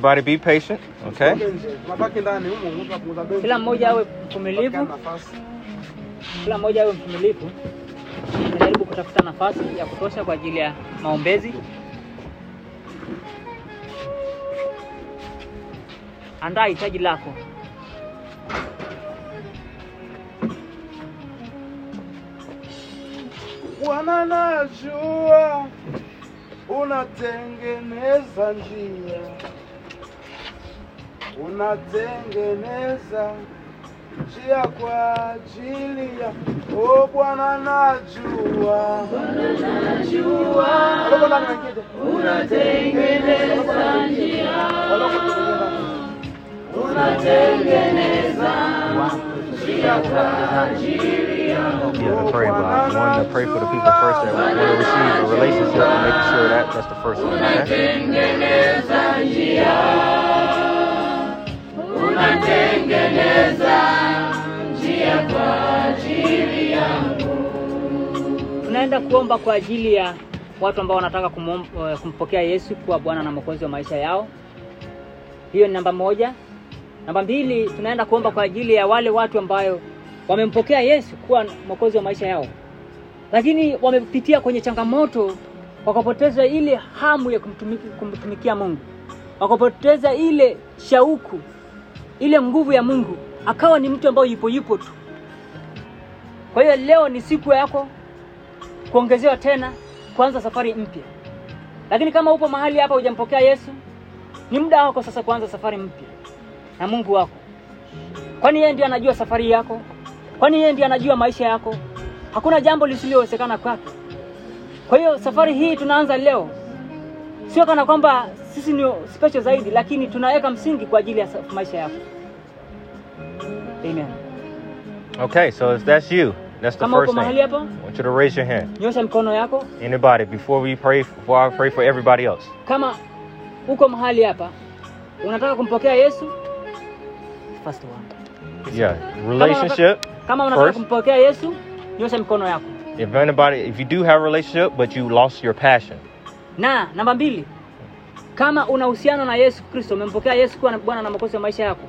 Everybody be patient. Okay. Kila mmoja awe mvumilivu, kila mmoja awe mvumilivu. Najaribu kutafuta nafasi ya kutosha kwa ajili ya maombezi. Andaa hitaji lako. Bwana najua unatengeneza njia, unatengeneza njia kwa ajili ya oh, Bwana najua, Wadogo ndani wengine. Wadogo tuko ndani. Yeah, to pray about. One to pray for the people first that want to receive a relationship and making sure that that's the first one. Okay? Tunaenda kuomba kwa ajili ya watu ambao wanataka eh, kumpokea Yesu kuwa Bwana na Mwokozi wa maisha yao. Hiyo ni namba moja. Namba mbili, tunaenda kuomba kwa ajili ya wale watu ambayo wamempokea Yesu kuwa Mwokozi wa maisha yao, lakini wamepitia kwenye changamoto wakapoteza ile hamu ya kumtumikia Mungu, wakapoteza ile shauku, ile nguvu ya Mungu, akawa ni mtu ambaye yupo yupo tu. Kwa hiyo leo ni siku yako kuongezewa tena, kuanza safari mpya. Lakini kama upo mahali hapa hujampokea Yesu, ni muda wako sasa kuanza safari mpya na Mungu wako, kwani yeye ndiye anajua safari yako, kwani yeye ndiye anajua maisha yako. Hakuna jambo lisilowezekana kwake. Kwa hiyo safari hii tunaanza leo, sio kana kwamba sisi ni special zaidi, lakini tunaweka msingi kwa ajili ya maisha yako. Amen. Okay, so if that's you, that's the Kama first thing. I want you to raise your hand. nyosha mkono yako. Anybody, before we pray, before I pray for everybody else. Kama uko mahali hapa unataka kumpokea Yesu, first one. Yeah, relationship. Kama unataka first. kumpokea Yesu, nyosha mikono yako. If anybody, if you do have a relationship, but you lost your passion. Na namba mbili, kama una uhusiano na Yesu Kristo, umempokea Yesu kuwa Bwana na Mwokozi wa maisha yako,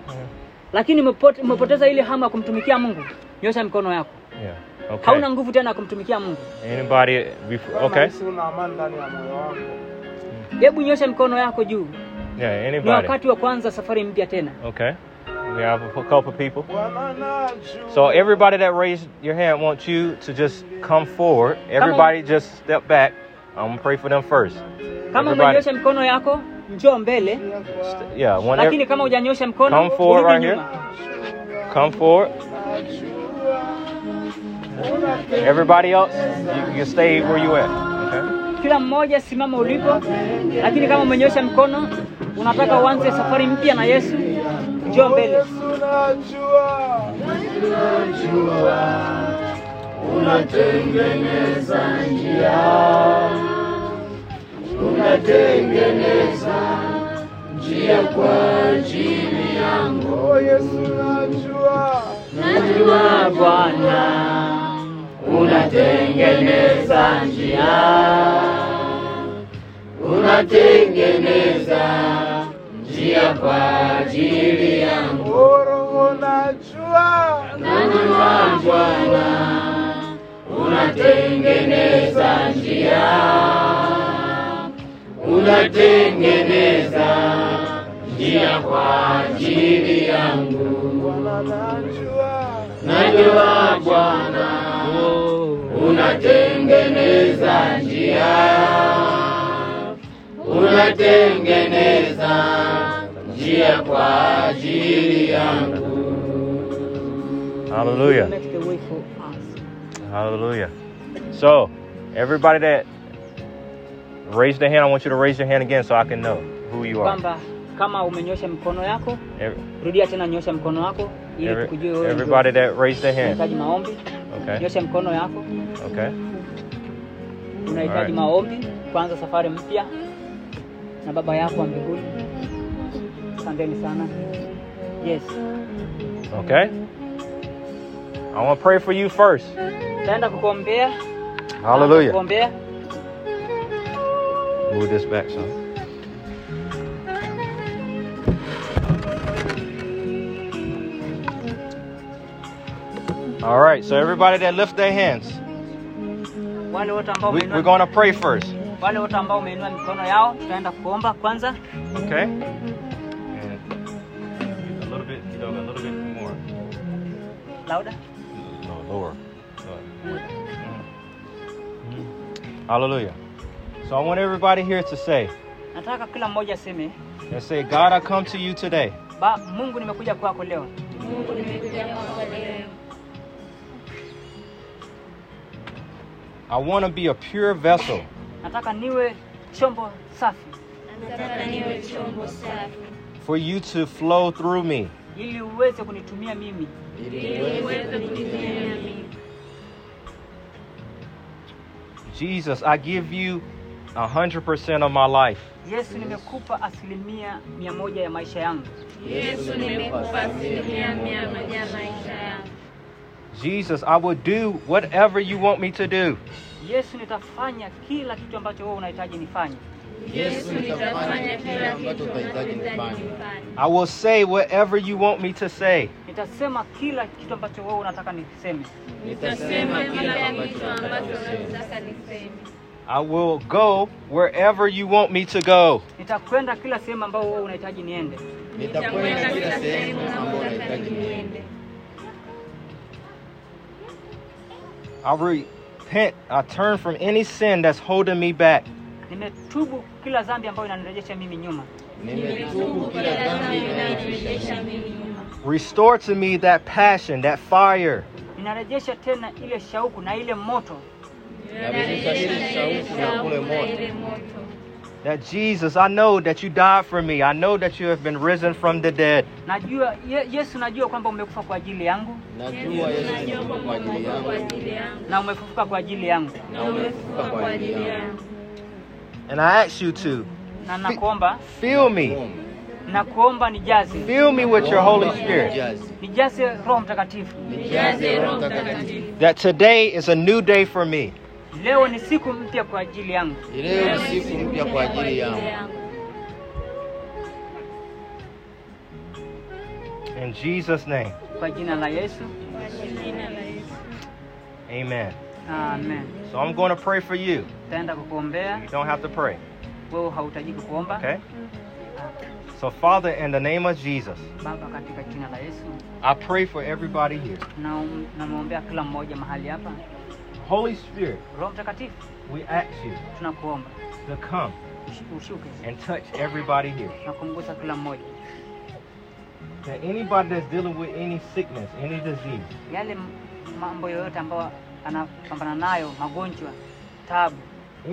lakini umepoteza ile hamu ya kumtumikia Mungu, nyosha mikono yako. Yeah. Okay. Hauna nguvu tena ya kumtumikia Mungu, Anybody before? Okay. una amani ndani ya moyo wako. hebu nyosha mikono yako juu. Yeah. Ni wakati wa kuanza safari mpya tena. Okay. We have a couple people. So everybody that raised your hand wants you to just come forward. Everybody just step back. I'm gonna pray for them first. Kama Everybody. umenyosha mikono yako, njoo mbele, Yeah, one lakini kama hujanyosha mkono, Come forward right here. come forward. Everybody else, you, you stay where you at. Okay. Kila mmoja simama ulipo, lakini kama mkono, unataka uanze safari mpya na Yesu, njoo mbele. Unajua. Oh Yesu najua. Najua Bwana unatengeneza njia, unatengeneza njia kwa ajili yangu. Oh Roho najua. Najua Bwana unatengeneza njia, unatengeneza njia kwa ajili yangu. Najua Bwana unatengeneza njia, unatengeneza njia kwa ajili yangu. Hallelujah. Hallelujah. So, everybody that raised their hand, I want you to raise your hand again so I can know who you are. Kwamba kama umenyosha mikono yako, Every, rudia tena nyosha mkono wako ili tukujue wewe everybody that raised their hand. unahitaji maombi. Okay. Nyosha mkono yako, Okay. unahitaji maombi kuanza safari mpya na baba yako wa mbinguni. Asanteni sana. Yes, Okay. I want to pray for you first. Taenda kukuombea. Hallelujah. Kukuombea. Move this back some. All right, so everybody that lift their hands, Wale wote ambao we, we're going to pray first. wale wote ambao umeinua mikono yao, tutaenda kuomba kwanza. Okay? And a little bit, you know, a little bit more. Lauda. No. Lower. Hallelujah. So I want everybody here to say, Nataka kila mmoja aseme, and say, God, I come to you today. ba, Mungu nimekuja kwako leo. I want to be a pure vessel Nataka niwe chombo safi Nataka niwe chombo safi for you to flow through me. ili uweze kunitumia mimi. ili uweze kunitumia mimi. Jesus, I give you 100% of my life. Yesu, nimekupa asilimia mia moja ya maisha yangu. Yesu, nimekupa asilimia mia moja ya maisha yangu. Jesus, I will do whatever you want me to do. Yesu, nitafanya kila kitu ambacho wewe unahitaji nifanye. Yesu, nitafanya kila kitu unachotaka nifanye. I will say whatever you want me to say. Nitasema kila kitu ambacho wewe unataka niseme. Nitasema kila kitu ambacho unataka niseme. I will go wherever you want me to go. nitakwenda kila sehemu ambayo wewe unahitaji niende Nitakwenda kila sehemu ambayo unahitaji niende. I repent. I turn from any sin that's holding me back. nimetubu kila dhambi ambayo inanirejesha mimi nyuma Nimetubu kila dhambi inayorejesha mimi nyuma. Restore to me that passion, that fire, ninarejesha tena ile shauku na ile moto Narejesha ile shauku na ule moto. that Jesus, I know that you died for me. I know that you have been risen from the dead. najua yesu najua kwamba umekufa kwa ajili yangu Najua Yesu kwa ajili yangu na umefufuka kwa ajili yangu na umefufuka kwa ajili yangu. And I ask you to na nakuomba fill me, nakuomba nijaze fill me with your Holy Spirit. Nijaze. nijaze roho mtakatifu Nijaze Roho Mtakatifu. That today is a new day for me. leo ni siku mpya kwa ajili yangu Leo ni siku mpya kwa ajili yangu. In Jesus' name, kwa jina la yesu amen. amen So I'm going to pray for you. taenda kukuombea You don't have to pray, wewe hauhitajiki kuomba okay? Ah. So, Father, in the name of Jesus, baba katika jina la yesu I pray for everybody here. namwombea kila mmoja mahali hapa Holy Spirit, roho mtakatifu we ask you tunakuomba to come ushuke and touch everybody here. na kumgusa kila mmoja That anybody that's dealing with any sickness, any disease, yale mambo yoyote ambayo anapambana nayo magonjwa tabu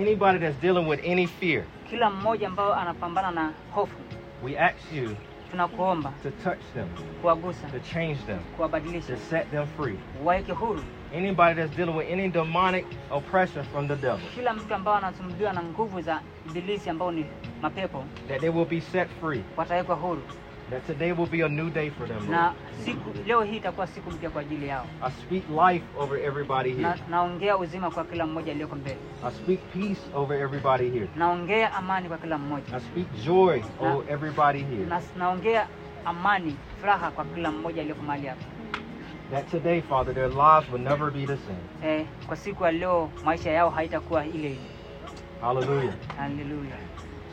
anybody that's dealing with any fear, kila mmoja ambayo anapambana na hofu we ask you tunakuomba to touch them, kuwagusa to change them, kuwabadilisha to set them free. waeke huru Anybody that's dealing with any demonic oppression from the devil, kila mtu ambao anasumbuliwa na nguvu za ibilisi ambao ni mapepo that they will be set free. watawekwa huru That today will be a new day for them. Na siku leo hii itakuwa siku mpya kwa ajili yao I speak life over everybody here. na, naongea uzima kwa kila mmoja aliyoko mbele I speak peace over everybody here. naongea amani kwa kila mmoja I speak joy over everybody here. na, naongea amani furaha kwa kila mmoja aliyoko mahali hapa That today, Father, their lives will never be the same. eh, kwa siku ya leo maisha yao haitakuwa ile ile Hallelujah. haleluya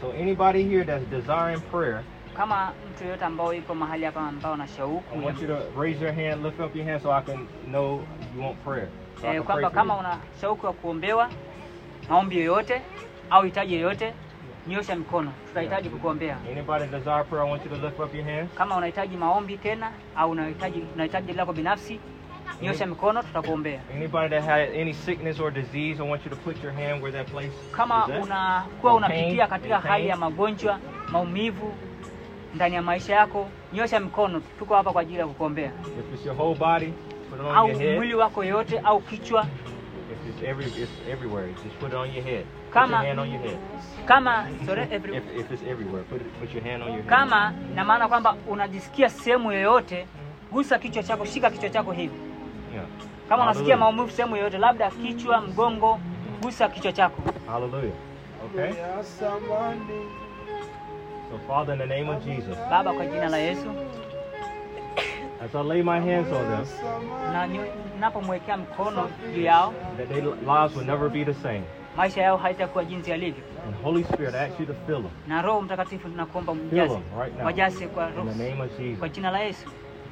So anybody here that's desiring prayer, kama mtu yoyote ambao iko mahali hapa ambao na shauku I want you to raise your hand, lift up your hand so I can know you want prayer. So I eh, can pray kwamba for kama you. una shauku ya kuombewa maombi yoyote au hitaji yoyote nyosha mikono tutahitaji kukuombea Anybody desire prayer, I want you to lift up your hand. kama unahitaji maombi tena au unahitaji unahitaji lako binafsi nyosha mikono tutakuombea Anybody that had any sickness or disease, I want you to put your hand where that place kama is at. unakuwa Pain, unapitia katika pain. hali ya magonjwa maumivu ndani ya maisha yako nyosha mikono tuko hapa kwa ajili ya kukuombea If it's your whole body, put it on au your head. mwili wako yote au kichwa If it's every, it's everywhere. Just put it on your head. Put Kama- your hand on your head. kama sorry, every, If, if it's everywhere, put it, put your hand on your head. kama na maana kwamba unajisikia sehemu yoyote gusa kichwa chako shika kichwa chako hivi Yeah. kama unasikia maumivu sehemu yoyote labda kichwa mgongo gusa kichwa chako Hallelujah. Okay. So Father, in the name of Jesus, baba kwa jina la yesu. As I lay my hands on them, na nyo- napomwekea mkono juu yao that their lives will never be the same. maisha yao haitakuwa jinsi yalivyo. And Holy Spirit, I ask you to fill them. na roho mtakatifu tunakuomba mjaze. them right now. wajaze kwa In the name of kwa jina la yesu.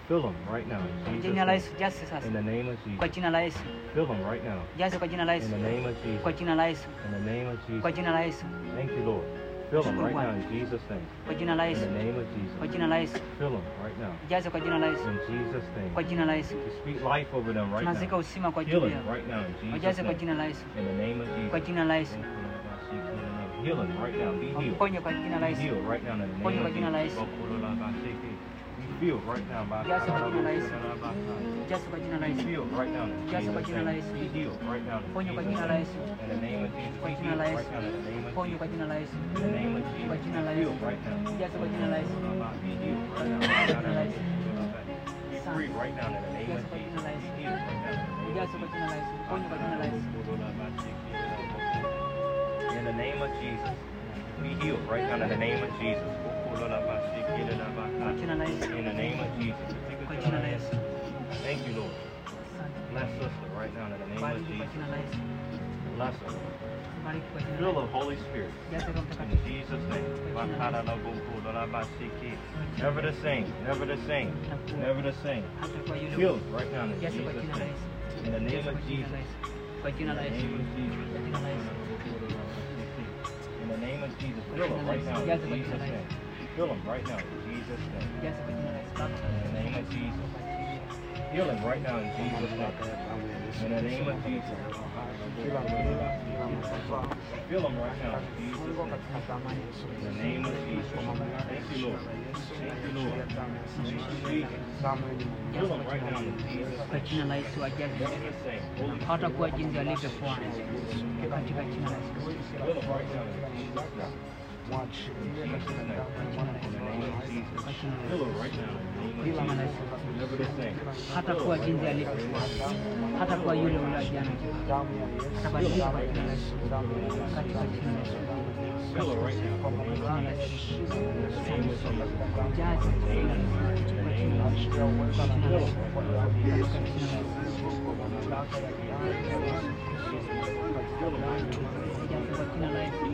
Fill them right now. In jina la yesu jaze sasa. In the name of kwa jina la yesu. Fill them right now. jaze kwa jina la In the name of kwa jina la yesu. In the name of kwa jina la yesu. Thank you, Lord. Fill them right now in Jesus' name. kwa jina la In the name of kwa Jesus. jina la yesu Fill them right now. jaze kwa jina la yesu In Jesus' kwa name. jina la yesu We speak life over them right tunazika now. kwa juu them right now in Jesus' wajaze kwa name. jina la yesu In the name of kwa Jesus. jina la yesu Heal them right now. Be healed. waponye kwa jina la Be yesu healed right now in the name kwa of jina la Jesus. Yesu. Be healed right now by Jaza kwa jina la Yesu. jaze kwa jina la Be yesu healed right now Jaza kwa jina la name. Yesu. Be healed right now in ponye kwa jina la yesu In the name of Jesus. kwa Be jina la healed yesu right now in the name of ponye kwa Jesus. jina la yesu In the name of kwa Jesus. jina la Be yesu healed right now. jaze kwa jina la yesu Be healed right now. Be free right now in the name of Jaza kwa jina la Jesus. Healed right now. jaze kwa jina la yesu ponye kwa jina la yesu In the name of Jesus. Be healed right now in the name of Jesus. Kwa jina la yesu In the name of Jesus. kwa jina la yesu Thank you, Lord. Bless sister right now in the name of Jesus. jina la yesu Bless her. bariki kwa jina full of Holy Spirit. In Jesus' name. Never the same. Never the same. Never the same. Healed right now in Jesus' name. In the name of kwa jina la Jesus. Yesu. Kwa jina la In the name of Jesus. Kwa jina la Yesu. In the name of Jesus. Fill right now in Jesus' name. Fill them right now in Jesus' name. Jaze kwa jina la Yesu. Baba. In the name of Jesus. Heal them right now in Jesus' name. In the name of Jesus. Fill them right now in Jesus' name. In the name of Jesus. Thank you, Lord. Thank you, Lord. Thank you, Jesus. Fill them right now in Jesus' Kwa jina la Yesu wajaze. Never the same. Holy Hawatakuwa jinsi walivyokuwa. Katika jina la Yesu. Fill them right now in Jesus' name. In Jesus' name. In the name of Jesus. Right now in the name of Jina la Jesus. Yesu. Never the same. Hatakuwa jinsi. Hatakuwa yule ule jana. Atabadilika kwa jina la Yesu. Katika jina Yesu. Fill them right now in the name of Jesus. In the name of Jesus. Jaze kwa jina la Yesu.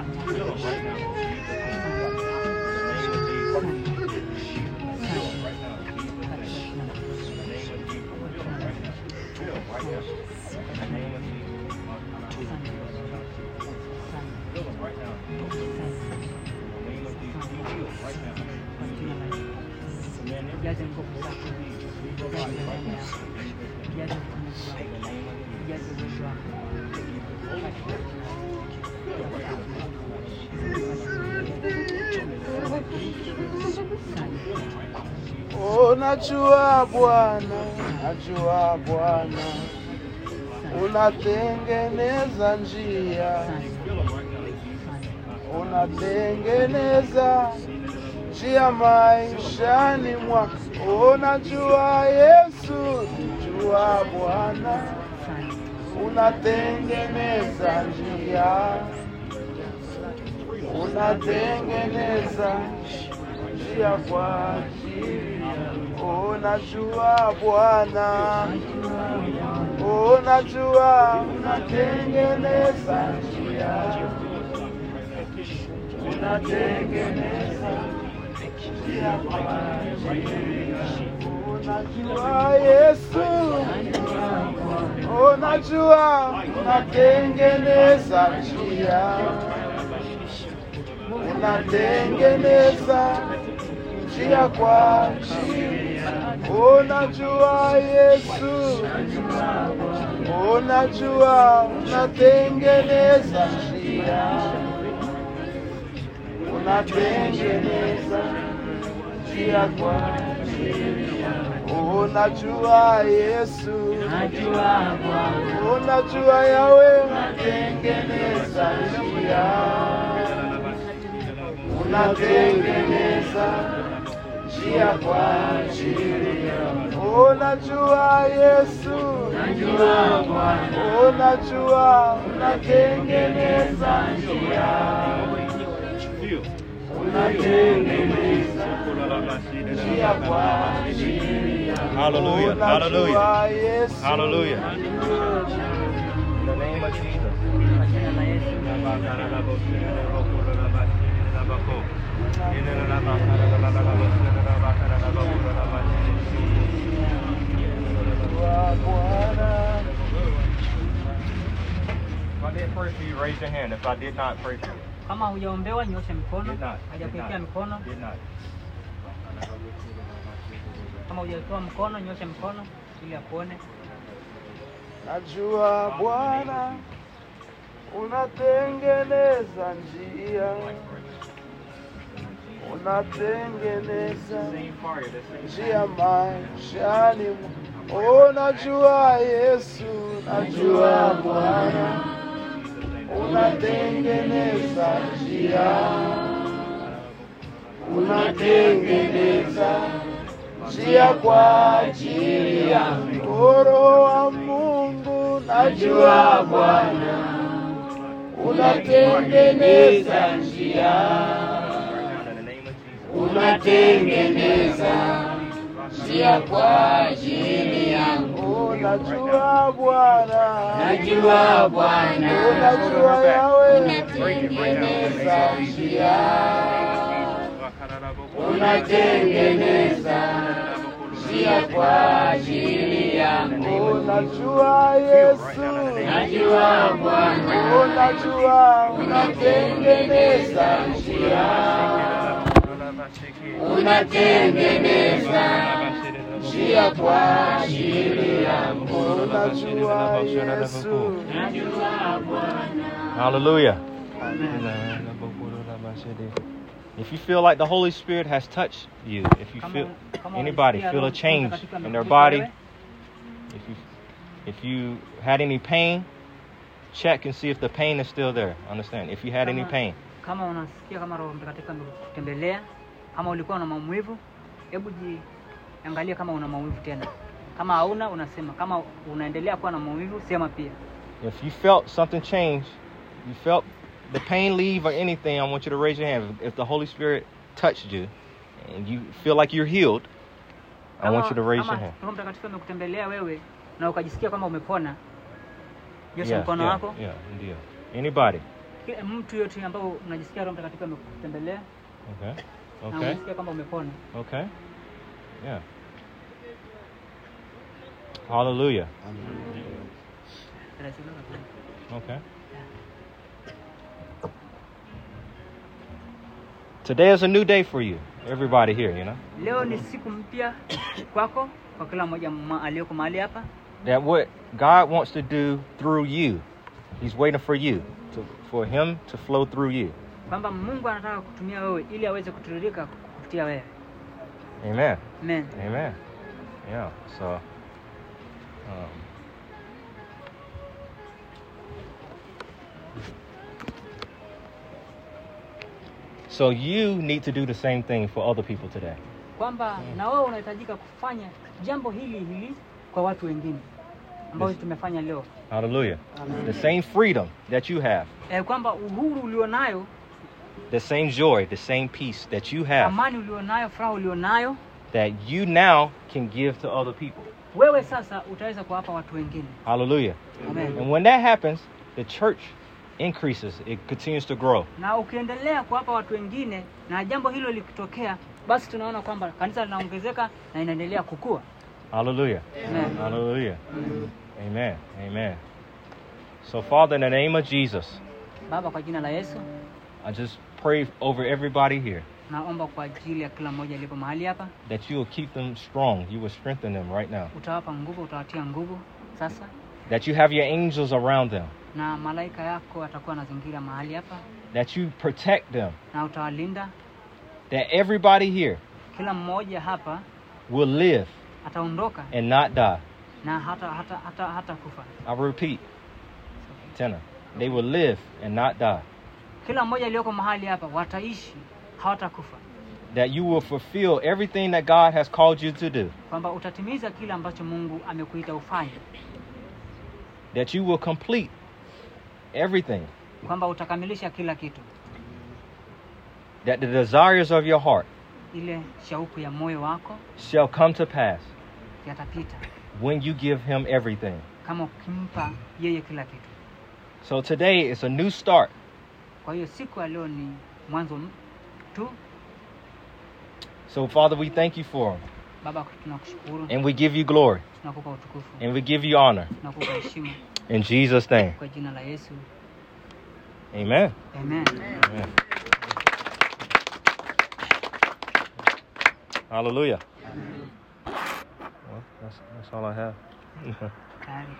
Tazama. Najua Bwana, najua Bwana, unatengeneza njia, unatengeneza njia maishani mwako. Unajua najua Yesu, najua Bwana, unatengeneza njia, unatengeneza njia kwa ajili. Oh, Bwana, oh, najua unatengeneza njia, unatengeneza njia kwa ajili. Oh, Yesu, unajua unatengeneza njia, unatengeneza njia kwa ajili yangu. Oh, najua Yesu, oh, najua unatengeneza njia, unatengeneza njia kwa ajili yangu. Oh, najua Yesu, Najua Bwana. unajua yawe unatengeneza njia, unatengeneza Unajua Yesu, unajua unatengeneza njia, unatengeneza njia kwa ajili yangu. Hallelujah. Unajua Hallelujah. Hallelujah. In the name of Jesus. Kwa jina la Yesu. unajua Bwana. If I didn't pray for you, raise your hand. If I did not pray for you. Kama hujaombewa nyosha mikono. Did not. Did Hajakuwekea not. mikono. Did not. Kama hujatoa mkono, nyosha mkono ili akuone. Najua Bwana unatengeneza njia, unatengeneza njia maishani mwangu. Oh, najua Yesu, najua Bwana, unatengeneza njia, unatengeneza njia kwa ajili ya mkoro wa Mungu, najua Bwana, unatengeneza njia, unatengeneza. Njia kwa ajili yangu. Unajua Bwana, najua Bwana, unajua yawe, unatengeneza. Njia, unatengeneza. Njia kwa ajili yangu. Unajua Yesu, najua Bwana, unajua. Unatengeneza. Njia, unatengeneza njia kwa ajili Yesu, Hallelujah. If you feel like the Holy Spirit has touched you, if you feel anybody feel a change in their body, if you if you had any pain, check and see if the pain is still there. Understand? If you had any pain. Kama unasikia kama Roho Mtakatifu amekutembelea, kama ulikuwa maumivu, hebu jiangalie kama una maumivu tena. Kama hauna unasema, kama unaendelea kuwa na maumivu sema pia. If you felt something change, you felt the pain leave or anything, I want you to raise your hand. If the Holy Spirit touched you and you feel like you're healed, I Kama, want you to raise your hand. Roho Mtakatifu amekutembelea wewe na ukajisikia kama umepona, Yeah, mkono yeah, wako. yeah, ndio. Anybody? Mtu yote ambao unajisikia Roho Mtakatifu amekutembelea Okay. Na Okay. unajisikia kwamba umepona. Okay. Yeah. Hallelujah. Okay. Today is a new day for you, everybody here, you know. Leo ni siku mpya kwako, kwa kila mmoja aliyoko mahali hapa. That what God wants to do through you, He's waiting for you, to, for Him to flow through you. Kwamba Mungu anataka kutumia wewe ili aweze kutiririka kupitia wewe. Amen. Amen. Amen. Yeah. So, um, so you need to do the same thing for other people today. Kwamba na wewe unahitajika kufanya jambo hili hili kwa watu wengine ambao tumefanya leo. Hallelujah. The same freedom that you have, E, kwamba uhuru ulionayo, the same joy, the same peace that you have, amani ulionayo, furaha ulionayo, that you now can give to other people. wewe sasa utaweza kuwapa watu wengine. Hallelujah. Amen. And when that happens, the church increases, it continues to grow. Na ukiendelea kuwapa watu wengine na jambo hilo likitokea, basi tunaona kwamba kanisa linaongezeka na inaendelea kukua. Hallelujah. Amen. Hallelujah. Amen. Amen. So, Father, in the name of Jesus, Baba, kwa jina la Yesu I just pray over everybody here naomba kwa ajili ya kila mmoja aliyepo mahali hapa, that you will keep them strong. You will strengthen them right now. utawapa nguvu, utawatia nguvu sasa, That you have your angels around them. na malaika yako atakuwa anazingira mahali hapa, That you protect them. na utawalinda. That everybody here Kila mmoja hapa will live ataondoka and not die. na hata hata hata hata kufa. I repeat, tenor. They will live and not die. Kila mmoja aliyoko mahali hapa wataishi, hawatakufa, That you will fulfill everything that God has called you to do. kwamba utatimiza kile ambacho Mungu amekuita ufanye, That you will complete everything. kwamba utakamilisha kila kitu, That the desires of your heart ile shauku ya moyo wako shall come to pass yatapita when you give Him everything. kama ukimpa yeye kila kitu. So today is a new start. Kwa hiyo siku ya leo ni mwanzo tu. So, Father, we thank you for them. Baba, tunakushukuru, And we give you glory. tunakupa utukufu, And we give you honor. tunakupa heshima In Jesus' name. kwa jina la Yesu, Amen. amen. Amen. Hallelujah. Well, that's, that's all I have. Tayari.